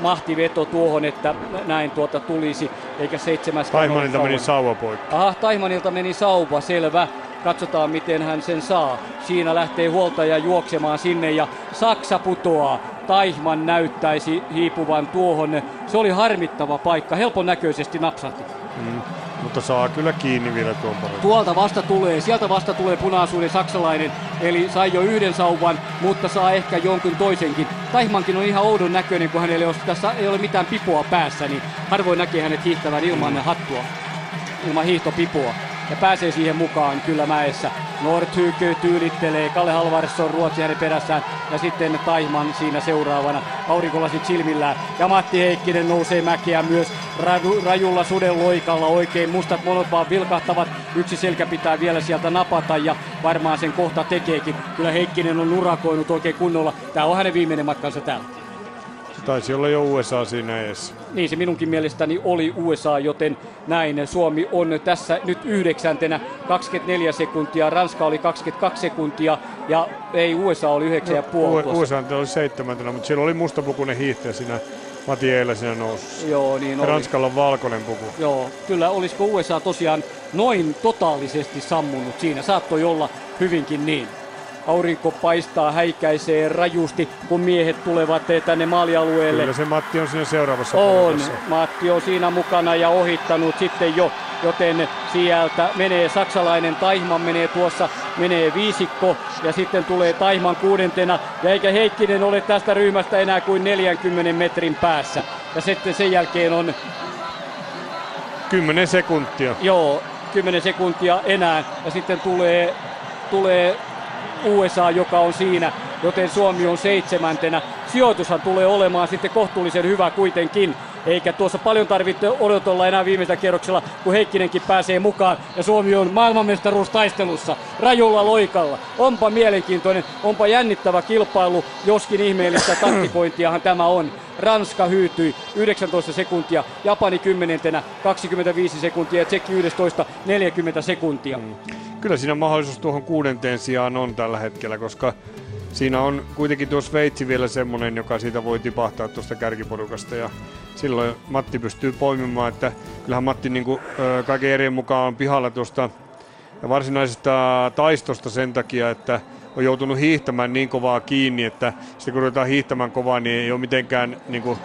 mahtiveto tuohon, että näin tuota tulisi, eikä seitsemäs Taimanilta meni sauva poikki. Aha, Taimanilta meni sauva, selvä. Katsotaan, miten hän sen saa. Siinä lähtee huoltaja juoksemaan sinne ja Saksa putoaa. Taihman näyttäisi hiipuvan tuohon. Se oli harmittava paikka, helpon näköisesti napsahti. Mm, mutta saa kyllä kiinni vielä tuon paremmin. Tuolta vasta tulee, sieltä vasta tulee punaisuuden saksalainen, eli sai jo yhden sauvan, mutta saa ehkä jonkun toisenkin. Taihmankin on ihan oudon näköinen, kun hänelle jos tässä ei ole mitään pipoa päässä, niin harvoin näkee hänet hiihtävän ilman mm. hattua, ilman hiihtopipua ja pääsee siihen mukaan kyllä mäessä. Nordhyk tyylittelee, Kalle Halvarsson Ruotsi hänen perässään ja sitten Taihman siinä seuraavana aurinkolasit silmillään. Ja Matti Heikkinen nousee mäkeä myös raju, rajulla suden loikalla oikein. Mustat monot vaan vilkahtavat. Yksi selkä pitää vielä sieltä napata ja varmaan sen kohta tekeekin. Kyllä Heikkinen on urakoinut oikein kunnolla. Tämä on hänen viimeinen matkansa täällä. Taisi olla jo USA siinä edes. Niin se minunkin mielestäni oli USA, joten näin Suomi on tässä nyt yhdeksäntenä 24 sekuntia, Ranska oli 22 sekuntia ja ei USA oli 9,5. No, USA oli seitsemäntenä, mutta siellä oli mustapukunen hiihtäjä siinä Mati Eilä siinä nousussa. Joo, niin oli. Ranskalla on valkoinen puku. Joo, kyllä olisiko USA tosiaan noin totaalisesti sammunut siinä, saattoi olla hyvinkin niin. Aurinko paistaa, häikäisee rajusti, kun miehet tulevat tänne maalialueelle. Kyllä se Matti on siinä seuraavassa On, porukassa. Matti on siinä mukana ja ohittanut sitten jo, joten sieltä menee saksalainen Taihman menee tuossa, menee viisikko ja sitten tulee Taihman kuudentena ja eikä Heikkinen ole tästä ryhmästä enää kuin 40 metrin päässä. Ja sitten sen jälkeen on 10 sekuntia. Joo, 10 sekuntia enää ja sitten tulee, tulee USA, joka on siinä, joten Suomi on seitsemäntenä. Sijoitushan tulee olemaan sitten kohtuullisen hyvä kuitenkin, eikä tuossa paljon tarvitse odotella enää viimeisellä kierroksella, kun Heikkinenkin pääsee mukaan ja Suomi on maailmanmestaruustaistelussa rajulla loikalla. Onpa mielenkiintoinen, onpa jännittävä kilpailu, joskin ihmeellistä taktikointiahan tämä on. Ranska hyytyi 19 sekuntia, Japani 10, 25 sekuntia ja Tsekki 11, 40 sekuntia. Mm. Kyllä siinä mahdollisuus tuohon kuudenteen sijaan on tällä hetkellä, koska siinä on kuitenkin tuo Sveitsi vielä semmonen, joka siitä voi tipahtaa tuosta kärkiporukasta. Ja silloin Matti pystyy poimimaan, että kyllähän Matti niin kuin, kaiken eri mukaan on pihalla tuosta varsinaisesta taistosta sen takia, että on joutunut hiihtämään niin kovaa kiinni, että sitten kun ruvetaan hiihtämään kovaa, niin ei ole mitenkään niin kuin,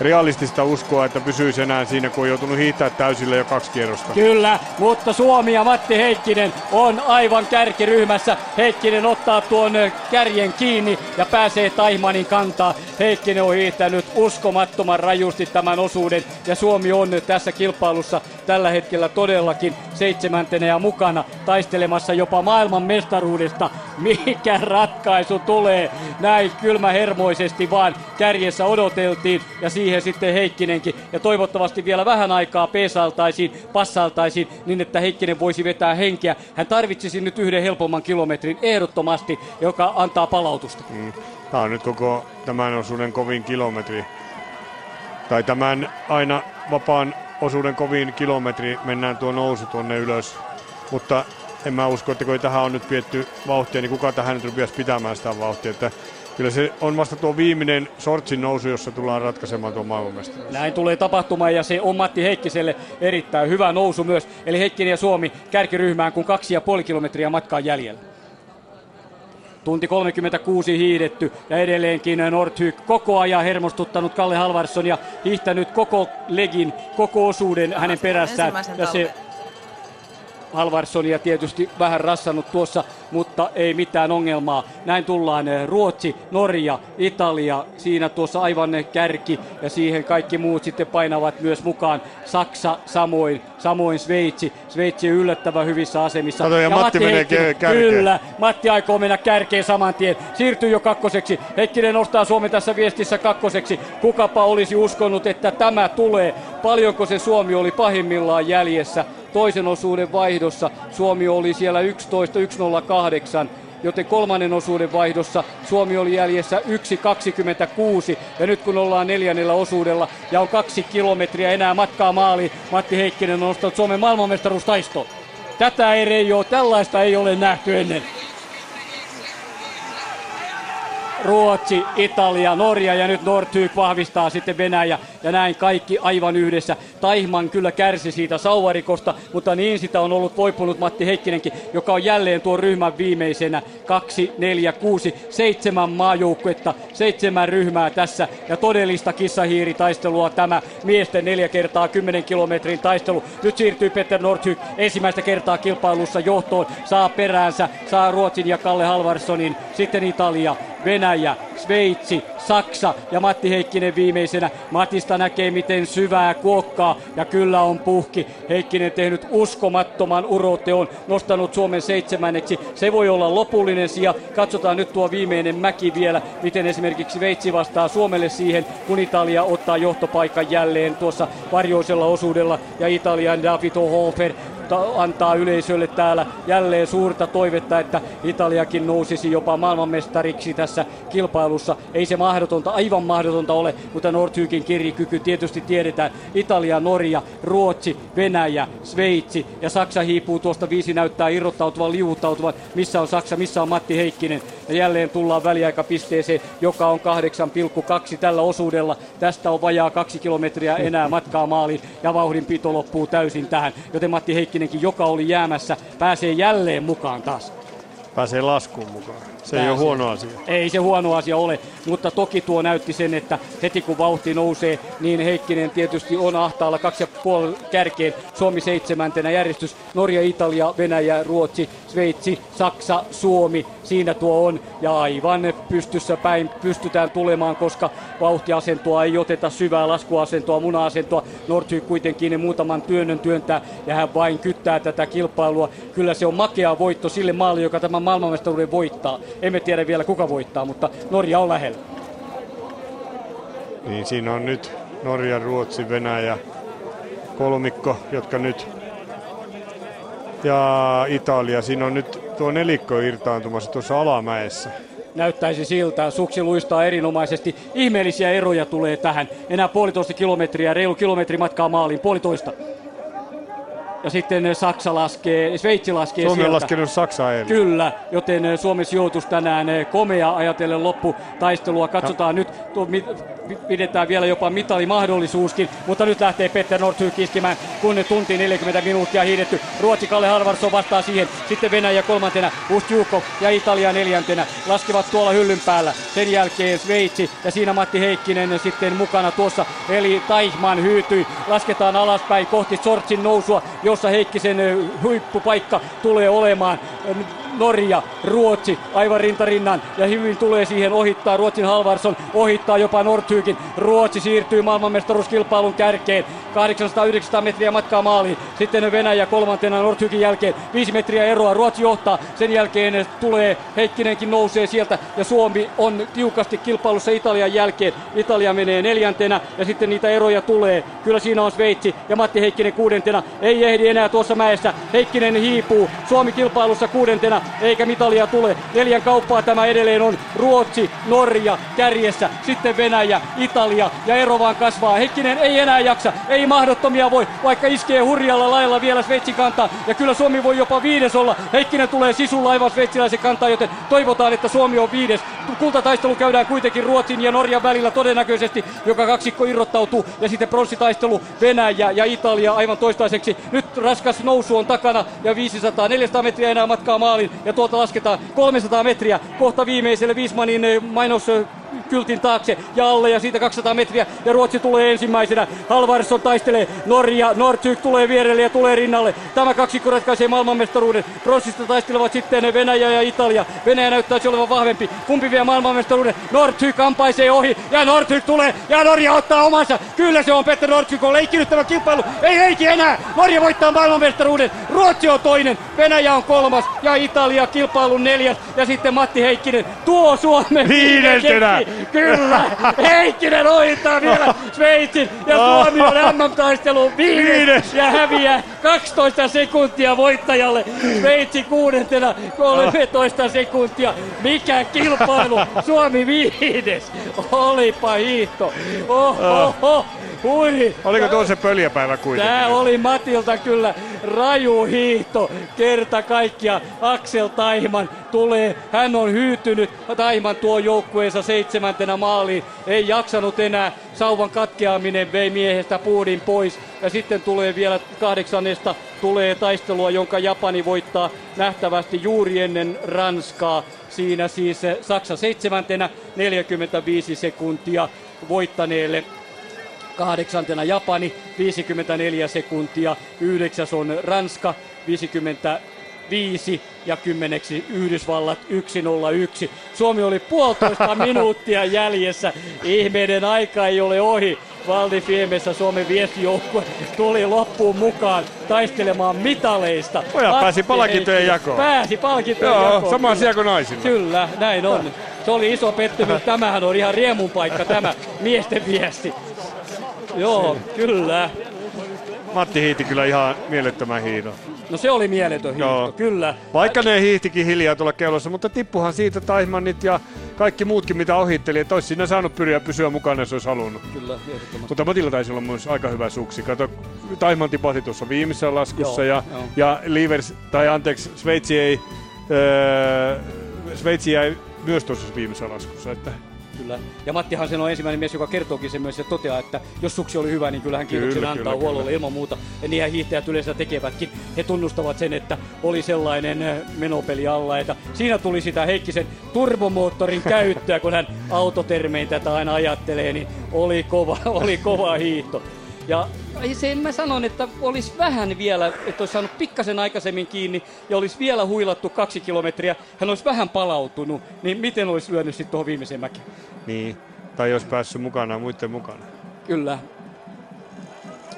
realistista uskoa, että pysyisi enää siinä, kun on joutunut hiihtää täysillä jo kaksi kierrosta. Kyllä, mutta Suomi ja Matti Heikkinen on aivan kärkiryhmässä. Heikkinen ottaa tuon kärjen kiinni ja pääsee Taihmanin kantaa. Heikkinen on hiihtänyt uskomattoman rajusti tämän osuuden ja Suomi on tässä kilpailussa tällä hetkellä todellakin seitsemäntenä ja mukana taistelemassa jopa maailman mestaruudesta. Mikä ratkaisu tulee? Näin kylmähermoisesti vaan kärjessä odoteltiin ja siihen sitten Heikkinenkin. Ja toivottavasti vielä vähän aikaa peesaltaisiin, passaltaisiin niin, että Heikkinen voisi vetää henkeä. Hän tarvitsisi nyt yhden helpomman kilometrin ehdottomasti, joka antaa palautusta. Mm. Tämä on nyt koko tämän osuuden kovin kilometri. Tai tämän aina vapaan osuuden kovin kilometri mennään tuo nousu tuonne ylös. Mutta en mä usko, että kun tähän on nyt pietty vauhtia, niin kuka tähän nyt rupiaisi pitämään sitä vauhtia. Että kyllä se on vasta tuo viimeinen sortsin nousu, jossa tullaan ratkaisemaan tuo maailmanmestaruus. Näin tulee tapahtumaan ja se on Matti Heikkiselle erittäin hyvä nousu myös. Eli Heikkinen ja Suomi kärkiryhmään, kun kaksi ja puoli kilometriä matkaa jäljellä. Tunti 36 hiidetty ja edelleenkin Nordhyk koko ajan hermostuttanut Kalle Halvarsson ja hiihtänyt koko legin, koko osuuden hänen perässään. Ja se Halvarssonia tietysti vähän rassannut tuossa, mutta ei mitään ongelmaa. Näin tullaan eh, Ruotsi, Norja, Italia, siinä tuossa aivan kärki ja siihen kaikki muut sitten painavat myös mukaan. Saksa samoin, samoin Sveitsi. Sveitsi yllättävän hyvissä asemissa. Kato, ja, ja Matti, Matti menee Heikkinen, kärkeen. Kyllä, Matti aikoo mennä kärkeen saman tien. Siirtyy jo kakkoseksi. Heikkinen nostaa Suomen tässä viestissä kakkoseksi. Kukapa olisi uskonut, että tämä tulee. Paljonko se Suomi oli pahimmillaan jäljessä toisen osuuden vaihdossa Suomi oli siellä 11 108 joten kolmannen osuuden vaihdossa Suomi oli jäljessä 1.26 ja nyt kun ollaan neljännellä osuudella ja on kaksi kilometriä enää matkaa maaliin, Matti Heikkinen on nostanut Suomen maailmanmestaruustaisto. Tätä ei Reijo, tällaista ei ole nähty ennen. Ruotsi, Italia, Norja ja nyt Nordtyk vahvistaa sitten Venäjä ja näin kaikki aivan yhdessä. Taihman kyllä kärsi siitä sauvarikosta, mutta niin sitä on ollut voipunut Matti Heikkinenkin, joka on jälleen tuon ryhmän viimeisenä. Kaksi, neljä, kuusi, seitsemän maajoukkuetta, seitsemän ryhmää tässä ja todellista kissahiiritaistelua tämä miesten neljä kertaa kymmenen kilometrin taistelu. Nyt siirtyy Peter Nordhyk ensimmäistä kertaa kilpailussa johtoon, saa peräänsä, saa Ruotsin ja Kalle Halvarssonin, sitten Italia, Venäjä, Sveitsi, Saksa ja Matti Heikkinen viimeisenä. Matista näkee miten syvää kuokkaa ja kyllä on puhki. Heikkinen tehnyt uskomattoman uroteon, nostanut Suomen seitsemänneksi. Se voi olla lopullinen sija. Katsotaan nyt tuo viimeinen mäki vielä, miten esimerkiksi Sveitsi vastaa Suomelle siihen, kun Italia ottaa johtopaikan jälleen tuossa varjoisella osuudella ja Italian David Hofer antaa yleisölle täällä jälleen suurta toivetta, että Italiakin nousisi jopa maailmanmestariksi tässä kilpailussa. Ei se mahdotonta, aivan mahdotonta ole, mutta Nordhykin kirjikyky tietysti tiedetään. Italia, Norja, Ruotsi, Venäjä, Sveitsi ja Saksa hiipuu tuosta viisi näyttää irrottautuvan, liuuttautuvan. Missä on Saksa, missä on Matti Heikkinen. Ja jälleen tullaan väliaikapisteeseen, joka on 8,2 tällä osuudella. Tästä on vajaa kaksi kilometriä enää matkaa maaliin ja vauhdinpito loppuu täysin tähän. Joten Matti Heikkinenkin, joka oli jäämässä, pääsee jälleen mukaan taas. Pääsee laskuun mukaan. Se ei ole huono asia. Ei se huono asia ole, mutta toki tuo näytti sen, että heti kun vauhti nousee, niin Heikkinen tietysti on ahtaalla kaksi ja puoli kärkeen. Suomi seitsemäntenä järjestys, Norja, Italia, Venäjä, Ruotsi, Sveitsi, Saksa, Suomi. Siinä tuo on ja aivan pystyssä päin pystytään tulemaan, koska vauhtiasentoa ei oteta syvää laskuasentoa, muna-asentoa. Nordhyk kuitenkin muutaman työnnön työntää ja hän vain kyttää tätä kilpailua. Kyllä se on makea voitto sille maalle, joka tämän maailmanmestaruuden voittaa. Emme tiedä vielä kuka voittaa, mutta Norja on lähellä. Niin siinä on nyt Norja, Ruotsi, Venäjä, kolmikko, jotka nyt ja Italia. Siinä on nyt tuo nelikko irtaantumassa tuossa alamäessä. Näyttäisi siltä. Suksi luistaa erinomaisesti. Ihmeellisiä eroja tulee tähän. Enää puolitoista kilometriä, reilu kilometri matkaa maaliin. Puolitoista. Ja sitten Saksa laskee, Sveitsi laskee Suomi on sieltä. laskenut Saksaa eilen. Kyllä, joten eh, Suomen sijoitus tänään eh, komea ajatellen lopputaistelua. Katsotaan nyt, tuo, mi, mi- pidetään vielä jopa mitalimahdollisuuskin, mutta nyt lähtee Petter Nordhyk iskemään, kun tunti 40 minuuttia hiidetty. Ruotsi Kalle Halvarsson vastaa siihen, sitten Venäjä kolmantena, Ustjukov ja Italia neljäntenä laskevat tuolla hyllyn päällä. Sen jälkeen Sveitsi ja siinä Matti Heikkinen sitten mukana tuossa, eli Taihman hyytyi. Lasketaan alaspäin kohti Sortsin nousua, jossa Heikkisen huippupaikka tulee olemaan. Norja, Ruotsi aivan rintarinnan ja hyvin tulee siihen ohittaa Ruotsin Halvarsson, ohittaa jopa Nordhykin. Ruotsi siirtyy maailmanmestaruuskilpailun kärkeen. 800-900 metriä matkaa maaliin. Sitten Venäjä kolmantena Nordhykin jälkeen. 5 metriä eroa. Ruotsi johtaa. Sen jälkeen tulee Heikkinenkin nousee sieltä ja Suomi on tiukasti kilpailussa Italian jälkeen. Italia menee neljäntenä ja sitten niitä eroja tulee. Kyllä siinä on Sveitsi ja Matti Heikkinen kuudentena. Ei ehdi enää tuossa mäessä. Heikkinen hiipuu. Suomi kilpailussa kuudentena eikä mitalia tule. Neljän kauppaa tämä edelleen on. Ruotsi, Norja kärjessä, sitten Venäjä, Italia ja ero vaan kasvaa. Heikkinen ei enää jaksa, ei mahdottomia voi, vaikka iskee hurjalla lailla vielä Sveitsin kantaa. Ja kyllä Suomi voi jopa viides olla. Heikkinen tulee sisulla aivan sveitsiläisen kantaa, joten toivotaan, että Suomi on viides. Kultataistelu käydään kuitenkin Ruotsin ja Norjan välillä todennäköisesti, joka kaksikko irrottautuu. Ja sitten pronssitaistelu Venäjä ja Italia aivan toistaiseksi. Nyt raskas nousu on takana ja 500-400 metriä enää matkaa maaliin. Ja tuolta lasketaan 300 metriä kohta viimeiselle Wiesmanin eh, mainos eh, kyltin taakse ja alle ja siitä 200 metriä ja Ruotsi tulee ensimmäisenä. Halvarsson taistelee, Norja, Nordtyk tulee vierelle ja tulee rinnalle. Tämä kaksikko ratkaisee maailmanmestaruuden. Pronssista taistelevat sitten Venäjä ja Italia. Venäjä näyttäisi olevan vahvempi. Kumpi vie maailmanmestaruuden? Nordtyk ampaisee ohi ja Nordtyk tulee ja Norja ottaa omansa. Kyllä se on Petter Nordtyk on leikkinyt tämä kilpailu. Ei leiki enää. Norja voittaa maailmanmestaruuden. Ruotsi on toinen. Venäjä on kolmas ja Italia kilpailun neljäs. Ja sitten Matti Heikkinen tuo Suomen Viidentenä. Kyllä! Heikkinen ohittaa vielä Sveitsin ja Suomi on MM-taisteluun viides ja häviää 12 sekuntia voittajalle. Sveitsi kuudentena 13 sekuntia. Mikä kilpailu? Suomi viides. Olipa hiihto. Oho, hui. Oliko tuo se pöljäpäivä kuitenkin? Tää oli Matilta kyllä raju hiihto. Kerta kaikkia Aksel Taihman tulee. Hän on hyytynyt. Taihman tuo joukkueensa seitsemäntenä maaliin. Ei jaksanut enää. Sauvan katkeaminen vei miehestä puudin pois. Ja sitten tulee vielä kahdeksannesta tulee taistelua, jonka Japani voittaa nähtävästi juuri ennen Ranskaa. Siinä siis Saksa seitsemäntenä 45 sekuntia voittaneelle kahdeksantena Japani 54 sekuntia, yhdeksäs on Ranska 55 ja kymmeneksi Yhdysvallat 101. Suomi oli puolitoista minuuttia jäljessä. Ihmeiden aika ei ole ohi. Valdi Fiemessä Suomen viestijoukkue tuli loppuun mukaan taistelemaan mitaleista. Pojat pääsi palkintojen jakoon. Pääsi palkintojen Joo, jakoon. sama asia kuin naisilla. Kyllä, näin on. Se oli iso pettymys. Tämähän on ihan riemun paikka tämä miesten viesti. Joo, kyllä. Matti hiiti kyllä ihan mielettömän hiidon. No se oli mieletön hiihto, Joo. kyllä. Vaikka ne hiihtikin hiljaa tuolla kellossa, mutta tippuhan siitä Taihmannit ja kaikki muutkin mitä ohitteli, että olisi siinä saanut pyriä pysyä mukana, jos olisi halunnut. Kyllä. Mutta Matilla taisi olla myös aika hyvä suksi. Kato, Taihman tipahti tuossa viimeisessä laskussa Joo, ja, joo. ja Livers, tai anteeksi, Sveitsi ei, öö, Sveitsi jäi myös tuossa viimeisessä laskussa. Että Kyllä. Ja Matti Hansen on ensimmäinen mies, joka kertookin sen myös ja toteaa, että jos suksi oli hyvä, niin kyllähän kiitoksen Kyllä, antaa kyllä, huollolle kyllä. ilman muuta. Ja niinhän hiihtäjät yleensä tekevätkin. He tunnustavat sen, että oli sellainen äh, menopeli alla, että siinä tuli sitä Heikkisen turbomoottorin käyttöä, kun hän autotermein tätä aina ajattelee, niin oli kova, oli kova hiihto. Ja sen mä sanon, että olisi vähän vielä, että olisi saanut pikkasen aikaisemmin kiinni ja olisi vielä huilattu kaksi kilometriä, hän olisi vähän palautunut, niin miten olisi lyönyt sitten tuohon viimeiseen mäkeen? Niin. Tai jos päässyt mukana muiden mukana. Kyllä.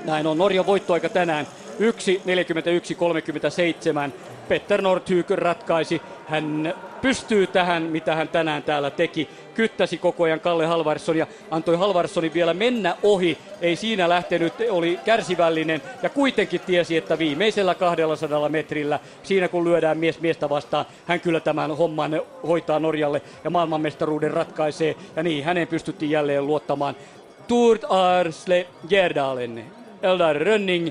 Näin on Norjan voittoaika tänään. 1.41.37. Petter Nordhyk ratkaisi. Hän pystyy tähän, mitä hän tänään täällä teki. Kyttäsi koko ajan Kalle Halvarsson ja antoi Halvarssonin vielä mennä ohi. Ei siinä lähtenyt, oli kärsivällinen ja kuitenkin tiesi, että viimeisellä 200 metrillä, siinä kun lyödään mies miestä vastaan, hän kyllä tämän homman hoitaa Norjalle ja maailmanmestaruuden ratkaisee. Ja niin, hänen pystyttiin jälleen luottamaan. Tourt Arsle Gerdalen. Eldar Rönning,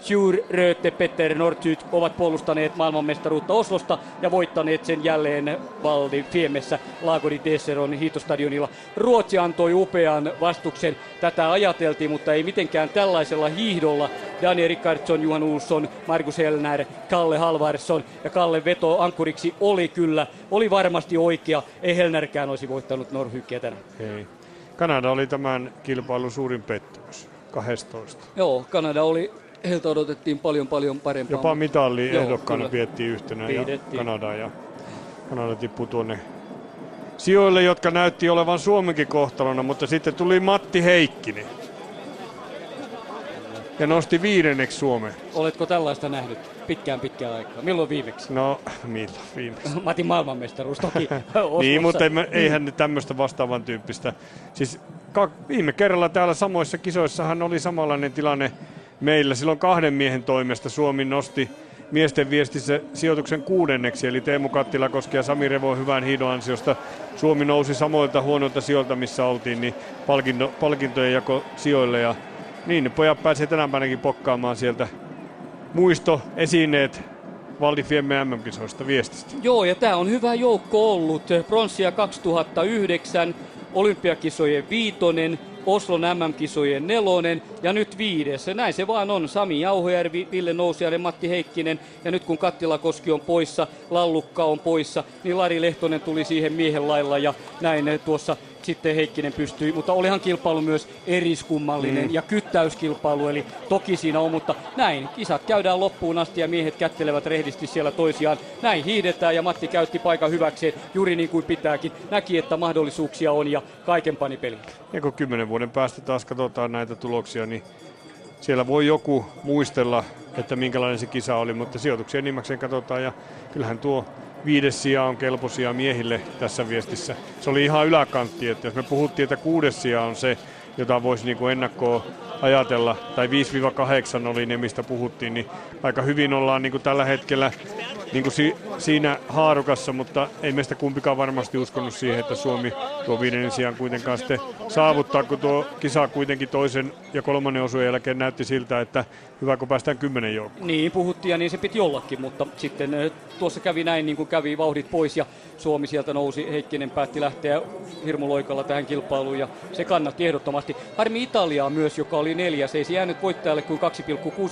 Sjur Röte, Petter Nordtyt ovat puolustaneet maailmanmestaruutta Oslosta ja voittaneet sen jälleen Valdi Fiemessä Lagodi Desseron hiihtostadionilla. Ruotsi antoi upean vastuksen. Tätä ajateltiin, mutta ei mitenkään tällaisella hiihdolla. Daniel Rickardsson, Juhan Ulsson, Markus Hellner, Kalle Halvarsson ja Kalle Veto ankuriksi oli kyllä, oli varmasti oikea. Ei Hellnerkään olisi voittanut Norhykkiä tänään. Ei. Kanada oli tämän kilpailun suurin pettymys. 12. Joo, Kanada oli, heiltä odotettiin paljon paljon parempaa. Jopa mitalli ehdokkaana piettiin yhtenä ja Pidettiin. Kanada ja Kanada tippui tuonne sijoille, jotka näytti olevan Suomenkin kohtalona, mutta sitten tuli Matti Heikkinen ja nosti viidenneksi Suomen. Oletko tällaista nähnyt pitkään pitkään aikaa? Milloin viimeksi? No, milloin viimeksi? Matin maailmanmestaruus toki. niin, mutta emme, eihän ne tämmöistä vastaavan tyyppistä. Siis viime kerralla täällä samoissa kisoissahan oli samanlainen tilanne meillä. Silloin kahden miehen toimesta Suomi nosti miesten viestissä sijoituksen kuudenneksi, eli Teemu Kattilakoski ja Sami Revo hyvän hiidon ansiosta. Suomi nousi samoilta huonoilta sijoilta, missä oltiin, niin palkinto, palkintojen jako sijoille. Ja niin, pojat pääsee tänä päivänäkin pokkaamaan sieltä muisto esineet Valdi Fiemme MM-kisoista viestistä. Joo, ja tämä on hyvä joukko ollut. Pronssia 2009, olympiakisojen viitonen, Oslon MM-kisojen nelonen ja nyt viides. Näin se vaan on. Sami Jauhojärvi, Ville Nousiainen, Matti Heikkinen ja nyt kun Kattilakoski on poissa, Lallukka on poissa, niin Lari Lehtonen tuli siihen miehen lailla ja näin eh, tuossa sitten Heikkinen pystyi, mutta olihan kilpailu myös eriskummallinen Mm. ja kyttäyskilpailu, eli toki siinä on, mutta näin, kisat käydään loppuun asti ja miehet kättelevät rehdisti siellä toisiaan. Näin hiihdetään ja Matti käytti paikan hyväkseen juuri niin kuin pitääkin. Näki, että mahdollisuuksia on ja kaiken pani peliin. Ja kun kymmenen vuoden päästä taas katsotaan näitä tuloksia, niin siellä voi joku muistella, että minkälainen se kisa oli, mutta sijoituksia enimmäkseen katsotaan ja kyllähän tuo viides sija on kelpoisia miehille tässä viestissä. Se oli ihan yläkantti, että jos me puhuttiin, että kuudes sija on se, jota voisi niin kuin ennakkoon ajatella, tai 5-8 oli ne, mistä puhuttiin, niin aika hyvin ollaan niin kuin tällä hetkellä niin kuin si- siinä haarukassa, mutta ei meistä kumpikaan varmasti uskonut siihen, että Suomi tuo viidennen sijaan kuitenkaan sitten saavuttaa, kun tuo kisa kuitenkin toisen ja kolmannen osuuden jälkeen näytti siltä, että hyvä kun päästään kymmenen joukkoon. Niin puhuttiin ja niin se piti jollakin, mutta sitten eh, tuossa kävi näin niin kuin kävi vauhdit pois ja Suomi sieltä nousi. Heikkinen päätti lähteä hirmuloikalla tähän kilpailuun ja se kannatti ehdottomasti. Harmi Italiaa myös, joka oli neljäs. Ei se jäänyt voittajalle kuin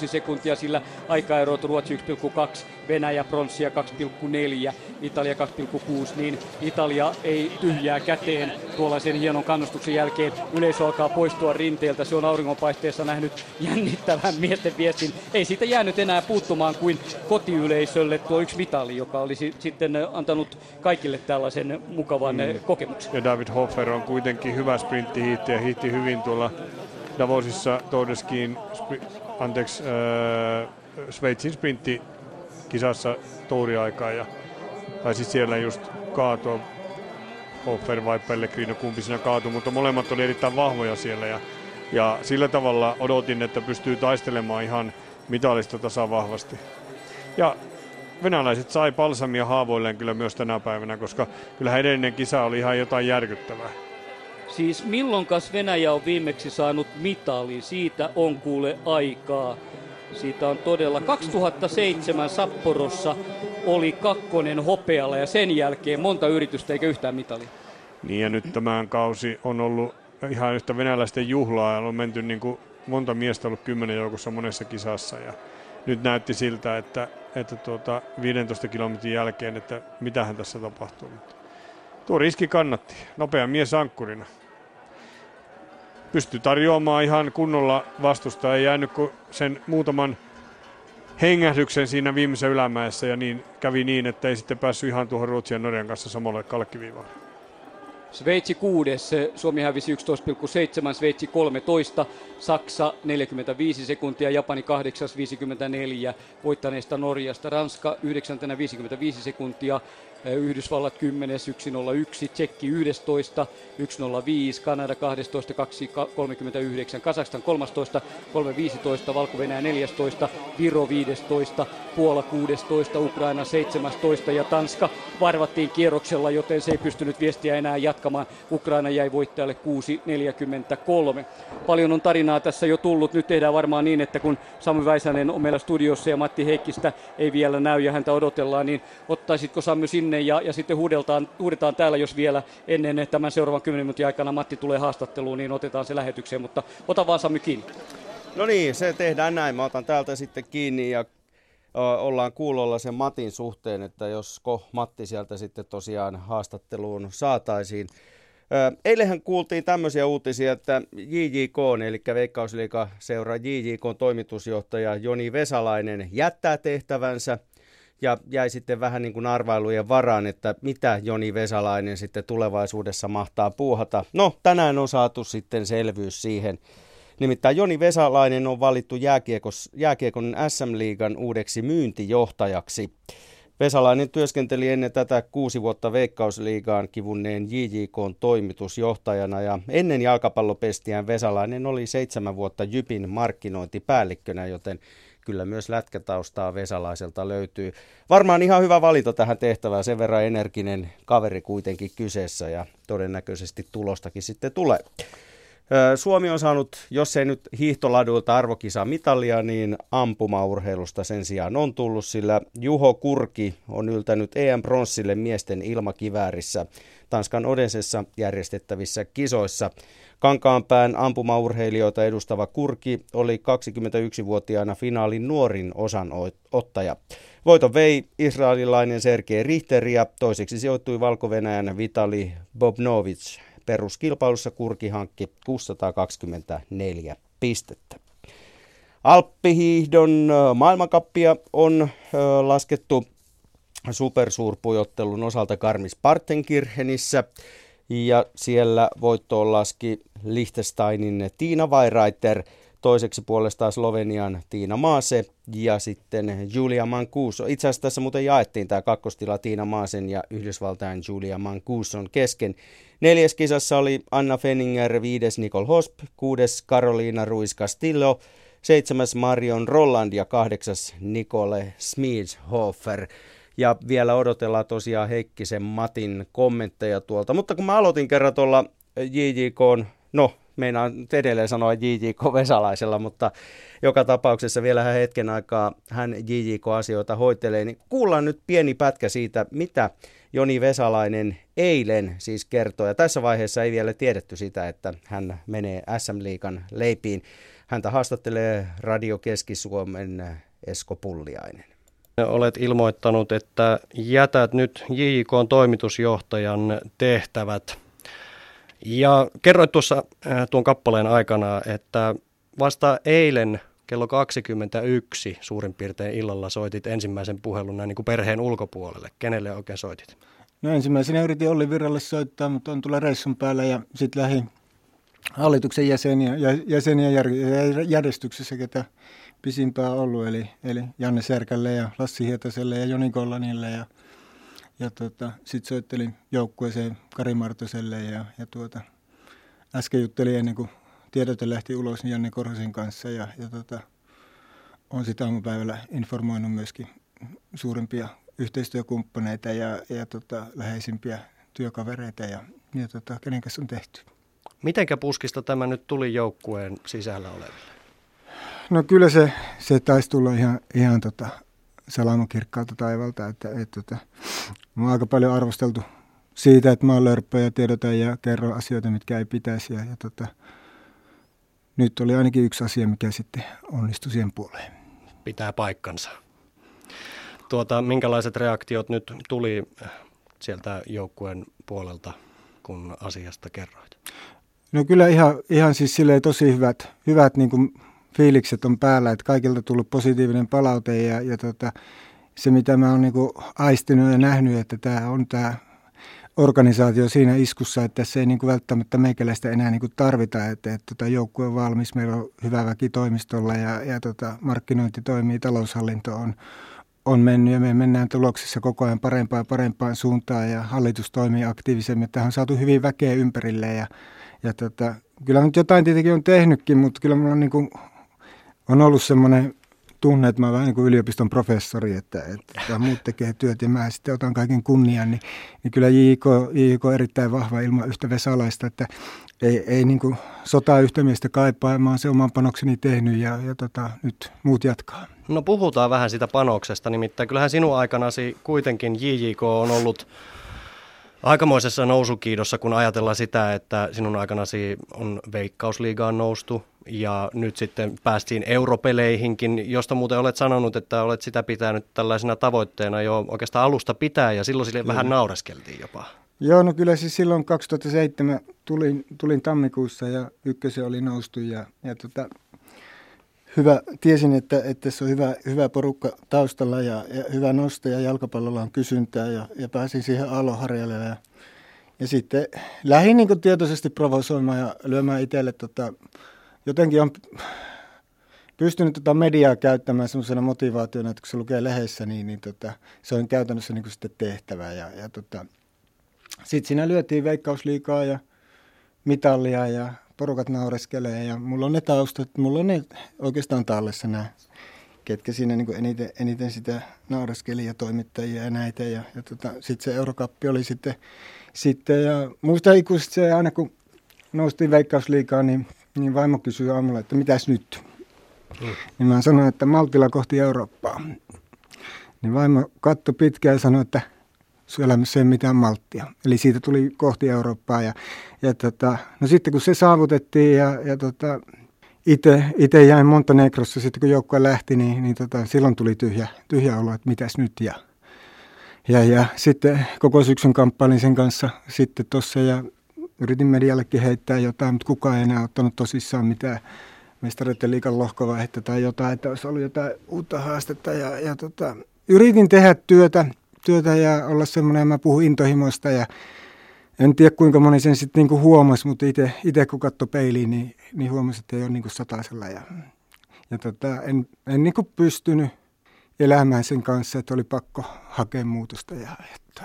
2,6 sekuntia, sillä aikaerot Ruotsi 1,2, Venäjä pronssia 2,4, Italia 2,6, niin Italia ei tyhjää käteen tuollaisen hienon kannustuksen jälkeen. Yleisö alkaa poistua rinteeltä, se on auringonpaisteessa nähnyt jännittävän miesten viestin. Ei siitä jäänyt enää puuttumaan kuin kotiyleisölle tuo yksi mitali, joka olisi sitten eh, antanut kaikille tällaisen mukavan mm. kokemuksen. Ja David Hoffer on kuitenkin hyvä sprinttihiihtäjä, hiihti hyvin tuolla Davosissa Todeskin, spri- anteeksi, äh, Sveitsin sprinttikisassa touriaikaa ja taisi siellä just kaatua Hoffer vai Pellegrino, kumpi siinä kaatui, mutta molemmat oli erittäin vahvoja siellä ja, ja sillä tavalla odotin, että pystyy taistelemaan ihan mitalista tasa vahvasti. Ja venäläiset sai palsamia haavoilleen kyllä myös tänä päivänä, koska kyllähän edellinen kisa oli ihan jotain järkyttävää. Siis milloinkas Venäjä on viimeksi saanut mitali? Siitä on kuule aikaa. Siitä on todella 2007 Sapporossa oli kakkonen hopealla ja sen jälkeen monta yritystä eikä yhtään mitalia. Niin ja nyt tämän kausi on ollut ihan yhtä venäläisten juhlaa on menty niin kuin monta miestä ollut kymmenen joukossa monessa kisassa ja nyt näytti siltä, että, että tuota 15 kilometrin jälkeen, että mitähän tässä tapahtuu. Mutta tuo riski kannatti. Nopea mies ankkurina. Pystyi tarjoamaan ihan kunnolla vastusta. Ei jäänyt kuin sen muutaman hengähdyksen siinä viimeisessä ylämäessä ja niin kävi niin, että ei sitten päässyt ihan tuohon Ruotsin ja Norjan kanssa samalle kalkkiviivalle. Sveitsi kuudes, Suomi hävisi 11,7, Sveitsi 13, Saksa 45 sekuntia, Japani 8, 54, voittaneesta Norjasta, Ranska 9, 55 sekuntia, Yhdysvallat 10, 101, Tsekki 11, 105, Kanada 12, 239, Kazakstan 13, 315, Valko-Venäjä 14, Viro 15, Puola 16, Ukraina 17 ja Tanska varvattiin kierroksella, joten se ei pystynyt viestiä enää jatkamaan. Ukraina jäi voittajalle 6.43. Paljon on tarinaa tässä jo tullut. Nyt tehdään varmaan niin, että kun Sami Väisänen on meillä studiossa ja Matti Heikkistä ei vielä näy ja häntä odotellaan, niin ottaisitko Sami sinne ja, ja sitten huudeltaan, huudetaan täällä, jos vielä ennen tämän seuraavan 10 minuutin aikana Matti tulee haastatteluun, niin otetaan se lähetykseen, mutta ota vaan Sami kiinni. No niin, se tehdään näin. Mä otan täältä sitten kiinni ja ollaan kuulolla sen Matin suhteen, että josko Matti sieltä sitten tosiaan haastatteluun saataisiin. Eilähän kuultiin tämmöisiä uutisia, että JJK, eli Veikkausliiga seura JJK toimitusjohtaja Joni Vesalainen jättää tehtävänsä ja jäi sitten vähän niin kuin arvailujen varaan, että mitä Joni Vesalainen sitten tulevaisuudessa mahtaa puuhata. No, tänään on saatu sitten selvyys siihen. Nimittäin Joni Vesalainen on valittu jääkiekon SM-liigan uudeksi myyntijohtajaksi. Vesalainen työskenteli ennen tätä kuusi vuotta Veikkausliigaan kivunneen JJK toimitusjohtajana ja ennen jalkapallopestiään Vesalainen oli seitsemän vuotta Jypin markkinointipäällikkönä, joten kyllä myös lätkätaustaa Vesalaiselta löytyy. Varmaan ihan hyvä valita tähän tehtävään, sen verran energinen kaveri kuitenkin kyseessä ja todennäköisesti tulostakin sitten tulee. Suomi on saanut, jos ei nyt hiihtoladuilta arvokisa mitalia, niin ampumaurheilusta sen sijaan on tullut, sillä Juho Kurki on yltänyt EM-pronssille miesten ilmakiväärissä Tanskan Odensessa järjestettävissä kisoissa. Kankaanpään ampumaurheilijoita edustava Kurki oli 21-vuotiaana finaalin nuorin osanottaja. Voiton vei israelilainen Sergei Richter ja toiseksi sijoittui valko Vitali Bobnovic. Peruskilpailussa Kurki hankki 624 pistettä. Alppihiihdon maailmankappia on laskettu supersuurpujottelun osalta Karmis Partenkirchenissä ja siellä voittoon laski Liechtensteinin Tiina Weirreiter, toiseksi puolestaan Slovenian Tiina Maase ja sitten Julia Mancuso. Itse asiassa tässä muuten jaettiin tämä kakkostila Tiina Maasen ja Yhdysvaltain Julia Mancuson kesken. Neljäs kisassa oli Anna Fenninger, viides Nicole Hosp, kuudes Carolina Ruiz Castillo, seitsemäs Marion Rolland ja kahdeksas Nicole Smidshofer. Ja vielä odotellaan tosiaan Heikkisen Matin kommentteja tuolta. Mutta kun mä aloitin kerran tuolla JJK, no meinaan edelleen sanoa JJK Vesalaisella, mutta joka tapauksessa vielä hetken aikaa hän JJK-asioita hoitelee, niin kuullaan nyt pieni pätkä siitä, mitä Joni Vesalainen eilen siis kertoi. Ja tässä vaiheessa ei vielä tiedetty sitä, että hän menee SM-liikan leipiin. Häntä haastattelee Radio Keski-Suomen Esko Pulliainen. Olet ilmoittanut, että jätät nyt JJK toimitusjohtajan tehtävät. Ja kerroit tuossa äh, tuon kappaleen aikana, että vasta eilen kello 21 suurin piirtein illalla soitit ensimmäisen puhelun näin niin kuin perheen ulkopuolelle. Kenelle oikein soitit? No ensimmäisenä yritin Olli Virralle soittaa, mutta on tulla reissun päällä ja sitten lähi hallituksen jäseniä, jäseniä järjestyksessä, ketä pisimpää ollut, eli, eli Janne Särkälle ja Lassi Hietaselle ja Joni Kollanille ja, ja tota, sitten soittelin joukkueeseen Kari Martoselle ja, ja tuota, äsken juttelin ennen kuin tiedote lähti ulos niin Janne Korhosen kanssa ja, ja tota, on sitä aamupäivällä informoinut myöskin suurimpia yhteistyökumppaneita ja, ja tota, läheisimpiä työkavereita ja, ja tota, kenen kanssa on tehty. Mitenkä puskista tämä nyt tuli joukkueen sisällä oleville? No kyllä se, se taisi tulla ihan, ihan tota, salamakirkkaalta taivalta, että et, tota, mä aika paljon arvosteltu siitä, että mä oon lörppö ja tiedotan ja kerron asioita, mitkä ei pitäisi. Ja, ja tota, nyt oli ainakin yksi asia, mikä sitten onnistui siihen puoleen. Pitää paikkansa. Tuota, minkälaiset reaktiot nyt tuli sieltä joukkueen puolelta, kun asiasta kerroit? No kyllä ihan, ihan siis silleen tosi hyvät, hyvät niin kuin fiilikset on päällä, että kaikilta tullut positiivinen palaute ja, ja tota, se mitä mä oon niin aistinut ja nähnyt, että tämä on tämä organisaatio siinä iskussa, että se ei niin kuin välttämättä meikäläistä enää niin kuin tarvita, että, että tota joukkue on valmis, meillä on hyvä väki toimistolla ja, ja tota, markkinointi toimii, taloushallinto on, on mennyt ja me mennään tuloksissa koko ajan parempaan parempaan suuntaan ja hallitus toimii aktiivisemmin. Tähän on saatu hyvin väkeä ympärille ja, ja tota, kyllä nyt jotain tietenkin on tehnytkin, mutta kyllä mulla on, niin kuin, on ollut semmoinen tunne, että mä olen vähän niin kuin yliopiston professori, että, että muut tekee työt ja mä sitten otan kaiken kunnian, niin, niin kyllä JIK, JIK on erittäin vahva ilman yhtä vesalaista, että ei, ei niin kuin sotaa yhtä miestä kaipaa, mä oon se oman panokseni tehnyt ja, ja tota, nyt muut jatkaa. No puhutaan vähän sitä panoksesta, nimittäin kyllähän sinun aikanasi kuitenkin JJK on ollut aikamoisessa nousukiidossa, kun ajatellaan sitä, että sinun aikanasi on Veikkausliigaan noustu ja nyt sitten päästiin europeleihinkin, josta muuten olet sanonut, että olet sitä pitänyt tällaisena tavoitteena jo oikeastaan alusta pitää ja silloin sille kyllä. vähän naureskeltiin jopa. Joo, no kyllä siis silloin 2007 tulin, tulin tammikuussa ja ykkösen oli noustu ja, ja tota, hyvä, tiesin, että, että se on hyvä, hyvä porukka taustalla ja, ja hyvä nosto ja jalkapallolla on kysyntää ja, ja pääsin siihen aaloharjalle ja, ja sitten lähdin niin tietoisesti provosoimaan ja lyömään itselle tota, jotenkin on pystynyt tota mediaa käyttämään semmoisena motivaationa, että kun se lukee lehdessä, niin, niin tota, se on käytännössä niin sitten tehtävä. Ja, ja tota, sitten siinä lyötiin veikkausliikaa ja mitallia ja porukat naureskelee ja mulla on ne taustat, mulla on ne oikeastaan tallessa nämä, ketkä siinä niin eniten, eniten sitä naureskeli ja toimittajia ja näitä. Ja, ja tota, sitten se eurokappi oli sitten, sitten ja muista ikuisesti se aina kun noustiin veikkausliikaa, niin, niin vaimo kysyi aamulla, että mitäs nyt? Mm. Niin mä sanoin, että Maltilla kohti Eurooppaa. Niin vaimo katsoi pitkään ja sanoi, että – elämässä ei mitään malttia. Eli siitä tuli kohti Eurooppaa. Ja, ja tota, no sitten kun se saavutettiin ja, ja tota, itse jäin Montenegrossa, sitten kun joukkue lähti, niin, niin tota, silloin tuli tyhjä, tyhjä olo, että mitäs nyt. Ja, ja, ja sitten koko syksyn kamppailin sen kanssa sitten tuossa ja yritin mediallekin heittää jotain, mutta kukaan ei enää ottanut tosissaan mitään mestareiden liikan lohkovaihetta tai jotain, että olisi ollut jotain uutta haastetta. Ja, ja tota, yritin tehdä työtä, työtä ja olla semmoinen, mä puhun intohimoista ja en tiedä kuinka moni sen sitten niinku huomasi, mutta itse kun katsoi peiliin, niin, niin huomasi, että ei ole niinku satasella. Ja, ja tota, en, en niinku pystynyt elämään sen kanssa, että oli pakko hakea muutosta. Ja, että...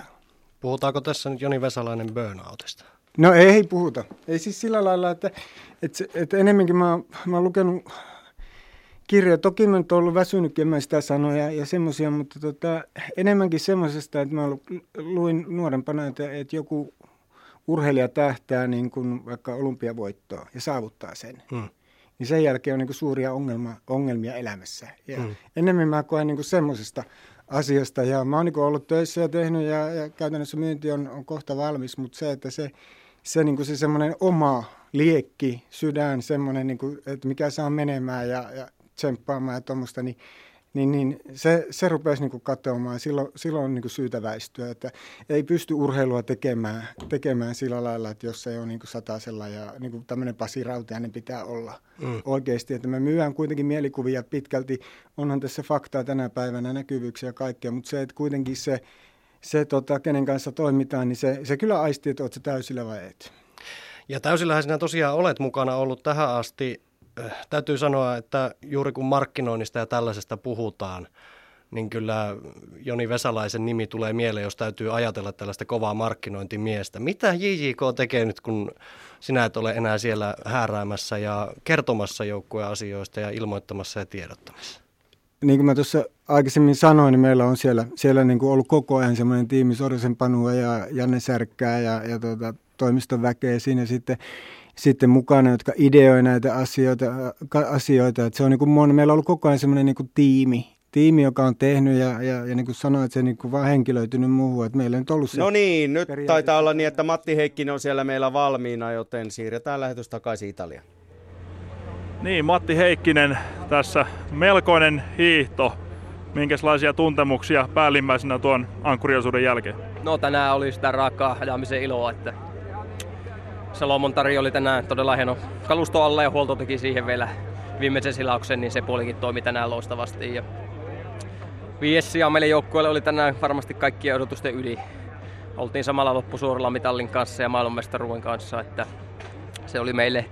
Puhutaanko tässä nyt Joni Vesalainen burnoutista? No ei puhuta. Ei siis sillä lailla, että, että, että enemmänkin mä, mä oon lukenut kirja. Toki mä nyt ollut väsynytkin, en mä sitä sanoa ja, semmoisia, mutta tota, enemmänkin semmoisesta, että mä luin nuorempana, että, että joku urheilija tähtää niin kuin vaikka olympiavoittoa ja saavuttaa sen. Hmm. Niin sen jälkeen on niin kuin suuria ongelma, ongelmia elämässä. Ja hmm. Enemmän mä koen niin semmoisesta asiasta. Ja mä oon niin ollut töissä ja tehnyt ja, ja käytännössä myynti on, on kohta valmis, mutta se, että se, se, niin kuin se semmoinen oma liekki, sydän, semmoinen, niin kuin, että mikä saa menemään ja, ja tsemppaamaan ja tuommoista, niin, niin, niin se, se rupesi niin katoamaan. Silloin, silloin on niin syytä väistyä, että ei pysty urheilua tekemään, tekemään sillä lailla, että jos se on niin satasella ja niin tämmöinen Pasi Rautiainen pitää olla mm. oikeasti. Että me myydään kuitenkin mielikuvia pitkälti. Onhan tässä faktaa tänä päivänä, näkyvyyksiä ja kaikkea, mutta se, että kuitenkin se, se tota, kenen kanssa toimitaan, niin se, se kyllä aistii, että oletko täysillä vai et. Ja täysillähän sinä tosiaan olet mukana ollut tähän asti. Äh, täytyy sanoa, että juuri kun markkinoinnista ja tällaisesta puhutaan, niin kyllä Joni Vesalaisen nimi tulee mieleen, jos täytyy ajatella tällaista kovaa markkinointimiestä. Mitä JJK tekee nyt, kun sinä et ole enää siellä hääräämässä ja kertomassa joukkueen asioista ja ilmoittamassa ja tiedottamassa? Niin kuin mä tuossa aikaisemmin sanoin, niin meillä on siellä, siellä niin kuin ollut koko ajan semmoinen tiimi Sorisen Panua ja Janne Särkkää ja, ja tuota, toimiston väkeä siinä sitten sitten mukana, jotka ideoi näitä asioita. asioita. Että se on niin kuin, meillä on ollut koko ajan semmoinen niin tiimi, tiimi, joka on tehnyt ja, ja, ja niin kuin sanoin, että se niin kuin vaan henkilöitynyt muuhun. Että meillä on ollut se No niin, nyt taitaa olla niin, että Matti Heikkinen on siellä meillä valmiina, joten siirretään lähetys takaisin Italiaan. Niin, Matti Heikkinen tässä melkoinen hiihto. Minkälaisia tuntemuksia päällimmäisenä tuon ankkuriosuuden jälkeen? No tänään oli sitä raakaa ajamisen iloa, että Salomon Tari oli tänään todella hieno kalusto alle ja huolto teki siihen vielä viimeisen silauksen, niin se puolikin toimi tänään loistavasti. Ja viides sija meille joukkueelle oli tänään varmasti kaikkien odotusten yli. Oltiin samalla loppusuoralla mitallin kanssa ja maailmanmestaruuden kanssa, että se oli meille